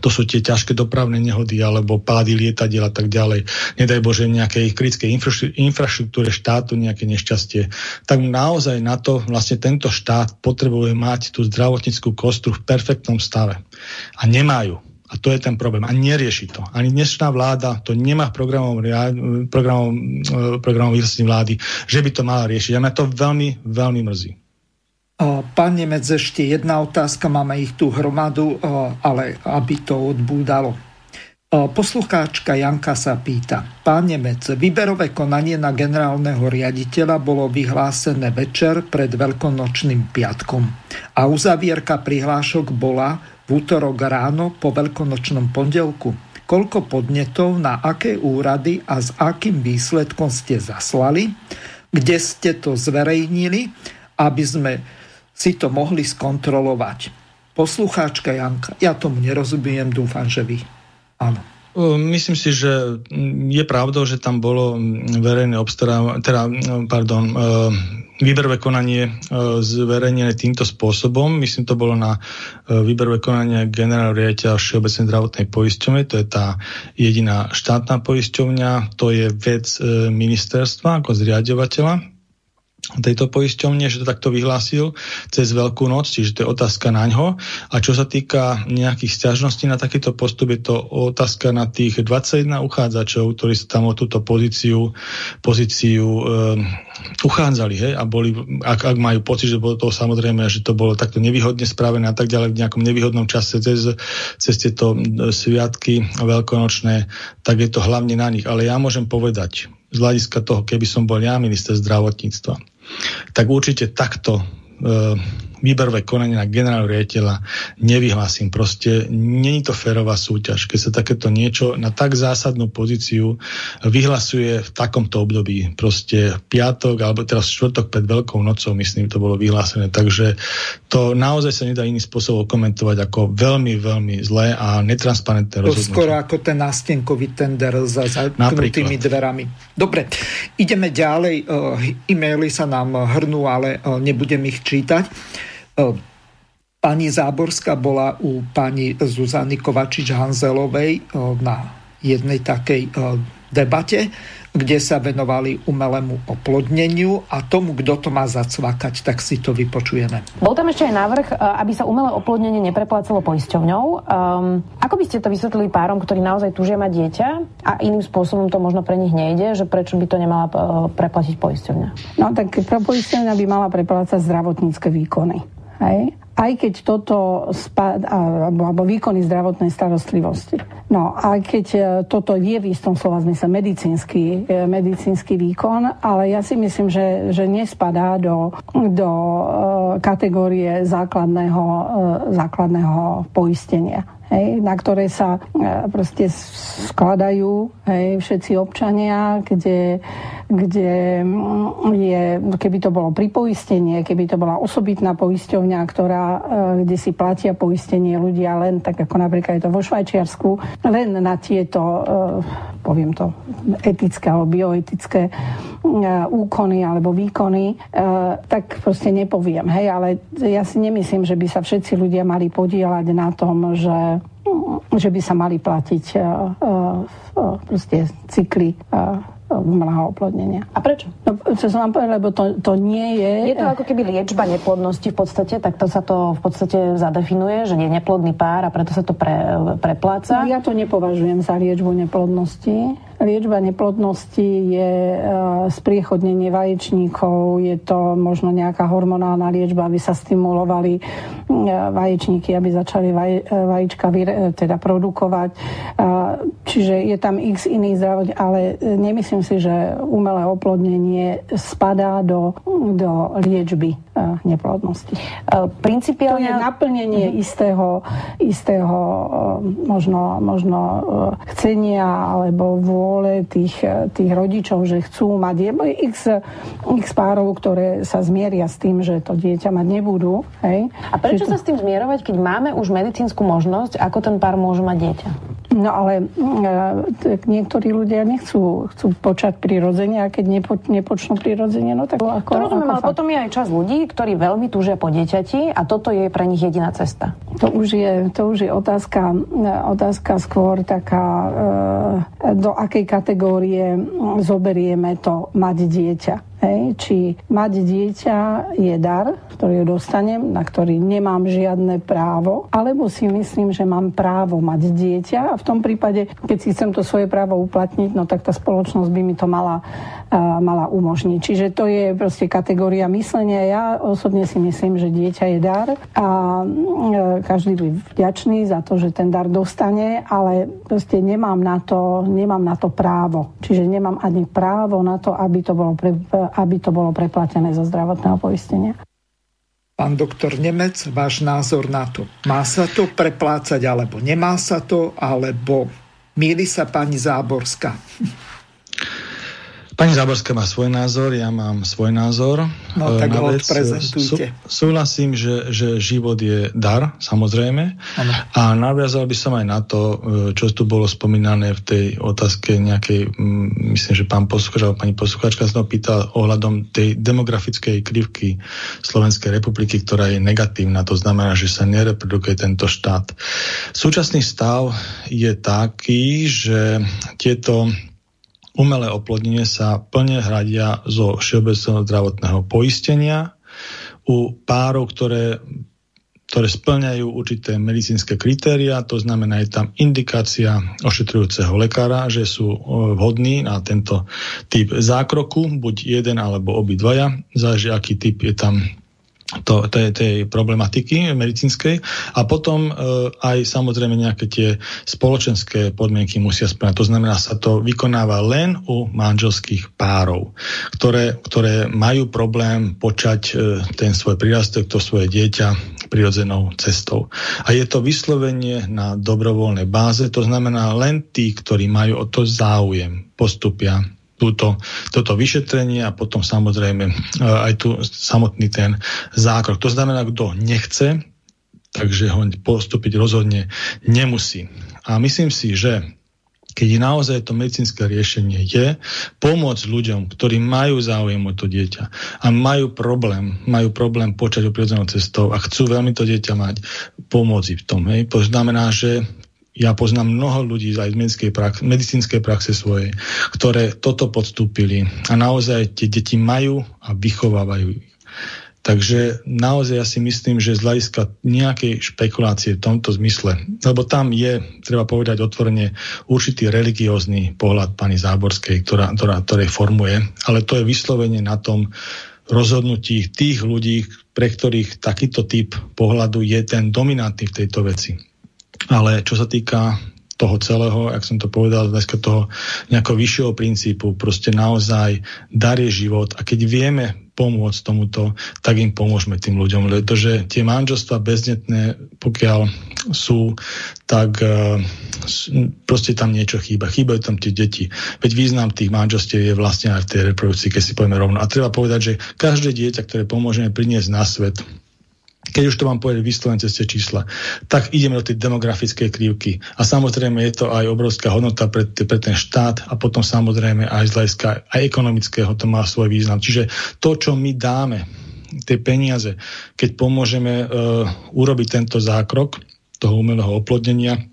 to sú tie ťažké dopravné nehody alebo pády lietadiel a tak ďalej. Nedaj Bože nejakej kritickej infraštruktúre štátu nejaké nešťastie. Tak naozaj na to vlastne tento štát potrebuje mať tú zdravotníckú kostru v perfektnom stave. A nemajú. A to je ten problém. A nerieši to. Ani dnešná vláda to nemá v programom, programom, e, programom vlády, že by to mala riešiť. A mňa to veľmi, veľmi mrzí. Pán Nemec, ešte jedna otázka, máme ich tu hromadu, ale aby to odbúdalo. Poslucháčka Janka sa pýta. Pán Nemec, výberové konanie na generálneho riaditeľa bolo vyhlásené večer pred veľkonočným piatkom a uzavierka prihlášok bola v útorok ráno po veľkonočnom pondelku. koľko podnetov na aké úrady a s akým výsledkom ste zaslali, kde ste to zverejnili, aby sme si to mohli skontrolovať. Poslucháčka Janka, ja tomu nerozumiem, dúfam, že vy. Áno. Myslím si, že je pravdou, že tam bolo verejné obstarávanie, teda, pardon, výberové konanie zverejnené týmto spôsobom. Myslím, to bolo na výberové konanie generál riaditeľa Všeobecnej zdravotnej poisťovne, to je tá jediná štátna poisťovňa, to je vec ministerstva ako zriadovateľa tejto poisťovne, že to takto vyhlásil cez Veľkú noc, čiže to je otázka na ňo. A čo sa týka nejakých stiažností na takýto postup, je to otázka na tých 21 uchádzačov, ktorí sa tam o túto pozíciu, pozíciu e, uchádzali, hej, a boli, ak, ak majú pocit, že bolo to samozrejme, že to bolo takto nevýhodne spravené a tak ďalej v nejakom nevýhodnom čase cez, cez tieto sviatky veľkonočné, tak je to hlavne na nich. Ale ja môžem povedať, z hľadiska toho, keby som bol ja minister zdravotníctva, tak určite takto e, výberové konanie na generálneho riaditeľa nevyhlásim. Proste není to férová súťaž, keď sa takéto niečo na tak zásadnú pozíciu vyhlasuje v takomto období. Proste piatok alebo teraz štvrtok pred Veľkou nocou, myslím, to bolo vyhlásené. Takže to naozaj sa nedá iný spôsob komentovať ako veľmi, veľmi zlé a netransparentné rozhodnutie. Skoro ako ten nástenkový tender za zatknutými dverami. Dobre, ideme ďalej. E, e-maily sa nám hrnú, ale e, nebudem ich čítať. Pani Záborská bola u pani Zuzany Kovačič-Hanzelovej na jednej takej debate, kde sa venovali umelému oplodneniu a tomu, kto to má zacvakať, tak si to vypočujeme. Bol tam ešte aj návrh, aby sa umelé oplodnenie nepreplácalo poisťovňou. Um, ako by ste to vysvetlili párom, ktorí naozaj túžia mať dieťa a iným spôsobom to možno pre nich nejde, že prečo by to nemala preplatiť poisťovňa? No tak poisťovňa by mala preplácať zdravotnícke výkony. Hej? Aj keď toto spad, alebo, alebo výkony zdravotnej starostlivosti. No, aj keď e, toto je v istom slova zmysle medicínsky, e, medicínsky výkon, ale ja si myslím, že, že nespadá do, do e, kategórie základného, základného poistenia hej, na ktoré sa proste skladajú hej, všetci občania, kde kde mm, je, keby to bolo pripoistenie, keby to bola osobitná poisťovňa, ktorá, e, kde si platia poistenie ľudia len, tak ako napríklad je to vo Švajčiarsku, len na tieto, e, poviem to, etické alebo bioetické e, úkony alebo výkony, tak proste nepoviem. Hej, ale ja si nemyslím, že by sa všetci ľudia mali podielať na tom, že že by sa mali platiť proste cykly umelého oplodnenia. A prečo? No, čo som vám povedala, lebo to, to nie je... Je to ako keby liečba neplodnosti v podstate, tak to sa to v podstate zadefinuje, že je neplodný pár a preto sa to pre, prepláca. No, ja to nepovažujem za liečbu neplodnosti. Liečba neplodnosti je e, spriechodnenie vaječníkov, je to možno nejaká hormonálna liečba, aby sa stimulovali e, vaječníky, aby začali vaj, e, vajíčka teda produkovať. Čiže je tam x iných zdravot, ale nemyslím si, že umelé oplodnenie spadá do, do liečby neplodnosti. Principiálne... To je naplnenie mm-hmm. istého, istého možno, možno chcenia alebo vôľ vôle tých, tých rodičov, že chcú mať je x, x párov, ktoré sa zmieria s tým, že to dieťa mať nebudú. Hej? A prečo to... sa s tým zmierovať, keď máme už medicínsku možnosť, ako ten pár môže mať dieťa? No ale e, niektorí ľudia nechcú chcú počať prirodzene a keď nepo, nepočnú prirodzene, no tak ako... To rozumiem, ako ale fakt. potom je aj čas ľudí, ktorí veľmi túžia po dieťati a toto je pre nich jediná cesta. To už je, to už je otázka, otázka skôr taká, e, do akej kategórie zoberieme to mať dieťa. Hej, či mať dieťa je dar, ktorý dostanem, na ktorý nemám žiadne právo, alebo si myslím, že mám právo mať dieťa a v tom prípade, keď si chcem to svoje právo uplatniť, no tak tá spoločnosť by mi to mala, uh, mala umožniť. Čiže to je proste kategória myslenia. Ja osobne si myslím, že dieťa je dar a uh, každý by vďačný za to, že ten dar dostane, ale proste nemám na to, nemám na to právo. Čiže nemám ani právo na to, aby to bolo pre, aby to bolo preplatené zo zdravotného poistenia. Pán doktor Nemec, váš názor na to. Má sa to preplácať, alebo nemá sa to, alebo Míli sa pani Záborská. Pani Záborská má svoj názor, ja mám svoj názor. No tak ho odprezentujte. Sú, súhlasím, že, že život je dar, samozrejme. Ano. A naviazal by som aj na to, e, čo tu bolo spomínané v tej otázke nejakej, myslím, že pán posluchač alebo pani posluchačka sa pýta ohľadom tej demografickej krivky Slovenskej republiky, ktorá je negatívna. To znamená, že sa nereprodukuje tento štát. Súčasný stav je taký, že tieto Umelé oplodnenie sa plne hradia zo všeobecného zdravotného poistenia. U párov, ktoré, ktoré splňajú určité medicínske kritéria, to znamená, je tam indikácia ošetrujúceho lekára, že sú vhodní na tento typ zákroku, buď jeden alebo obidvaja, záleží, aký typ je tam to, tej, tej problematiky medicínskej a potom e, aj samozrejme nejaké tie spoločenské podmienky musia splňať. To znamená, sa to vykonáva len u manželských párov, ktoré, ktoré majú problém počať e, ten svoj prírastok, to svoje dieťa prirodzenou cestou. A je to vyslovenie na dobrovoľnej báze, to znamená len tí, ktorí majú o to záujem, postupia túto, toto vyšetrenie a potom samozrejme e, aj tu samotný ten zákrok. To znamená, kto nechce, takže ho postúpiť rozhodne nemusí. A myslím si, že keď naozaj to medicínske riešenie je pomôcť ľuďom, ktorí majú záujem o to dieťa a majú problém, majú problém počať oprirodzenou cestou a chcú veľmi to dieťa mať, pomôcť v tom. Hej. To znamená, že ja poznám mnoho ľudí aj z medicínskej, praxe, medicínskej praxe svojej, ktoré toto podstúpili a naozaj tie deti majú a vychovávajú ich. Takže naozaj ja si myslím, že z hľadiska nejakej špekulácie v tomto zmysle, lebo tam je, treba povedať otvorene, určitý religiózny pohľad pani Záborskej, ktorá, ktorá, ktorej formuje, ale to je vyslovene na tom rozhodnutí tých ľudí, pre ktorých takýto typ pohľadu je ten dominantný v tejto veci. Ale čo sa týka toho celého, ak som to povedal, dneska toho nejakého vyššieho princípu, proste naozaj dar je život a keď vieme pomôcť tomuto, tak im pomôžeme tým ľuďom, pretože tie manželstva bezdetné, pokiaľ sú, tak uh, proste tam niečo chýba. Chýbajú tam tie deti. Veď význam tých manželstiev je vlastne aj v tej reprodukcii, keď si povieme rovno. A treba povedať, že každé dieťa, ktoré pomôžeme priniesť na svet, keď už to vám povedať vyslovene cez tie čísla, tak ideme do tej demografickej krivky. A samozrejme je to aj obrovská hodnota pre, pre ten štát a potom samozrejme aj z hľadiska aj ekonomického to má svoj význam. Čiže to, čo my dáme, tie peniaze, keď pomôžeme uh, urobiť tento zákrok toho umelého oplodnenia,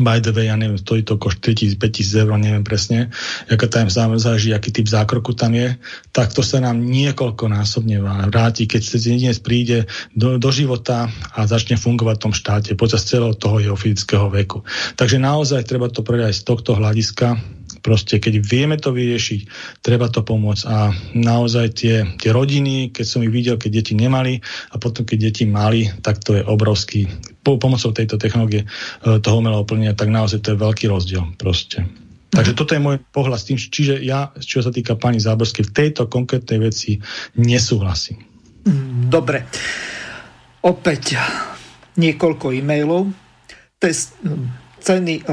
by the way, ja neviem, stojí to koš 3000, 5000 eur, neviem presne, aká tam záleží, aký typ zákroku tam je, tak to sa nám niekoľko násobne vráti, keď sa dnes príde do, do života a začne fungovať v tom štáte počas celého toho jeho fyzického veku. Takže naozaj treba to povedať aj z tohto hľadiska, Proste, keď vieme to vyriešiť, treba to pomôcť. A naozaj tie, tie rodiny, keď som ich videl, keď deti nemali a potom, keď deti mali, tak to je obrovský, po, pomocou tejto technológie e, toho umelého plnenia, tak naozaj to je veľký rozdiel. Proste. Takže toto je môj pohľad s tým, čiže ja, čo sa týka pani Záborskej, v tejto konkrétnej veci nesúhlasím. Dobre. Opäť niekoľko e-mailov. Test, ceny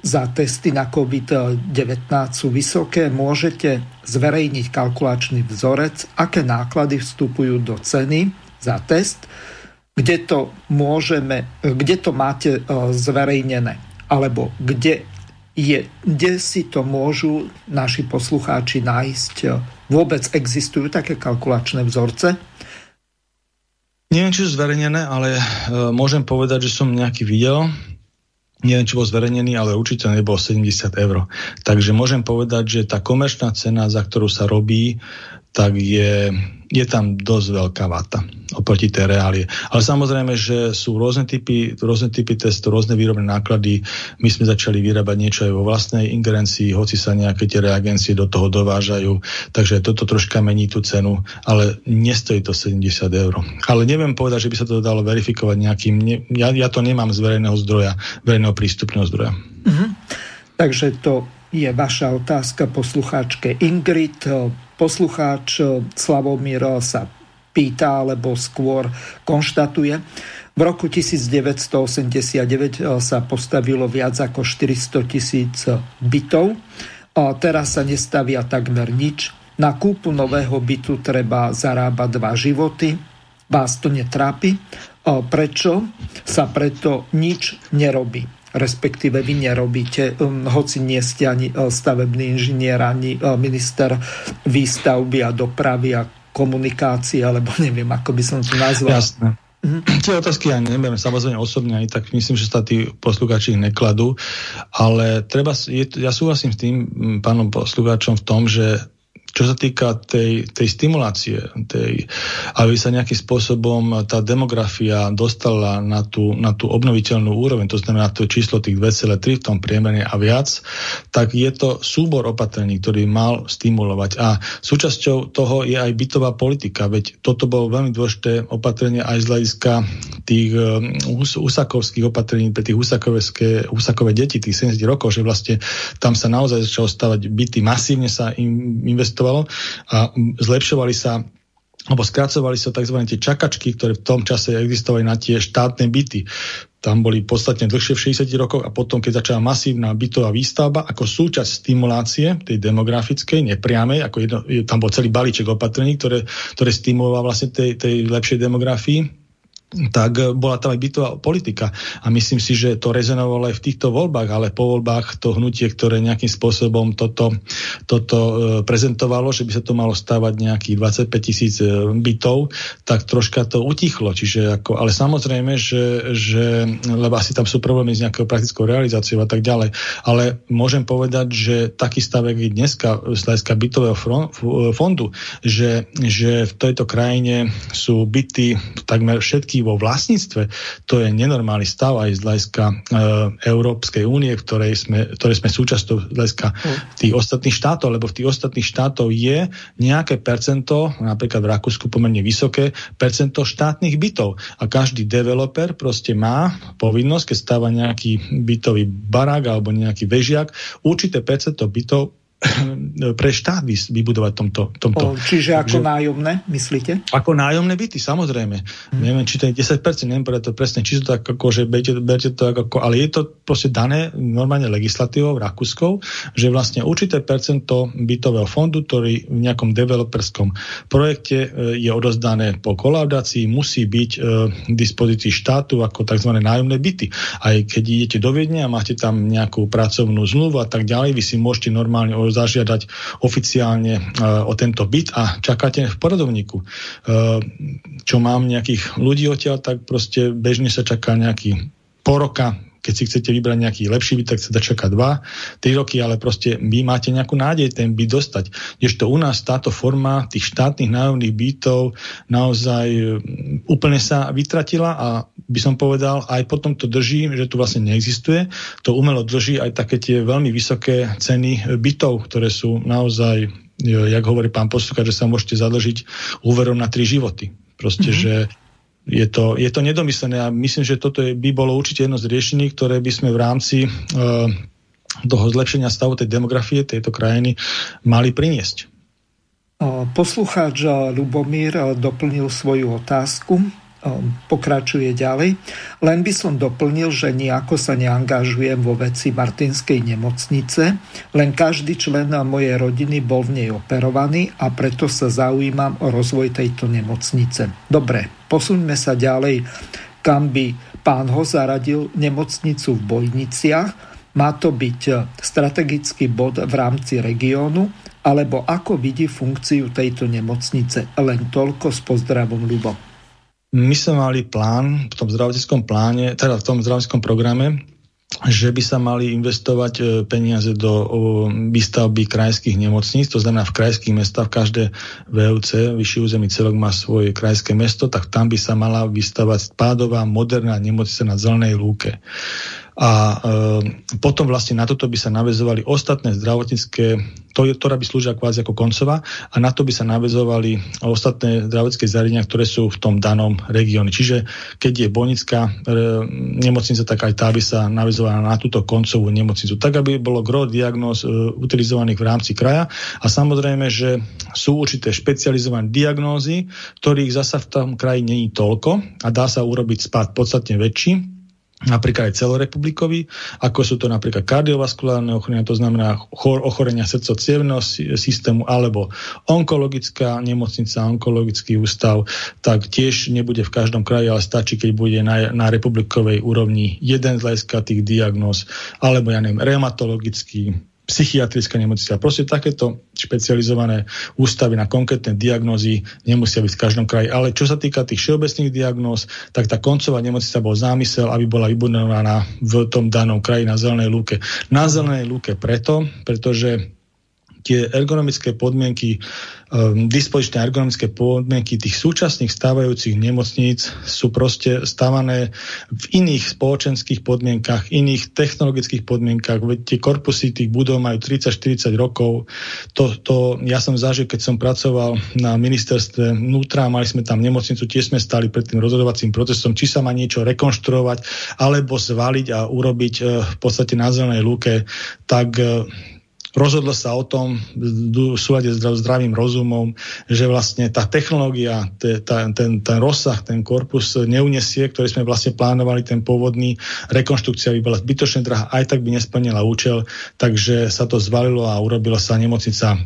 za testy na COVID-19 sú vysoké, môžete zverejniť kalkulačný vzorec, aké náklady vstupujú do ceny za test, kde to, môžeme, kde to máte e, zverejnené, alebo kde, je, kde si to môžu naši poslucháči nájsť. Vôbec existujú také kalkulačné vzorce? Neviem, či sú zverejnené, ale e, môžem povedať, že som nejaký videl neviem, či bol zverejnený, ale určite nebol 70 eur. Takže môžem povedať, že tá komerčná cena, za ktorú sa robí, tak je, je tam dosť veľká vata oproti tej reálie. Ale samozrejme, že sú rôzne typy, rôzne typy testov, rôzne výrobné náklady. My sme začali vyrábať niečo aj vo vlastnej ingerencii, hoci sa nejaké tie reagencie do toho dovážajú. Takže toto troška mení tú cenu, ale nestojí to 70 eur. Ale neviem povedať, že by sa to dalo verifikovať nejakým... Ne, ja, ja to nemám z verejného zdroja, verejného prístupného zdroja. Mm-hmm. Takže to je vaša otázka poslucháčke Ingrid Poslucháč Slavomír sa pýta, alebo skôr konštatuje. V roku 1989 sa postavilo viac ako 400 tisíc bytov. A teraz sa nestavia takmer nič. Na kúpu nového bytu treba zarábať dva životy. Vás to netrápi? Prečo sa preto nič nerobí? Respektíve vy nerobíte, um, hoci nie ste ani uh, stavebný inžinier, ani uh, minister výstavby a dopravy a komunikácie, alebo neviem, ako by som to nazval. Jasné. Mm-hmm. Tie otázky ja neviem, samozrejme osobne aj tak myslím, že sa tí poslucháči nekladú, ale treba, je, ja súhlasím s tým pánom poslucháčom v tom, že čo sa týka tej, tej stimulácie, tej, aby sa nejakým spôsobom tá demografia dostala na tú, na tú obnoviteľnú úroveň, to znamená to číslo tých 2,3 v tom priemere a viac, tak je to súbor opatrení, ktorý mal stimulovať. A súčasťou toho je aj bytová politika, veď toto bolo veľmi dôležité opatrenie aj z hľadiska tých úsakovských um, opatrení pre tých úsakové deti, tých 70 rokov, že vlastne tam sa naozaj začalo stavať byty, masívne sa im investovať investovalo a zlepšovali sa alebo skracovali sa tzv. tie čakačky, ktoré v tom čase existovali na tie štátne byty. Tam boli podstatne dlhšie v 60 rokoch a potom, keď začala masívna bytová výstavba ako súčasť stimulácie tej demografickej, nepriamej, ako jedno, tam bol celý balíček opatrení, ktoré, ktoré stimuloval vlastne tej, tej lepšej demografii, tak eh, bola tam aj bytová politika. A myslím si, že to rezonovalo aj v týchto voľbách, ale po voľbách to hnutie, ktoré nejakým spôsobom toto, toto eh, prezentovalo, že by sa to malo stávať nejakých 25 tisíc eh, bytov, tak troška to utichlo. Čiže ako, ale samozrejme, že, že, lebo asi tam sú problémy s nejakou praktickou realizáciou a tak ďalej. Ale môžem povedať, že taký stavek je dneska z hľadiska bytového fondu, že, že v tejto krajine sú byty takmer všetky vo vlastníctve, to je nenormálny stav aj z hľadiska e, Európskej únie, ktorej sme, ktoré sme súčasťou z hľadiska mm. tých ostatných štátov, lebo v tých ostatných štátov je nejaké percento, napríklad v Rakúsku pomerne vysoké percento štátnych bytov. A každý developer proste má povinnosť, keď stáva nejaký bytový barák alebo nejaký vežiak, určité percento bytov pre štát vybudovať tomto. tomto. O, čiže ako že, nájomné, myslíte? Ako nájomné byty, samozrejme. Hmm. Neviem, či to je 10%, neviem povedať to presne, či to tak ako, že berte, berte to ako, ale je to proste dané normálne legislatívou Rakúskou, že vlastne určité percento bytového fondu, ktorý v nejakom developerskom projekte e, je odozdané po kolaudácii, musí byť e, k dispozícii štátu ako tzv. nájomné byty. Aj keď idete do Viedne a máte tam nejakú pracovnú zmluvu a tak ďalej, vy si môžete normálne zažiadať oficiálne e, o tento byt a čakáte v poradovníku. E, čo mám nejakých ľudí odtiaľ, tak proste bežne sa čaká nejaký po roka, keď si chcete vybrať nejaký lepší byt, tak sa čaká 2, 3 roky, ale proste vy máte nejakú nádej ten byt dostať. Kdežto u nás táto forma tých štátnych nájomných bytov naozaj mm, úplne sa vytratila a by som povedal, aj potom to drží, že tu vlastne neexistuje. To umelo drží aj také tie veľmi vysoké ceny bytov, ktoré sú naozaj, jak hovorí pán poslúka, že sa môžete zadlžiť úverom na tri životy. Proste, mm-hmm. že je to, je to nedomyslené a myslím, že toto je, by bolo určite jedno z riešení, ktoré by sme v rámci uh, toho zlepšenia stavu tej demografie tejto krajiny mali priniesť. Poslucháč Lubomír doplnil svoju otázku. Ehm, pokračuje ďalej. Len by som doplnil, že nejako sa neangažujem vo veci Martinskej nemocnice, len každý člen mojej rodiny bol v nej operovaný a preto sa zaujímam o rozvoj tejto nemocnice. Dobre, posuňme sa ďalej, kam by pán ho zaradil nemocnicu v Bojniciach. Má to byť strategický bod v rámci regiónu, alebo ako vidí funkciu tejto nemocnice. Len toľko s pozdravom, Ľubo my sme mali plán v tom zdravotníckom pláne, teda v tom zdravotníckom programe, že by sa mali investovať e, peniaze do výstavby krajských nemocníc, to znamená v krajských mestách, každé VUC, vyšší území celok má svoje krajské mesto, tak tam by sa mala vystavať spádová moderná nemocnica na zelenej lúke. A e, potom vlastne na toto by sa navezovali ostatné zdravotnícke, to, ktorá by slúžila kvázi ako koncová, a na to by sa navezovali ostatné zdravotnícke zariadenia, ktoré sú v tom danom regióne. Čiže keď je bonická e, nemocnica, tak aj tá by sa navezovala na túto koncovú nemocnicu. Tak, aby bolo gro diagnóz e, utilizovaných v rámci kraja. A samozrejme, že sú určité špecializované diagnózy, ktorých zasa v tom kraji není toľko a dá sa urobiť spát podstatne väčší napríklad aj celorepublikový, ako sú to napríklad kardiovaskulárne ochorenia, to znamená ochorenia srdco systému, alebo onkologická nemocnica, onkologický ústav, tak tiež nebude v každom kraji, ale stačí, keď bude na, na republikovej úrovni jeden z hľadiska tých diagnóz, alebo ja neviem, reumatologický, psychiatrická nemocnica. Proste takéto špecializované ústavy na konkrétne diagnózy nemusia byť v každom kraji. Ale čo sa týka tých všeobecných diagnóz, tak tá koncová nemocnica bol zámysel, aby bola vybudovaná v tom danom kraji na zelenej lúke. Na zelenej lúke preto, pretože tie ergonomické podmienky, um, dispozičné ergonomické podmienky tých súčasných stávajúcich nemocníc sú proste stávané v iných spoločenských podmienkach, iných technologických podmienkach. Veď tie korpusy tých budov majú 30-40 rokov. To, to ja som zažil, keď som pracoval na ministerstve vnútra, mali sme tam nemocnicu, tiež sme stali pred tým rozhodovacím procesom, či sa má niečo rekonštruovať, alebo zvaliť a urobiť uh, v podstate na zelenej lúke, tak uh, Rozhodlo sa o tom v súlade s zdravým rozumom, že vlastne tá technológia, ten, ten rozsah, ten korpus neunesie, ktorý sme vlastne plánovali, ten pôvodný, rekonštrukcia by bola zbytočne drahá, aj tak by nesplnila účel, takže sa to zvalilo a urobila sa nemocnica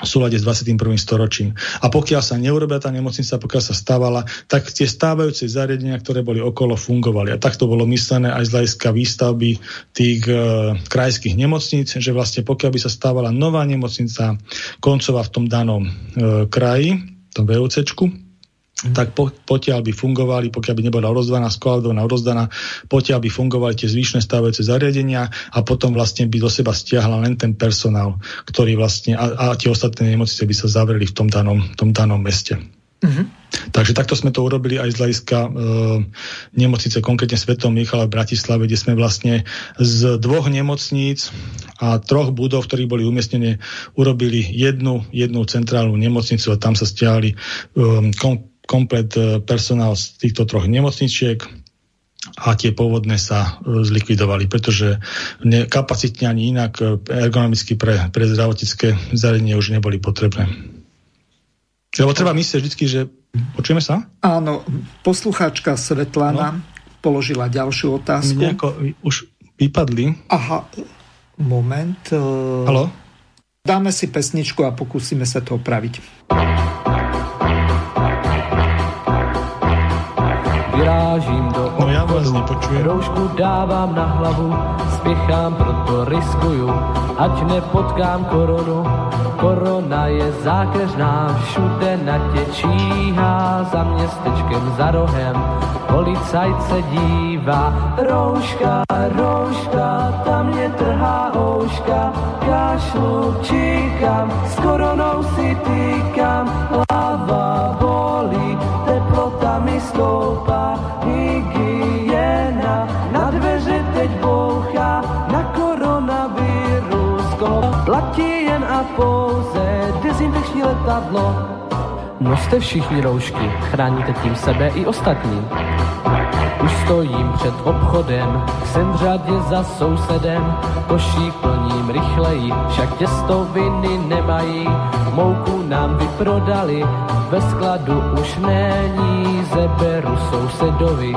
v súlade s 21. storočím. A pokiaľ sa neurobila tá nemocnica, pokiaľ sa stávala, tak tie stávajúce zariadenia, ktoré boli okolo, fungovali. A takto bolo myslené aj z hľadiska výstavby tých e, krajských nemocníc, že vlastne pokiaľ by sa stávala nová nemocnica koncová v tom danom e, kraji, v tom VUCčku. Tak po, potiaľ by fungovali, pokiaľ by nebola rozdaná, skladovaná, rozdaná, potiaľ by fungovali tie zvyšné stávajúce zariadenia a potom vlastne by do seba stiahla len ten personál, ktorý vlastne, a, a tie ostatné nemocnice by sa zavreli v tom danom, tom danom meste. Mm-hmm. Takže takto sme to urobili aj z hľadiska e, nemocnice, konkrétne Svetom Michala v Bratislave, kde sme vlastne z dvoch nemocníc a troch budov, ktorých boli umiestnené, urobili jednu, jednu centrálnu nemocnicu a tam sa stiahli e, kom, komplet e, personál z týchto troch nemocničiek a tie pôvodné sa e, zlikvidovali, pretože ne, kapacitne ani inak e, ergonomicky pre, pre zdravotnícke zariadenie už neboli potrebné. Lebo treba myslieť vždy, že... Počujeme sa? Áno, poslucháčka Svetlana no. položila ďalšiu otázku. Nejako už vypadli. Aha, moment. Halo? Dáme si pesničku a pokúsime sa to opraviť. Vyrážím do no, já vás nepočuji. Roušku dávám na hlavu, spěchám, proto riskuju, ať nepotkám koronu. Korona je zákeřná, všude na tě číhá, za městečkem, za rohem, policajt se dívá. Rouška, rouška, tam mě trhá ouška, kašlu, číkám, s koronou si týkám, dezinfekční letadlo. Noste všichni roušky, chráníte tím sebe i ostatní. Už stojím před obchodem, jsem řadě za sousedem, košík plním rychleji, však těstoviny nemají, mouku nám vyprodali, ve skladu už není, zeberu sousedovi,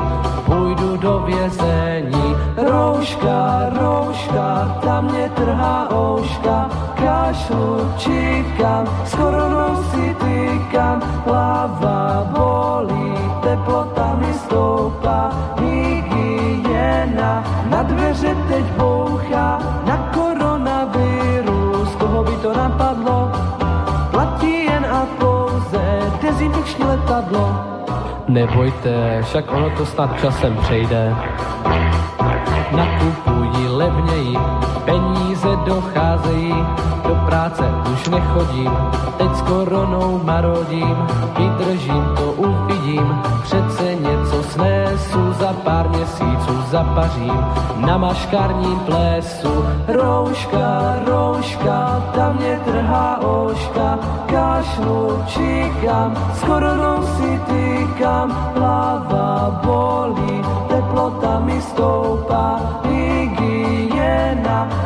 půjdu do vězení. Rouška, rouška, tam mě trhá ouška, kašlu, číkám, s koronou si týkám, hlava bolí, teplota mi stoupá, hygiena, na dveře teď bouchá, na koronavirus, koho by to napadlo, platí jen a pouze dezinfekční letadlo. Nebojte, však ono to snad časem přejde. Nakupují levněji, peníze docházejí, do práce už nechodím, teď s koronou marodím, vydržím to, uvidím, přece něco snesu za pár měsíců zapařím. Na maškarním plesu. Rouška, rouška, tam mě trhá oška, kašlu číkám, s koronou si tykám, hlava bolí, teplota mi stoupá,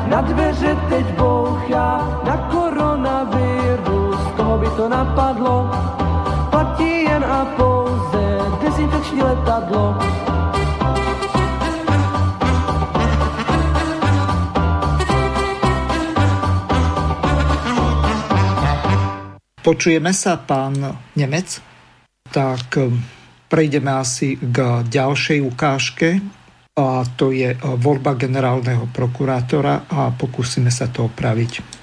na dveře teď bouchá, na koronavirus, toho by to napadlo, platí jen a pouze dezinfekční letadlo. Počujeme sa, pán Nemec? Tak um, prejdeme asi k ďalšej ukážke a to je voľba generálneho prokurátora a pokúsime sa to opraviť.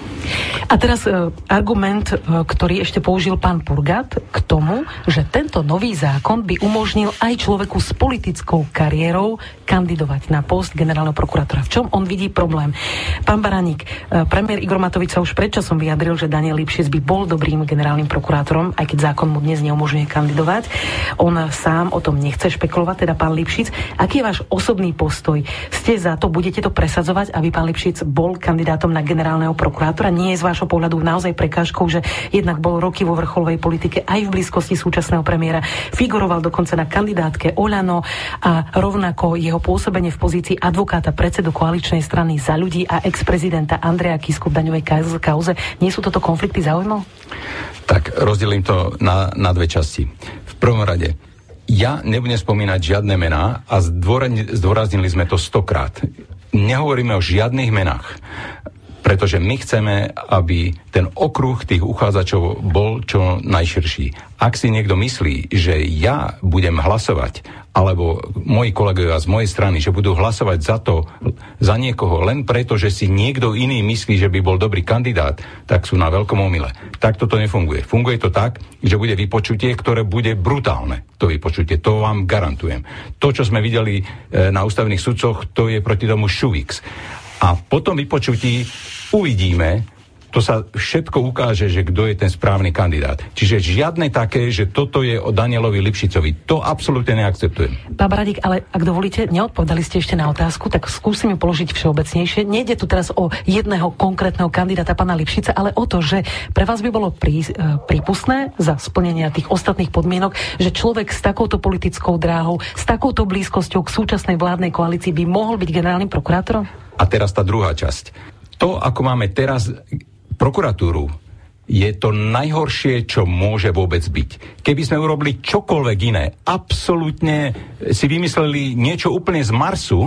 A teraz e, argument, e, ktorý ešte použil pán Purgat k tomu, že tento nový zákon by umožnil aj človeku s politickou kariérou kandidovať na post generálneho prokurátora. V čom on vidí problém? Pán Baraník, e, premiér Igor Matovič sa už predčasom vyjadril, že Daniel Lipšic by bol dobrým generálnym prokurátorom, aj keď zákon mu dnes neumožňuje kandidovať. On sám o tom nechce špekulovať, teda pán Lipšic. Aký je váš osobný postoj? Ste za to, budete to presadzovať, aby pán Lipšic bol kandidátom na generálneho prokurátora? Nie je z vášho pohľadu naozaj prekážkou, že jednak bol roky vo vrcholovej politike aj v blízkosti súčasného premiéra. Figuroval dokonca na kandidátke Oľano a rovnako jeho pôsobenie v pozícii advokáta predsedu koaličnej strany za ľudí a ex-prezidenta Andreja Kisku v daňovej kauze. Nie sú toto konflikty záujmov? Tak rozdelím to na, na dve časti. V prvom rade, ja nebudem spomínať žiadne mená a zdôraznili sme to stokrát. Nehovoríme o žiadnych menách pretože my chceme, aby ten okruh tých uchádzačov bol čo najširší. Ak si niekto myslí, že ja budem hlasovať, alebo moji kolegovia z mojej strany, že budú hlasovať za to, za niekoho, len preto, že si niekto iný myslí, že by bol dobrý kandidát, tak sú na veľkom omyle. Tak toto nefunguje. Funguje to tak, že bude vypočutie, ktoré bude brutálne. To vypočutie, to vám garantujem. To, čo sme videli e, na ústavných sudcoch, to je proti tomu šuvix. A potom vypočutí uvidíme, to sa všetko ukáže, že kto je ten správny kandidát. Čiže žiadne také, že toto je o Danielovi Lipšicovi. To absolútne neakceptujem. Pán Bradik, ale ak dovolíte, neodpovedali ste ešte na otázku, tak skúsim ju položiť všeobecnejšie. Nejde tu teraz o jedného konkrétneho kandidáta, pána Lipšica, ale o to, že pre vás by bolo prí, e, prípustné za splnenia tých ostatných podmienok, že človek s takouto politickou dráhou, s takouto blízkosťou k súčasnej vládnej koalícii by mohol byť generálnym prokurátorom? A teraz tá druhá časť to, ako máme teraz prokuratúru, je to najhoršie, čo môže vôbec byť. Keby sme urobili čokoľvek iné, absolútne si vymysleli niečo úplne z Marsu,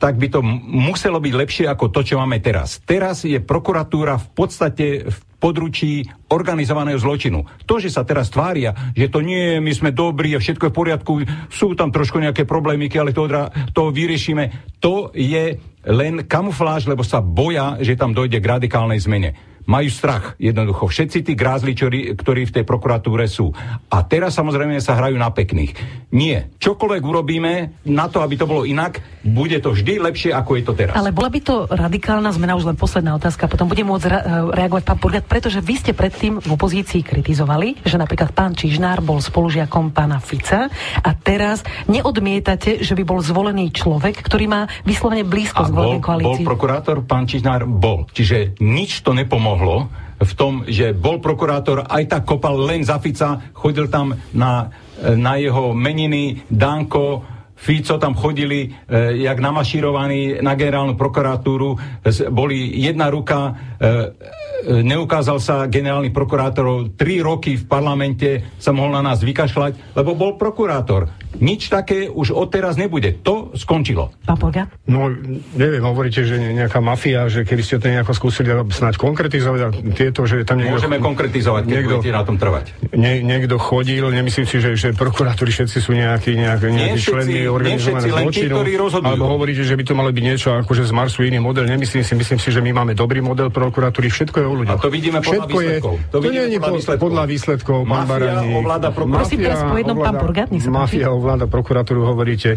tak by to muselo byť lepšie ako to, čo máme teraz. Teraz je prokuratúra v podstate v područí organizovaného zločinu. To, že sa teraz tvária, že to nie, my sme dobrí a všetko je v poriadku, sú tam trošku nejaké problémy, ale to, to vyriešime, to je len kamufláž, lebo sa boja, že tam dojde k radikálnej zmene majú strach jednoducho. Všetci tí grázli, ktorí, ktorí v tej prokuratúre sú. A teraz samozrejme sa hrajú na pekných. Nie. Čokoľvek urobíme na to, aby to bolo inak, bude to vždy lepšie, ako je to teraz. Ale bola by to radikálna zmena, už len posledná otázka, potom bude môcť re- reagovať pán Purgat, pretože vy ste predtým v opozícii kritizovali, že napríklad pán Čižnár bol spolužiakom pána Fica a teraz neodmietate, že by bol zvolený človek, ktorý má vyslovene blízko k koalícii. Bol prokurátor, pán Čižnár bol. Čiže nič to nepomohlo pomohlo v tom, že bol prokurátor, aj tak kopal len za Fica, chodil tam na, na jeho meniny, Danko, Fico tam chodili, e, jak namašírovaní na generálnu prokuratúru, boli jedna ruka, e, neukázal sa generálny prokurátor, tri roky v parlamente sa mohol na nás vykašľať, lebo bol prokurátor. Nič také už odteraz nebude. To skončilo. Pán Polga? No, neviem, hovoríte, že nejaká mafia, že keby ste to nejako skúsili snáď konkretizovať a tieto, že tam niekto... Môžeme konkretizovať, keď niekto, budete na tom trvať. Nie, niekto chodil, nemyslím si, že, že prokurátori všetci sú nejakí, nejakí, nejakí členmi organizovaného zločinu. Alebo hovoríte, že by to malo byť niečo akože z Marsu iný model. Nemyslím si, myslím si, že my máme dobrý model prokuratúry, všetko je o ľuďoch. A to vidíme podľa Všetko výsledkov. Je, to, to nie je podľa výsledkov. Mafia ovláda prokuratúru. Mafia ovláda prokuratúru, hovoríte.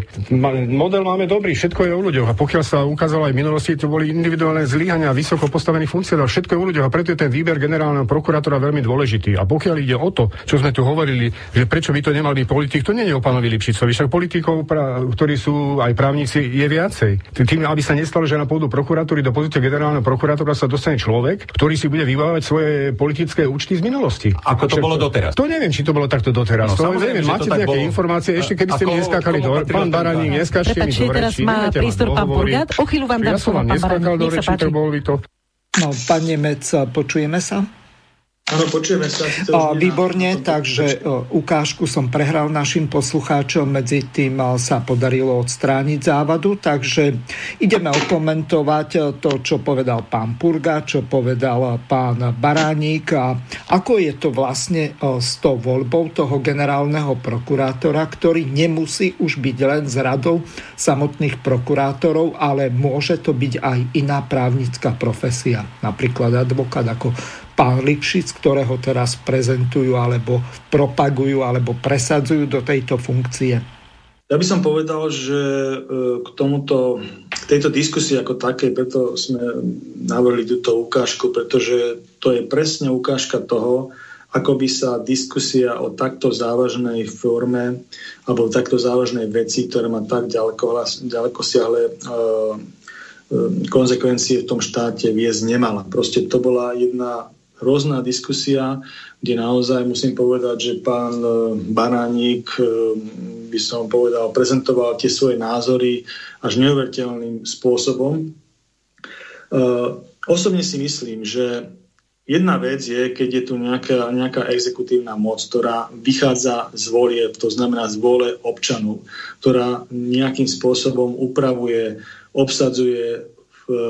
Model máme dobrý, všetko je o ľuďoch. A pokiaľ sa ukázalo aj v minulosti, to boli individuálne zlyhania vysoko postavených funkcionárov, všetko je o ľuďoch. A preto je ten výber generálneho prokurátora veľmi dôležitý. A pokiaľ ide o to, čo sme tu hovorili, že prečo by to nemal byť politik, to nie je o pánovi Lipšicovi. Však politikov teda, ktorí sú aj právnici, je viacej. Tým, aby sa nestalo, že na pôdu prokuratúry do pozície generálneho prokurátora sa dostane človek, ktorý si bude vyvávať svoje politické účty z minulosti. Ako to bolo doteraz? To neviem, či to bolo takto doteraz. No, to neviem, máte nejaké bolo. informácie, ešte keby ste mi neskákali do pán Baraník, neskáčte mi do teraz má prístor pán Purgat. O chvíľu vám dám slovo, pán Baraník. Nech sa páči. No, pán Nemec, počujeme sa? Áno, počujeme sa. O, výborne, takže ukážku som prehral našim poslucháčom, medzi tým sa podarilo odstrániť závadu, takže ideme okomentovať to, čo povedal pán Purga, čo povedal pán Baránik a ako je to vlastne s tou voľbou toho generálneho prokurátora, ktorý nemusí už byť len z radou samotných prokurátorov, ale môže to byť aj iná právnická profesia, napríklad advokát ako pán Lipšic, ktorého teraz prezentujú alebo propagujú alebo presadzujú do tejto funkcie? Ja by som povedal, že e, k tomuto, k tejto diskusii ako takej, preto sme navrhli túto ukážku, pretože to je presne ukážka toho, ako by sa diskusia o takto závažnej forme alebo takto závažnej veci, ktoré má tak ďaleko, ďaleko siahle uh, konsekvencie v tom štáte viesť nemala. Proste to bola jedna rôzna diskusia, kde naozaj musím povedať, že pán e, Banánik, e, by som povedal, prezentoval tie svoje názory až neuveriteľným spôsobom. E, osobne si myslím, že jedna vec je, keď je tu nejaká, nejaká exekutívna moc, ktorá vychádza z volie, to znamená z vole občanov, ktorá nejakým spôsobom upravuje, obsadzuje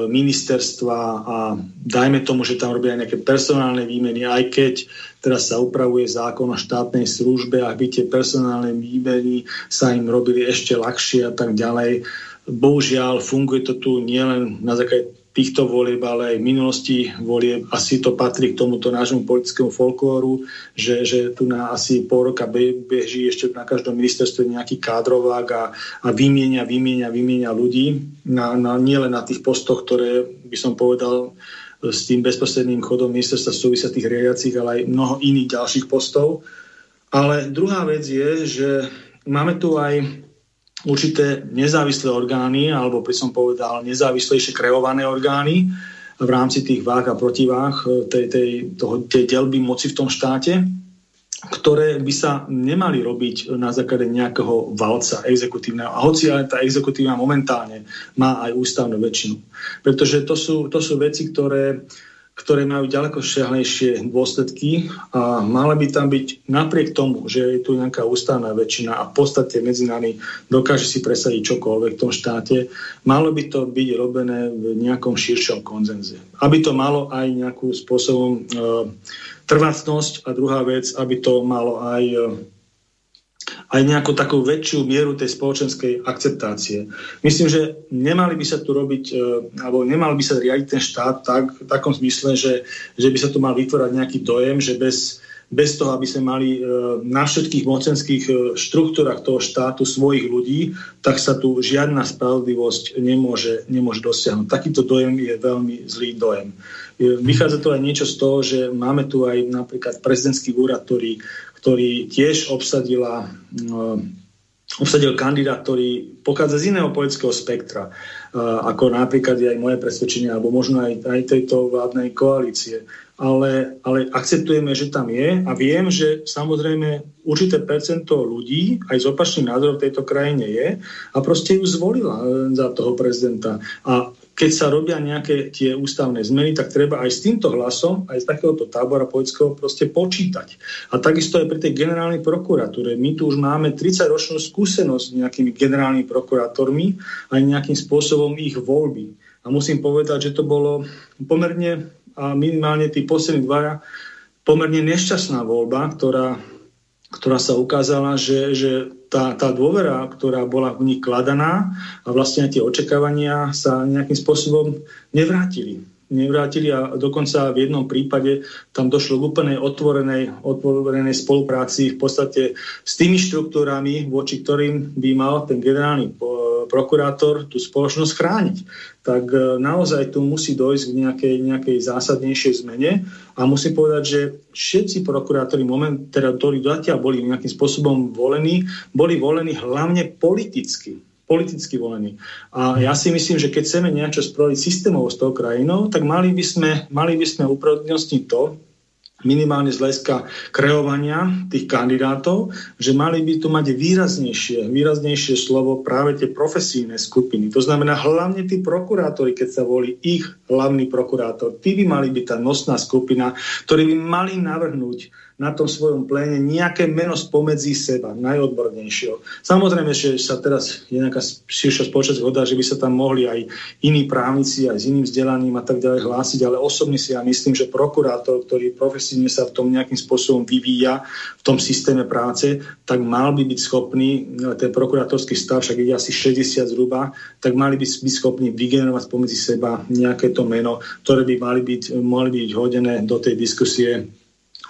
ministerstva a dajme tomu, že tam robia nejaké personálne výmeny, aj keď teraz sa upravuje zákon o štátnej službe, aby tie personálne výmeny sa im robili ešte ľahšie a tak ďalej. Bohužiaľ, funguje to tu nielen na základe týchto volieb, ale aj minulosti volieb. Asi to patrí k tomuto nášmu politickému folklóru, že, že tu na asi pol roka beží ešte na každom ministerstve nejaký kádrovák a, a vymienia, vymienia, vymienia ľudí. Na, na, nielen na tých postoch, ktoré by som povedal s tým bezprostredným chodom ministerstva súvisia tých riadiacich, ale aj mnoho iných ďalších postov. Ale druhá vec je, že máme tu aj určité nezávislé orgány, alebo by som povedal nezávislejšie kreované orgány v rámci tých váh a protiváh e, tej, tej, toho, tej delby moci v tom štáte, ktoré by sa nemali robiť na základe nejakého valca exekutívneho. A hoci ale tá exekutívna momentálne má aj ústavnú väčšinu. Pretože to sú, to sú veci, ktoré ktoré majú ďaleko šiahlejšie dôsledky a mala by tam byť napriek tomu, že je tu nejaká ústavná väčšina a v podstate nami dokáže si presadiť čokoľvek v tom štáte, malo by to byť robené v nejakom širšom konzenze. Aby to malo aj nejakú spôsobom e, trvácnosť a druhá vec, aby to malo aj e, aj nejakú takú väčšiu mieru tej spoločenskej akceptácie. Myslím, že nemali by sa tu robiť, e, alebo nemal by sa riadiť ten štát tak, v takom zmysle, že, že by sa tu mal vytvárať nejaký dojem, že bez, bez toho, aby sme mali e, na všetkých mocenských e, štruktúrach toho štátu svojich ľudí, tak sa tu žiadna spravodlivosť nemôže, nemôže dosiahnuť. Takýto dojem je veľmi zlý dojem. Vychádza to aj niečo z toho, že máme tu aj napríklad prezidentský úrad, ktorý ktorý tiež obsadila, no, obsadil kandidát, ktorý pochádza z iného politického spektra, ako napríklad aj moje presvedčenie, alebo možno aj, aj tejto vládnej koalície. Ale, ale akceptujeme, že tam je a viem, že samozrejme určité percento ľudí aj z opačným názorom v tejto krajine je a proste ju zvolila za toho prezidenta. A keď sa robia nejaké tie ústavné zmeny, tak treba aj s týmto hlasom, aj z takéhoto tábora politického proste počítať. A takisto aj pri tej generálnej prokuratúre. My tu už máme 30-ročnú skúsenosť s nejakými generálnymi prokurátormi aj nejakým spôsobom ich voľby. A musím povedať, že to bolo pomerne, a minimálne tí poslední dvaja, pomerne nešťastná voľba, ktorá ktorá sa ukázala, že, že tá, tá dôvera, ktorá bola v nich kladaná a vlastne tie očakávania sa nejakým spôsobom nevrátili. Nevrátili a dokonca v jednom prípade tam došlo k úplnej otvorenej, otvorenej spolupráci v podstate s tými štruktúrami, voči ktorým by mal ten generálny prokurátor tú spoločnosť chrániť. Tak e, naozaj tu musí dojsť k nejakej, nejakej zásadnejšej zmene a musím povedať, že všetci prokurátori, moment, teda, ktorí zatiaľ boli nejakým spôsobom volení, boli volení hlavne politicky politicky volení. A ja si myslím, že keď chceme niečo spraviť systémovo s tou krajinou, tak mali by sme, mali by sme to, minimálne z hľadiska kreovania tých kandidátov, že mali by tu mať výraznejšie, výraznejšie slovo práve tie profesijné skupiny. To znamená hlavne tí prokurátori, keď sa volí ich hlavný prokurátor, tí by mali byť tá nosná skupina, ktorí by mali navrhnúť na tom svojom pléne nejaké meno spomedzi seba, najodbornejšieho. Samozrejme, že sa teraz je nejaká širšia spoločnosť zhoda, že by sa tam mohli aj iní právnici, aj s iným vzdelaním a tak ďalej hlásiť, ale osobne si ja myslím, že prokurátor, ktorý profesívne sa v tom nejakým spôsobom vyvíja v tom systéme práce, tak mal by byť schopný, ten prokurátorský stav, však ide asi 60 zhruba, tak mali by byť schopní vygenerovať spomedzi seba nejaké to meno, ktoré by mali byť, mali byť hodené do tej diskusie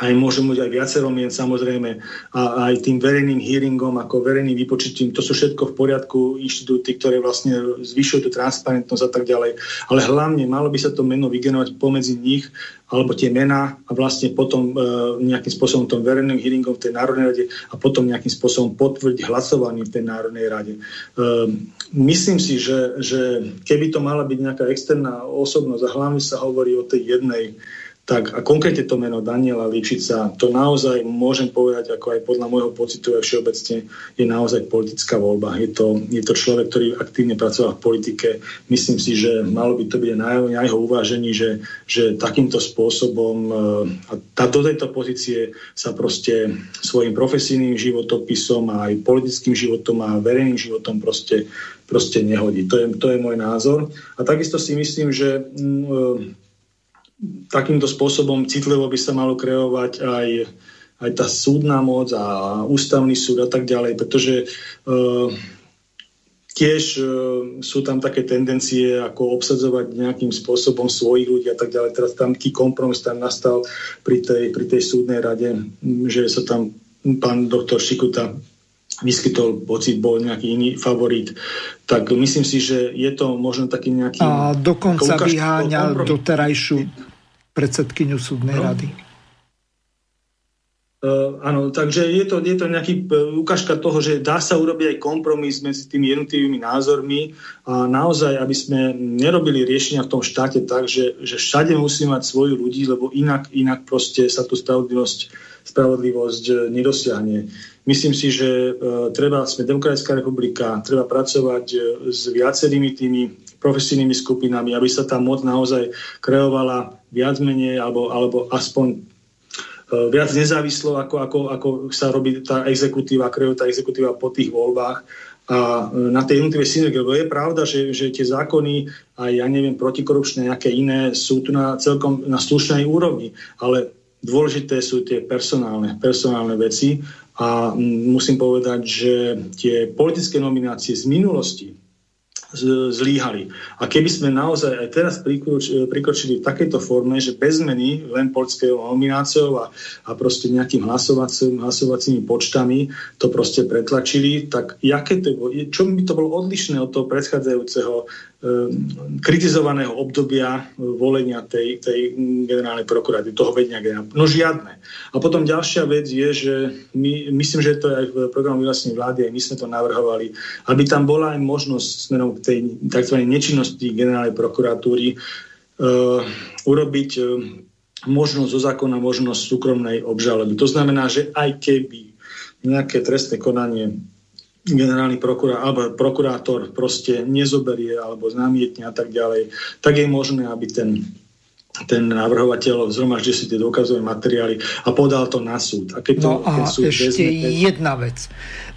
aj môžu mať aj viacero mien samozrejme a aj tým verejným hearingom ako verejným vypočitím, to sú všetko v poriadku inštitúty, ktoré vlastne zvyšujú tú transparentnosť a tak ďalej. Ale hlavne malo by sa to meno vygenovať pomedzi nich alebo tie mená a vlastne potom e, nejakým spôsobom tom verejným hearingom v tej Národnej rade a potom nejakým spôsobom potvrdiť hlasovaním v tej Národnej rade. E, myslím si, že, že keby to mala byť nejaká externá osobnosť a hlavne sa hovorí o tej jednej tak a konkrétne to meno Daniela Lipšica, to naozaj môžem povedať, ako aj podľa môjho pocitu aj všeobecne, je naozaj politická voľba. Je to, je to človek, ktorý aktívne pracoval v politike. Myslím si, že malo by to byť na, na jeho uvážení, že, že takýmto spôsobom eh, a tá, do tejto pozície sa proste svojim profesijným životopisom a aj politickým životom a verejným životom proste, proste nehodí. To je, to je môj názor. A takisto si myslím, že mm, takýmto spôsobom citlivo by sa malo kreovať aj, aj tá súdna moc a ústavný súd a tak ďalej, pretože uh, tiež uh, sú tam také tendencie, ako obsadzovať nejakým spôsobom svojich ľudí a tak ďalej. Teraz tam taký kompromis tam nastal pri tej, pri tej súdnej rade, že sa tam pán doktor Šikuta vyskytol pocit, bol nejaký iný favorit, tak myslím si, že je to možno taký nejaký... A dokonca vyháňa doterajšiu predsedkyňu súdnej no. rady. Uh, áno, takže je to, je to nejaký uh, ukážka toho, že dá sa urobiť aj kompromis medzi tými jednotlivými názormi a naozaj, aby sme nerobili riešenia v tom štáte tak, že, že všade musí mať svoju ľudí, lebo inak, inak proste sa tu spravodlivosť, spravodlivosť uh, nedosiahne. Myslím si, že uh, treba, sme Demokratická republika, treba pracovať uh, s viacerými tými profesijnými skupinami, aby sa tá moc naozaj kreovala viac menej, alebo, alebo aspoň e, viac nezávislo, ako, ako, ako sa robí tá exekutíva, kreuje tá exekutíva po tých voľbách a e, na tej jednotlivé synergie. Lebo je pravda, že, že tie zákony a ja neviem, protikorupčné, nejaké iné sú tu na celkom na slušnej úrovni, ale dôležité sú tie personálne, personálne veci a musím povedať, že tie politické nominácie z minulosti, zlíhali. A keby sme naozaj aj teraz prikročili v takejto forme, že bez zmeny len politického nomináciou a, a proste nejakým hlasovacím, hlasovacími počtami to proste pretlačili, tak jaké to, čo by to bolo odlišné od toho predchádzajúceho kritizovaného obdobia e, volenia tej, tej generálnej prokuráty, toho vedenia generálnej. No žiadne. A potom ďalšia vec je, že my, myslím, že to je aj v programu vyhlásení vlády, aj my sme to navrhovali, aby tam bola aj možnosť smerom k tej tzv. nečinnosti generálnej prokuratúry uh, urobiť uh, možnosť zo zákona, možnosť súkromnej obžaloby. To znamená, že aj keby nejaké trestné konanie generálny prokurá, alebo prokurátor proste nezoberie alebo znamietne a tak ďalej, tak je možné, aby ten ten navrhovateľ zhromaždil si tie dôkazové materiály a podal to na súd. A keď to, no a súd ešte vezme, jedna vec.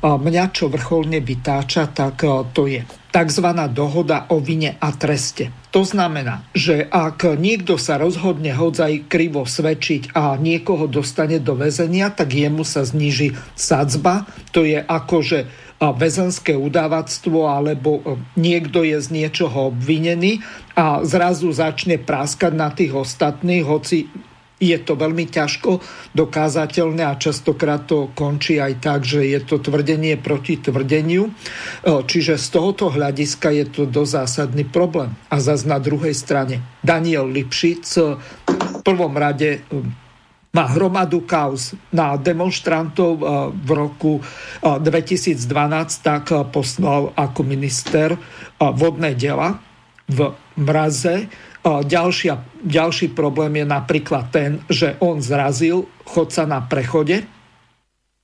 Mňa čo vrcholne vytáča, tak to je tzv. dohoda o vine a treste. To znamená, že ak niekto sa rozhodne hodzaj krivo svedčiť a niekoho dostane do väzenia, tak jemu sa zniží sadzba. To je ako, že väzenské udávactvo alebo niekto je z niečoho obvinený a zrazu začne práskať na tých ostatných, hoci je to veľmi ťažko dokázateľné a častokrát to končí aj tak, že je to tvrdenie proti tvrdeniu. Čiže z tohoto hľadiska je to dosť zásadný problém. A zase na druhej strane Daniel Lipšic v prvom rade má hromadu kauz na demonstrantov v roku 2012, tak poslal ako minister vodné dela v mraze. Ďalšia, ďalší problém je napríklad ten, že on zrazil chodca na prechode,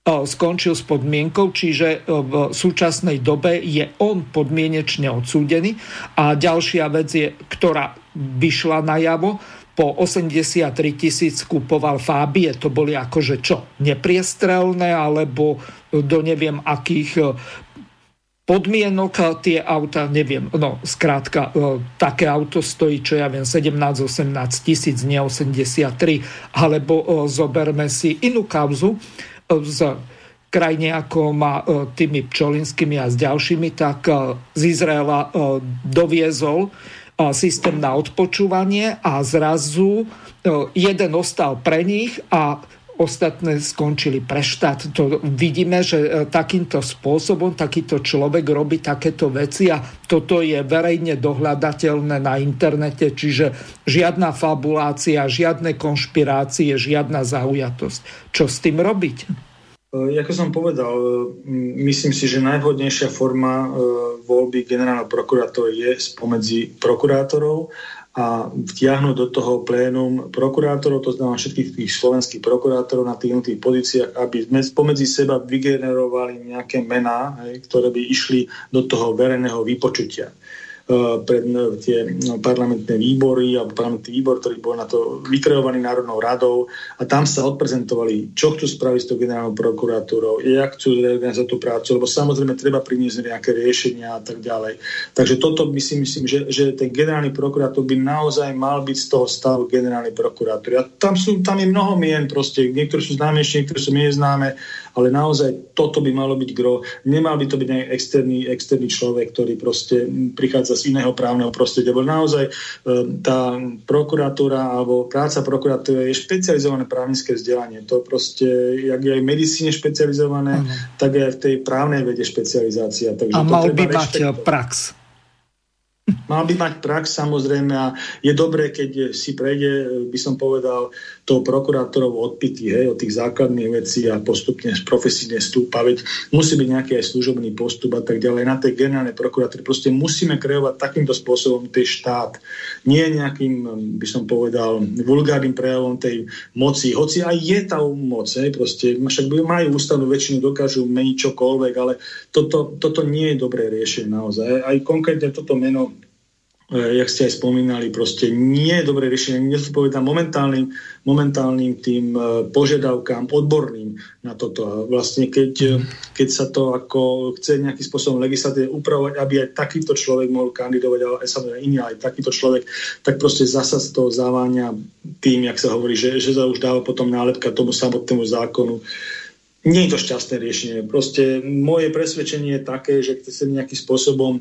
skončil s podmienkou, čiže v súčasnej dobe je on podmienečne odsúdený. A ďalšia vec je, ktorá vyšla najavo, po 83 tisíc kupoval Fábie, to boli akože čo, nepriestrelné, alebo do neviem akých e, podmienok tie auta, neviem, no skrátka, e, také auto stojí, čo ja viem, 17-18 tisíc, nie 83, alebo e, zoberme si inú kauzu z krajine ako má tými Pčolinskými a s ďalšími, tak z Izraela doviezol systém na odpočúvanie a zrazu jeden ostal pre nich a ostatné skončili pre štát. To vidíme, že e, takýmto spôsobom takýto človek robí takéto veci a toto je verejne dohľadateľné na internete, čiže žiadna fabulácia, žiadne konšpirácie, žiadna zaujatosť. Čo s tým robiť? E, ako som povedal, e, myslím si, že najvhodnejšia forma e, voľby generálneho prokurátora je spomedzi prokurátorov a vtiahnuť do toho plénum prokurátorov, to znamená všetkých tých slovenských prokurátorov na tých jednotlivých pozíciách, aby sme spomedzi seba vygenerovali nejaké mená, ktoré by išli do toho verejného vypočutia. Eh, pred eh, tie no, parlamentné výbory alebo parlamentný výbor, ktorý bol na to vykreovaný Národnou radou a tam sa odprezentovali, čo chcú spraviť s tou generálnou prokuratúrou, jak chcú zreorganizovať tú prácu, lebo samozrejme treba priniesť nejaké riešenia a tak ďalej. Takže toto by si myslím, že, že ten generálny prokurátor by naozaj mal byť z toho stavu generálny prokurátor. A tam, sú, tam je mnoho mien, proste, niektoré sú známejšie, niektoré sú neznáme ale naozaj toto by malo byť gro. Nemal by to byť nejaký externý, externý človek, ktorý proste prichádza z iného právneho prostredia, lebo naozaj e, tá prokuratúra alebo práca prokuratúry je špecializované právnické vzdelanie. To proste, jak je aj v medicíne špecializované, uh-huh. tak je aj v tej právnej vede špecializácia. Takže a mal by mať e, prax. Mal by mať prax samozrejme a je dobré, keď si prejde, by som povedal, tou prokurátorov odpity hej, od tých základných vecí a postupne profesíne stúpa. Veď musí byť nejaký aj služobný postup a tak ďalej. Na tej generálnej prokuratúre proste musíme kreovať takýmto spôsobom tej štát. Nie nejakým, by som povedal, vulgárnym prejavom tej moci. Hoci aj je tá moc, hej, proste, však majú ústavnú väčšinu, dokážu meniť čokoľvek, ale toto, toto nie je dobré riešenie naozaj. Aj konkrétne toto meno jak ste aj spomínali, proste nie je dobré riešenie, nezodpovedá momentálnym, momentálnym tým e, požiadavkám odborným na toto. A vlastne keď, e, keď sa to ako chce nejakým spôsobom legislatíve upravovať, aby aj takýto človek mohol kandidovať, ale aj samozrejme iný, aj takýto človek, tak proste zasa z toho záváňa tým, jak sa hovorí, že, že sa už dáva potom nálepka tomu samotnému zákonu. Nie je to šťastné riešenie. Proste moje presvedčenie je také, že chce nejakým spôsobom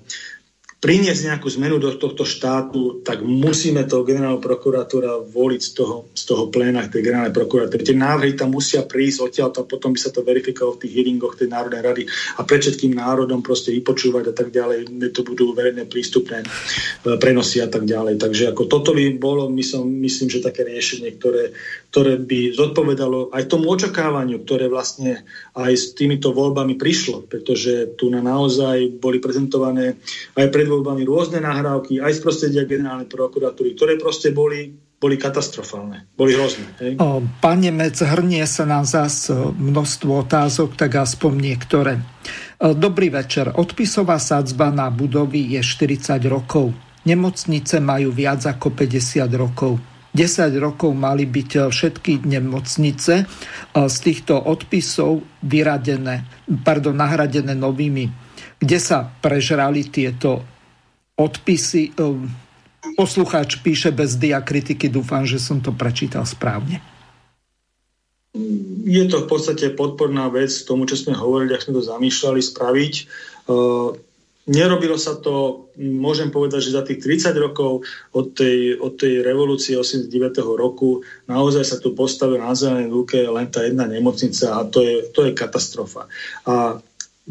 priniesť nejakú zmenu do tohto štátu, tak musíme toho generálneho prokuratúra voliť z toho, z toho pléna tej generálnej prokuratúry. Tie návrhy tam musia prísť odtiaľ a potom by sa to verifikovalo v tých hearingoch tej Národnej rady a pred všetkým národom proste vypočúvať a tak ďalej, to budú verejné prístupné e, prenosy a tak ďalej. Takže ako toto by bolo, myslím, myslím že také riešenie, ktoré, ktoré by zodpovedalo aj tomu očakávaniu, ktoré vlastne aj s týmito voľbami prišlo, pretože tu na naozaj boli prezentované aj pred voľbami rôzne nahrávky, aj z prostredia generálnej prokuratúry, ktoré proste boli boli katastrofálne, boli hrozné. Hej? O, pán Nemec, hrnie sa nám zás množstvo otázok, tak aspoň niektoré. Dobrý večer. Odpisová sadzba na budovy je 40 rokov. Nemocnice majú viac ako 50 rokov. 10 rokov mali byť všetky nemocnice z týchto odpisov vyradené, pardon, nahradené novými, kde sa prežrali tieto odpisy. Ehm, poslucháč píše bez diakritiky, dúfam, že som to prečítal správne. Je to v podstate podporná vec tomu, čo sme hovorili, ak sme to zamýšľali spraviť. Nerobilo sa to, môžem povedať, že za tých 30 rokov od tej, od tej revolúcie 89. roku naozaj sa tu postavila na zelenej lúke len tá jedna nemocnica a to je, to je katastrofa. A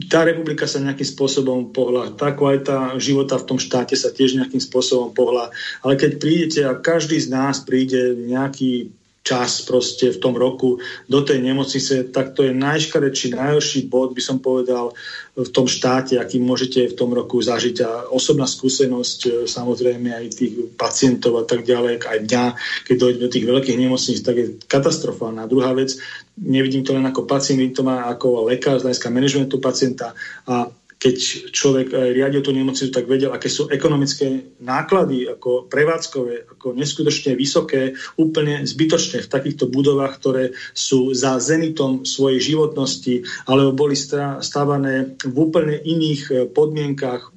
tá republika sa nejakým spôsobom pohla, tá kvalita života v tom štáte sa tiež nejakým spôsobom pohla, ale keď prídete a každý z nás príde nejaký čas proste v tom roku do tej nemocnice, tak to je najškarečší, najhorší bod, by som povedal, v tom štáte, aký môžete v tom roku zažiť. A osobná skúsenosť, e, samozrejme aj tých pacientov a tak ďalej, aj mňa, keď dojde do tých veľkých nemocníc, tak je katastrofálna. Druhá vec, nevidím to len ako pacient, vidím to má ako lekár z hľadiska manažmentu pacienta a keď človek eh, riadil tú nemocnicu, tak vedel, aké sú ekonomické náklady, ako prevádzkové, ako neskutočne vysoké, úplne zbytočné v takýchto budovách, ktoré sú za zenitom svojej životnosti, alebo boli stávané v úplne iných eh, podmienkach,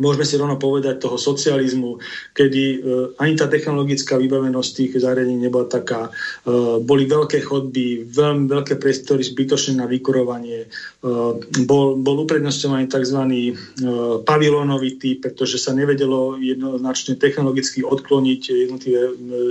môžeme si rovno povedať toho socializmu, kedy uh, ani tá technologická vybavenosť tých zariadení nebola taká. Uh, boli veľké chodby, veľmi veľké priestory zbytočné na vykurovanie. Uh, bol, bol uprednostňovaný tzv. Uh, pavilónový typ, pretože sa nevedelo jednoznačne technologicky odkloniť jednotlivé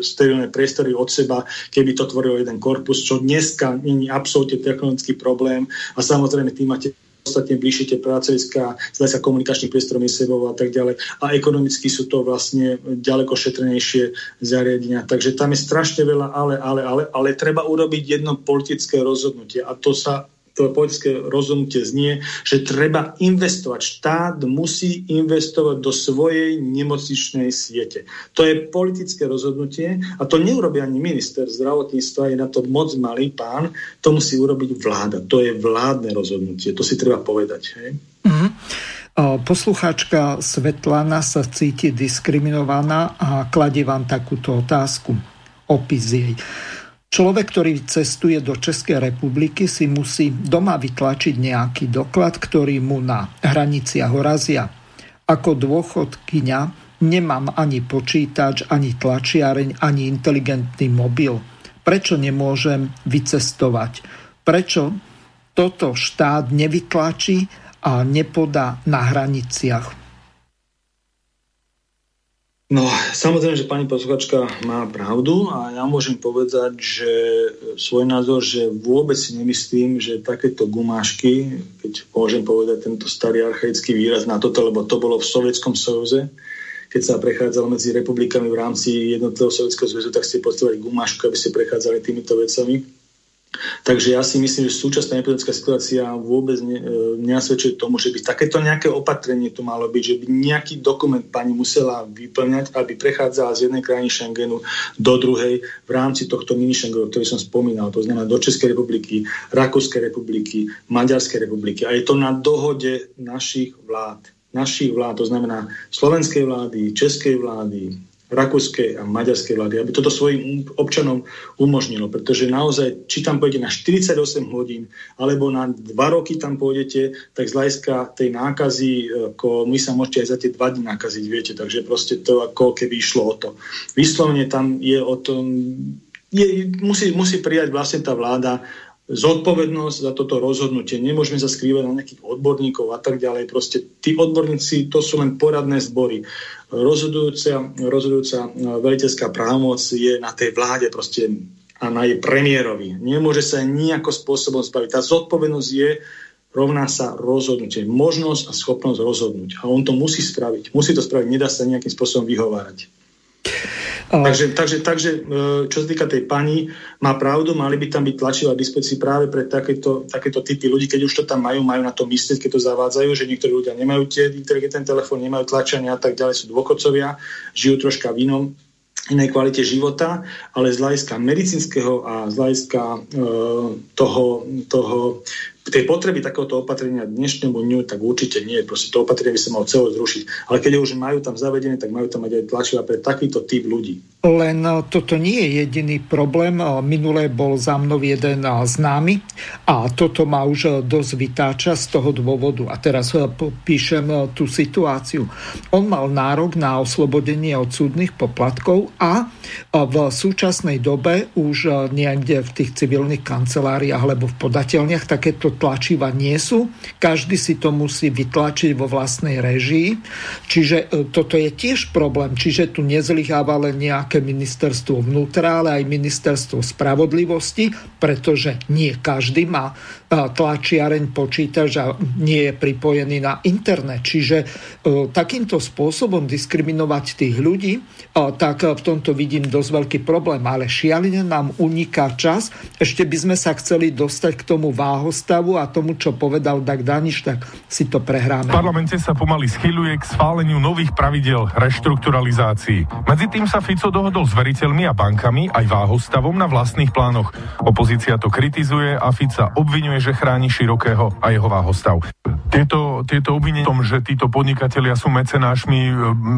sterilné priestory od seba, keby to tvorilo jeden korpus, čo dneska je absolútne technologický problém. A samozrejme tým máte podstatne bližšie tie pracoviská, zle sa komunikačných priestorov sebou a tak ďalej. A ekonomicky sú to vlastne ďaleko šetrenejšie zariadenia. Takže tam je strašne veľa ale, ale, ale, ale treba urobiť jedno politické rozhodnutie a to sa to politické rozhodnutie znie, že treba investovať. Štát musí investovať do svojej nemocničnej siete. To je politické rozhodnutie a to neurobí ani minister zdravotníctva, je na to moc malý pán, to musí urobiť vláda. To je vládne rozhodnutie, to si treba povedať. Hej? Mm-hmm. Poslucháčka Svetlana sa cíti diskriminovaná a kladie vám takúto otázku. Opis jej. Človek, ktorý cestuje do Českej republiky, si musí doma vytlačiť nejaký doklad, ktorý mu na hraniciach horazia. Ako dôchodkyňa nemám ani počítač, ani tlačiareň, ani inteligentný mobil. Prečo nemôžem vycestovať? Prečo toto štát nevytlačí a nepodá na hraniciach? No, samozrejme, že pani posluchačka má pravdu a ja môžem povedať, že svoj názor, že vôbec si nemyslím, že takéto gumášky, keď môžem povedať tento starý archaický výraz na toto, lebo to bolo v Sovietskom sojuze, keď sa prechádzalo medzi republikami v rámci jednotlivého Sovietského zväzu, tak ste potrebovali gumášku, aby ste prechádzali týmito vecami Takže ja si myslím, že súčasná epidemická situácia vôbec ne, e, tomu, že by takéto nejaké opatrenie tu malo byť, že by nejaký dokument pani musela vyplňať, aby prechádzala z jednej krajiny Schengenu do druhej v rámci tohto mini Schengenu, ktorý som spomínal. To znamená do Českej republiky, Rakúskej republiky, Maďarskej republiky. A je to na dohode našich vlád. Našich vlád, to znamená slovenskej vlády, českej vlády, rakúskej a maďarskej vlády, aby toto svojim občanom umožnilo. Pretože naozaj, či tam pôjde na 48 hodín, alebo na 2 roky tam pôjdete, tak z hľadiska tej nákazy, ako my sa môžete aj za tie 2 dní nakaziť, viete, takže proste to ako keby išlo o to. Vyslovene tam je o tom, je, musí, musí prijať vlastne tá vláda zodpovednosť za toto rozhodnutie. Nemôžeme sa skrývať na nejakých odborníkov a tak ďalej. Proste tí odborníci, to sú len poradné zbory. Rozhodujúca, rozhodujúca e, veliteľská právomoc je na tej vláde proste a na jej premiérovi. Nemôže sa nejakým spôsobom zbaviť. Tá zodpovednosť je rovná sa rozhodnutie. Možnosť a schopnosť rozhodnúť. A on to musí spraviť. Musí to spraviť. Nedá sa nejakým spôsobom vyhovárať. Takže, takže, takže e, čo sa týka tej pani, má pravdu, mali by tam byť tlačivé dispozícii práve pre takéto, takéto typy ľudí, keď už to tam majú, majú na to myslieť, keď to zavádzajú, že niektorí ľudia nemajú tie inteligentné telefón, nemajú tlačenia a tak ďalej, sú dôchodcovia, žijú troška v inom, inej kvalite života, ale z hľadiska medicínskeho a z hľadiska e, toho, toho tej potreby takéhoto opatrenia dnešnému dňu, tak určite nie. Proste to opatrenie by sa malo celo zrušiť. Ale keď už majú tam zavedené, tak majú tam mať aj tlačiva pre takýto typ ľudí. Len e, toto nie je jediný problém. Minulé bol za mnou jeden známy a toto ma už dosť vytáča z toho dôvodu. A teraz píšem tú situáciu. On mal nárok na oslobodenie od súdnych poplatkov a v súčasnej dobe už niekde v tých civilných kanceláriách alebo v podateľniach takéto takto tlačiva nie sú. Každý si to musí vytlačiť vo vlastnej režii. Čiže e, toto je tiež problém. Čiže tu nezlyháva len nejaké ministerstvo vnútra, ale aj ministerstvo spravodlivosti, pretože nie každý má tlačiareň počítač a nie je pripojený na internet. Čiže e, takýmto spôsobom diskriminovať tých ľudí, e, tak v tomto vidím dosť veľký problém. Ale šialene nám uniká čas. Ešte by sme sa chceli dostať k tomu váhostavu a tomu, čo povedal Dag Daniš, tak si to prehráme. V parlamente sa pomaly schyluje k schváleniu nových pravidel reštrukturalizácií. Medzi tým sa Fico dohodol s veriteľmi a bankami aj váhostavom na vlastných plánoch. Opozícia to kritizuje a Fica obvinuje že chráni Širokého a jeho váhostav. Tieto, tieto obvinenia tom, že títo podnikatelia sú mecenášmi e,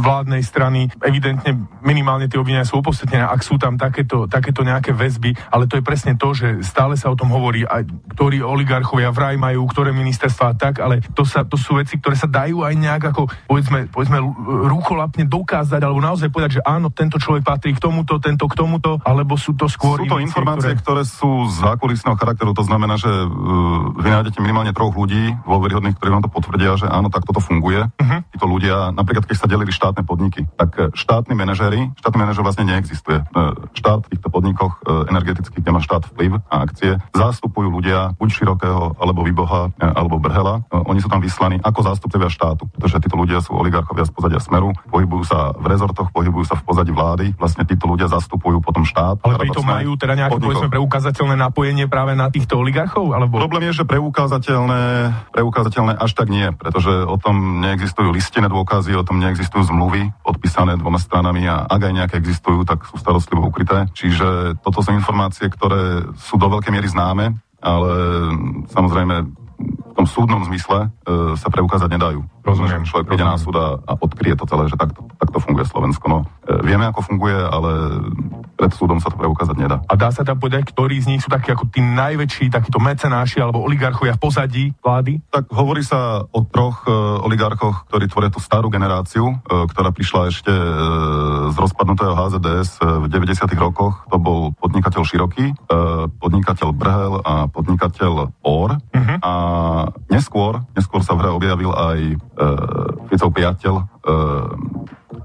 vládnej strany, evidentne minimálne tie obvinenia sú opodstatnené, ak sú tam takéto, takéto nejaké väzby, ale to je presne to, že stále sa o tom hovorí, aj ktorí oligarchovia vraj majú, ktoré ministerstva a tak, ale to, sa, to sú veci, ktoré sa dajú aj nejak ako, povedzme, povedzme rúcholapne dokázať, alebo naozaj povedať, že áno, tento človek patrí k tomuto, tento k tomuto, alebo sú to skôr... Sú to informácie, ktoré... ktoré sú z zákulisného charakteru, to znamená, že vy nájdete minimálne troch ľudí dôveryhodných, ktorí vám to potvrdia, že áno, tak toto funguje. Uh-huh. Títo ľudia, napríklad keď sa delili štátne podniky, tak e, štátni manažéri, štátny manažer vlastne neexistuje. E, štát v týchto podnikoch energetických, kde má štát vplyv a akcie, zastupujú ľudia buď širokého, alebo výboha, alebo brhela. Oni sú tam vyslaní ako zástupcovia štátu, pretože títo ľudia sú oligarchovia z pozadia smeru, pohybujú sa v rezortoch, pohybujú sa v pozadí vlády. Vlastne títo ľudia zastupujú potom štát. Ale pritom majú teda nejaké povedzme preukázateľné napojenie práve na týchto oligarchov? Alebo... Problém je, že preukázateľné, preukázateľné až tak nie, pretože o tom neexistujú listené dôkazy, o tom neexistujú zmluvy podpísané dvoma stranami a ak aj nejaké existujú, tak sú starostlivo ukryté. Čiže toto sú informácie, ktoré sú do veľkej miery známe, ale samozrejme v tom súdnom zmysle e, sa preukázať nedajú. Rozumiem. Človek príde na súd a, a odkryje to celé, že takto, takto funguje Slovensko. No, e, vieme, ako funguje, ale pred súdom sa to preukázať nedá. A dá sa tam povedať, ktorí z nich sú takí ako tí najväčší, takíto mecenáši alebo oligarchovia v pozadí vlády? Tak hovorí sa o troch e, oligarchoch, ktorí tvoria tú starú generáciu, e, ktorá prišla ešte e, z rozpadnutého HZDS e, v 90. rokoch. To bol podnikateľ Široký, e, podnikateľ Brhel a podnikateľ Or. Uh-huh. A neskôr, neskôr sa v hre objavil aj e, Ficov priateľ e,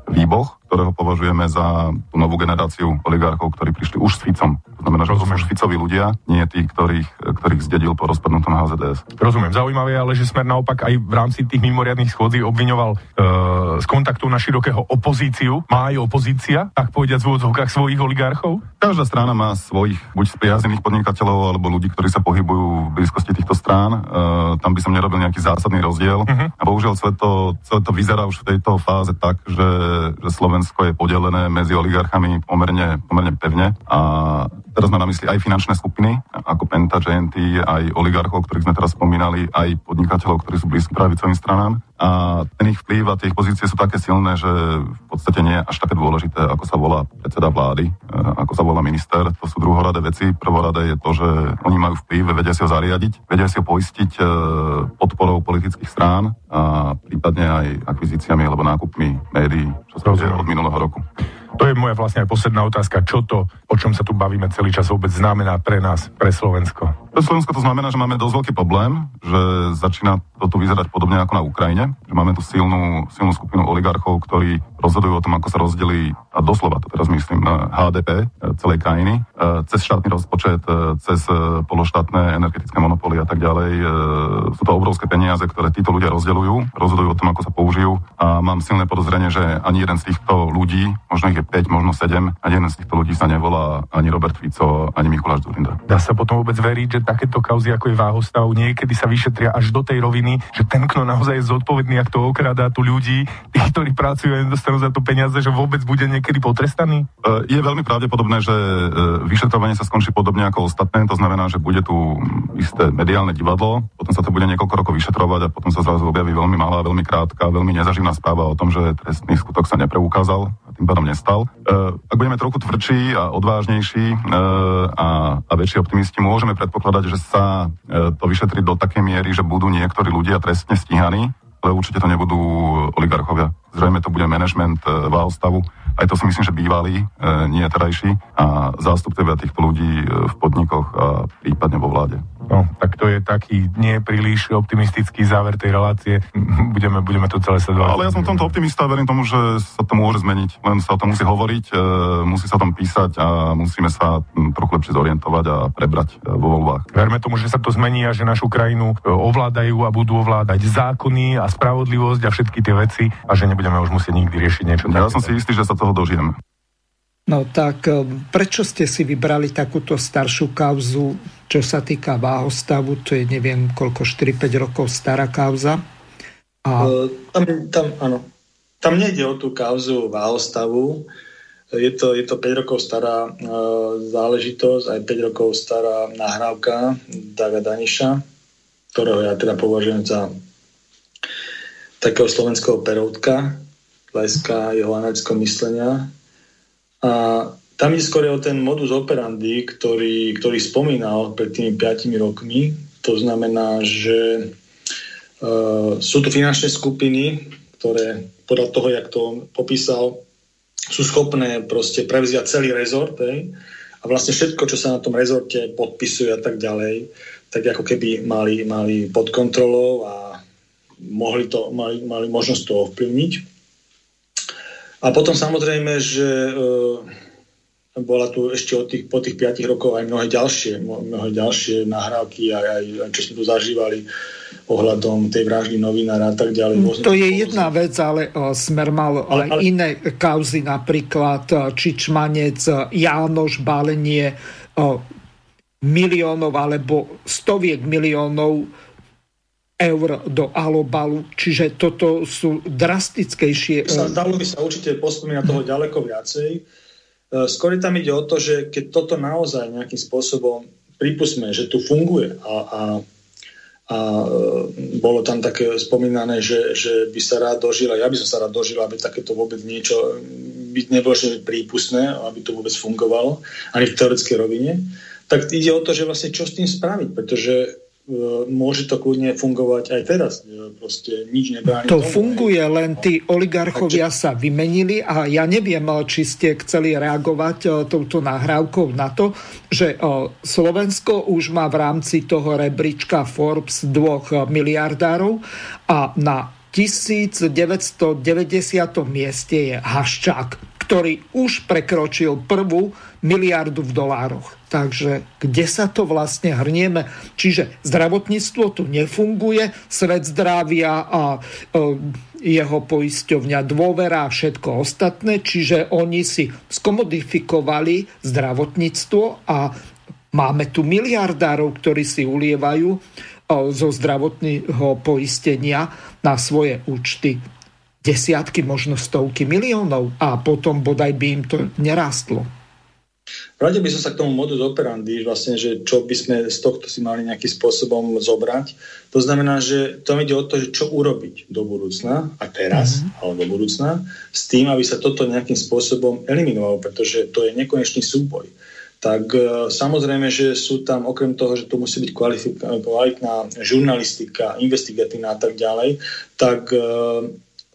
Výboch, ktorého považujeme za tú novú generáciu oligarchov, ktorí prišli už s Ficom. To znamená, že Rozumiem. to sú Ficovi ľudia, nie tí, ktorých, ktorých zdedil po rozpadnutom HZDS. Rozumiem. Zaujímavé ale, že Smer naopak aj v rámci tých mimoriadných schôdzí obviňoval e, z kontaktu na širokého opozíciu. Má aj opozícia, tak povediať v úvodzovkách svojich oligarchov? Každá strana má svojich buď spriaznených podnikateľov alebo ľudí, ktorí sa pohybujú v blízkosti týchto strán. E, tam by som nerobil nejaký zásadný rozdiel. Uh-huh. A bohužiaľ celé to, celé to vyzerá už v tejto fáze tak, že, že Slovensko je podelené medzi oligarchami pomerne, pomerne pevne. A teraz má na mysli aj finančné skupiny, ako Penta, JNT, aj oligarchov, ktorých sme teraz spomínali, aj podnikateľov, ktorí sú blízki pravicovým stranám. A ten ich vplyv a tie ich pozície sú také silné, že v podstate nie je až také dôležité, ako sa volá predseda vlády, e, ako sa volá minister. To sú druhoradé veci. Prvoradé je to, že oni majú vplyv, vedia si ho zariadiť, vedia si ho poistiť e, podporou politických strán a prípadne aj akvizíciami alebo nákupmi médií, čo sa od minulého roku. To je moja vlastne aj posledná otázka. Čo to, o čom sa tu bavíme celý čas, vôbec znamená pre nás, pre Slovensko? Pre Slovensko to znamená, že máme dosť veľký problém, že začína to tu vyzerať podobne ako na Ukrajine, že máme tu silnú, silnú skupinu oligarchov, ktorí rozhodujú o tom, ako sa rozdelí, a doslova to teraz myslím, HDP e, celej krajiny, e, cez štátny rozpočet, cez pološtátne energetické monopoly a tak ďalej. Sú to obrovské peniaze, ktoré títo ľudia rozdeľujú, rozhodujú o tom, ako sa použijú a mám silné podozrenie, že ani jeden z týchto ľudí, možno ich je 5, možno 7, ani jeden z týchto ľudí sa nevolá ani Robert Fico, ani Mikuláš Zurinda. Dá sa potom vôbec veriť, že takéto kauzy ako je váhostav niekedy sa vyšetria až do tej roviny, že ten, kto naozaj je zodpovedný, ak to okradá tu ľudí, tí, ktorí pracujú a nedostanú za to peniaze, že vôbec bude niekedy potrestaný? E, je veľmi pravdepodobné, že e, vyšetrovanie sa skončí podobne ako ostatné, to znamená, že bude tu isté mediálne divadlo, potom sa to bude niekoľko rokov vyšetrovať a potom sa zrazu objaví veľmi malá, veľmi krátka, veľmi nezaživná správa o tom, že trestný skutok sa nepreukázal a tým pádom nestal. E, ak budeme trochu tvrdší a odvážnejší a, a väčší optimisti, môžeme predpokladať, že sa to vyšetriť do takej miery, že budú niektorí ľudia trestne stíhaní, ale určite to nebudú oligarchovia. Zrejme to bude manažment Váhostavu, aj to si myslím, že bývalí, e, nie terajší, a zástupcovia týchto ľudí e, v podnikoch a prípadne vo vláde. No, tak to je taký nie príliš optimistický záver tej relácie. Budeme, budeme to celé sledovať. Ale ja som tomto optimista verím tomu, že sa to môže zmeniť. Len sa o tom musí hovoriť, e, musí sa o tom písať a musíme sa trochu lepšie zorientovať a prebrať vo voľbách. Verme tomu, že sa to zmení a že našu krajinu ovládajú a budú ovládať zákony a spravodlivosť a všetky tie veci a že nebudeme už musieť nikdy riešiť niečo. Ja som si istý, že sa toho dožijeme. No tak prečo ste si vybrali takúto staršiu kauzu čo sa týka váhostavu, to je neviem koľko, 4-5 rokov stará kauza. A... E, tam, tam, áno. Tam nejde o tú kauzu váhostavu. Je to, je to 5 rokov stará e, záležitosť, aj 5 rokov stará nahrávka Daga Daniša, ktorého ja teda považujem za takého slovenského peroutka, hľadiska jeho analytického myslenia. A tam je skôr o ten modus operandi, ktorý, ktorý spomínal pred tými 5 rokmi. To znamená, že uh, sú tu finančné skupiny, ktoré podľa toho, jak to popísal, sú schopné proste prevziať celý rezort hej? a vlastne všetko, čo sa na tom rezorte podpisuje a tak ďalej, tak ako keby mali, mali pod kontrolou a mohli, to, mali, mali možnosť to ovplyvniť. A potom samozrejme, že uh, bola tu ešte od tých, po tých 5 rokov aj mnohé ďalšie, mnohé ďalšie nahrávky, aj, aj, čo sme tu zažívali ohľadom tej vraždy novinára a tak ďalej. Mm, to je jedna vec, ale uh, Smer mal ale, ale iné kauzy, napríklad uh, Čičmanec, uh, Jánoš, Balenie, uh, miliónov alebo stoviek miliónov eur do alobalu, čiže toto sú drastickejšie... Dalo by sa určite pospomínať toho ďaleko viacej, E, skôr tam ide o to, že keď toto naozaj nejakým spôsobom pripustme, že tu funguje a, a, a e, bolo tam také spomínané, že, že by sa rád dožila, ja by som sa rád dožila, aby takéto vôbec niečo byť nebolo prípustné, aby to vôbec fungovalo, ani v teoretickej rovine, tak ide o to, že vlastne čo s tým spraviť, pretože môže to kľudne fungovať aj teraz. E, proste nič nebráni. To tomu, funguje, len tí oligarchovia sa vymenili a ja neviem, či ste chceli reagovať e, touto nahrávkou na to, že Slovensko už má v rámci toho rebríčka Forbes dvoch miliardárov a na 1990. mieste je Haščák ktorý už prekročil prvú miliardu v dolároch. Takže kde sa to vlastne hrnieme? Čiže zdravotníctvo tu nefunguje, svet zdravia a e, jeho poisťovňa dôvera a všetko ostatné, čiže oni si skomodifikovali zdravotníctvo a máme tu miliardárov, ktorí si ulievajú e, zo zdravotného poistenia na svoje účty desiatky, možno stovky miliónov a potom bodaj by im to nerástlo. Vrátil by som sa k tomu modus operandi, vlastne, že čo by sme z tohto si mali nejakým spôsobom zobrať. To znamená, že to ide o to, že čo urobiť do budúcna a teraz, mm-hmm. ale do budúcna, s tým, aby sa toto nejakým spôsobom eliminovalo, pretože to je nekonečný súboj. Tak e, samozrejme, že sú tam, okrem toho, že tu musí byť kvalitná žurnalistika, investigatívna a tak ďalej, tak e,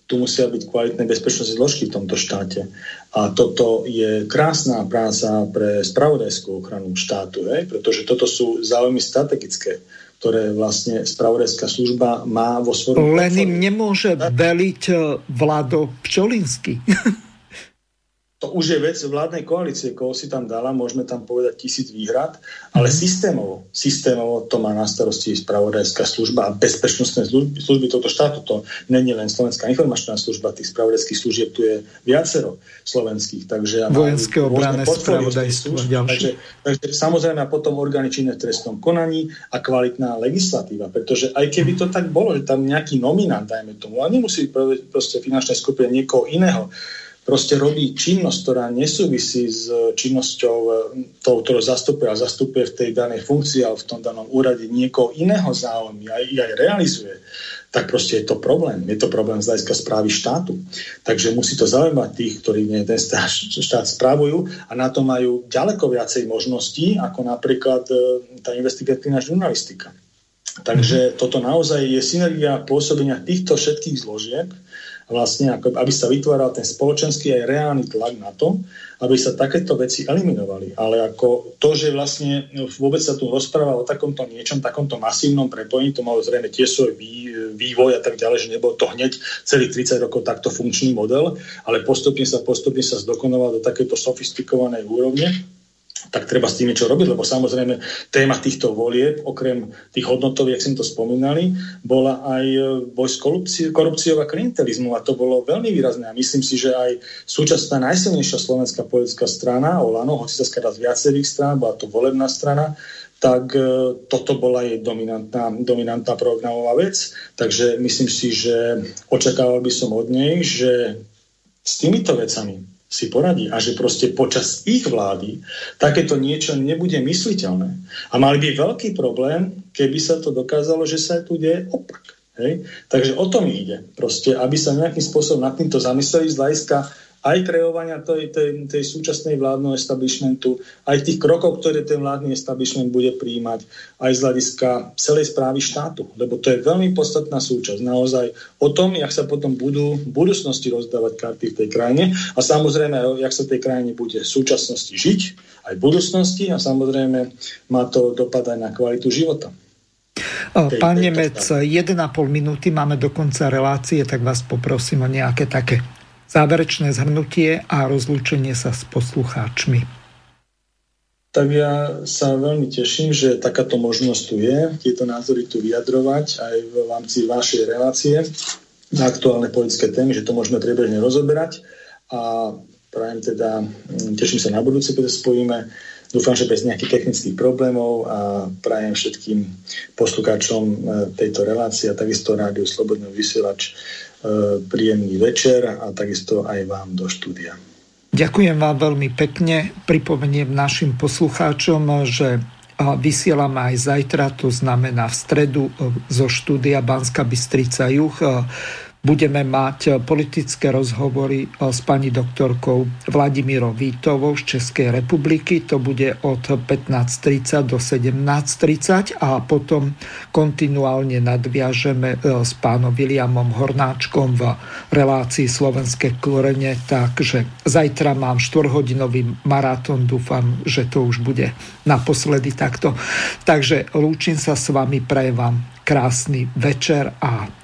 tu musia byť kvalitné bezpečnostné zložky v tomto štáte. A toto je krásna práca pre spravodajskú ochranu štátu, hej? pretože toto sú záujmy strategické, ktoré vlastne spravodajská služba má vo svojom... Len im nemôže veliť eh, Vlado Pčolinsky. to už je vec vládnej koalície, koho si tam dala, môžeme tam povedať tisíc výhrad, ale mm. systémovo, systémovo to má na starosti spravodajská služba a bezpečnostné služby, služby tohto štátu. To není len Slovenská informačná služba, tých spravodajských služieb tu je viacero slovenských. Takže Vojenské obrané spravodajstvo. Takže, takže samozrejme a potom orgány činné v trestnom konaní a kvalitná legislatíva, pretože aj keby to tak bolo, že tam nejaký nominant, dajme tomu, a nemusí proste finančné skupiny niekoho iného, proste robí činnosť, ktorá nesúvisí s činnosťou e, toho, ktorú zastupuje a zastupuje v tej danej funkcii alebo v tom danom úrade niekoho iného záujmy a aj realizuje, tak proste je to problém. Je to problém z hľadiska správy štátu. Takže musí to zaujímať tých, ktorí ten štát správujú a na to majú ďaleko viacej možností, ako napríklad e, tá investigatívna žurnalistika. Takže toto naozaj je synergia pôsobenia týchto všetkých zložiek vlastne, aby sa vytváral ten spoločenský aj reálny tlak na to, aby sa takéto veci eliminovali. Ale ako to, že vlastne vôbec sa tu rozpráva o takomto niečom, takomto masívnom prepojení, to malo zrejme tiež svoj vývoj a tak ďalej, že nebol to hneď celých 30 rokov takto funkčný model, ale postupne sa, postupne sa zdokonoval do takéto sofistikovanej úrovne tak treba s tým niečo robiť, lebo samozrejme téma týchto volieb, okrem tých hodnotov, jak sme to spomínali, bola aj e, boj s korupciou a klientelizmu a to bolo veľmi výrazné a myslím si, že aj súčasná najsilnejšia slovenská politická strana, Olano, hoci sa skladá z viacerých strán, bola to volebná strana, tak e, toto bola jej dominantná, dominantná programová vec. Takže myslím si, že očakával by som od nej, že s týmito vecami si poradí a že proste počas ich vlády takéto niečo nebude mysliteľné. A mali by veľký problém, keby sa to dokázalo, že sa tu deje opak. Hej? Takže o tom ide. Proste, aby sa nejakým spôsobom nad týmto zamysleli z hľadiska aj kreovania tej, tej, tej súčasnej vládneho establishmentu, aj tých krokov, ktoré ten vládny establishment bude príjmať, aj z hľadiska celej správy štátu. Lebo to je veľmi podstatná súčasť. Naozaj o tom, jak sa potom budú v budúcnosti rozdávať karty v tej krajine a samozrejme, jak sa tej krajine bude v súčasnosti žiť, aj v budúcnosti a samozrejme má to dopad aj na kvalitu života. Pán Nemec, 1,5 minúty máme do konca relácie, tak vás poprosím o nejaké také záverečné zhrnutie a rozlúčenie sa s poslucháčmi. Tak ja sa veľmi teším, že takáto možnosť tu je, tieto názory tu vyjadrovať aj v rámci vašej relácie na aktuálne politické témy, že to môžeme priebežne rozoberať a prajem teda, mm, teším sa na budúce, keď spojíme. Dúfam, že bez nejakých technických problémov a prajem všetkým poslucháčom e, tejto relácie a takisto rádiu Slobodný vysielač príjemný večer a takisto aj vám do štúdia. Ďakujem vám veľmi pekne. Pripomeniem našim poslucháčom, že vysielame aj zajtra, to znamená v stredu e, zo štúdia Banska Bystrica Juch budeme mať eh, politické rozhovory eh, s pani doktorkou Vladimírou Vítovou z Českej republiky. To bude od 15.30 do 17.30 a potom kontinuálne nadviažeme eh, s pánom Williamom Hornáčkom v relácii Slovenské korene. Takže zajtra mám 4-hodinový maratón. Dúfam, že to už bude naposledy takto. Takže lúčim sa s vami, prajem vám krásny večer a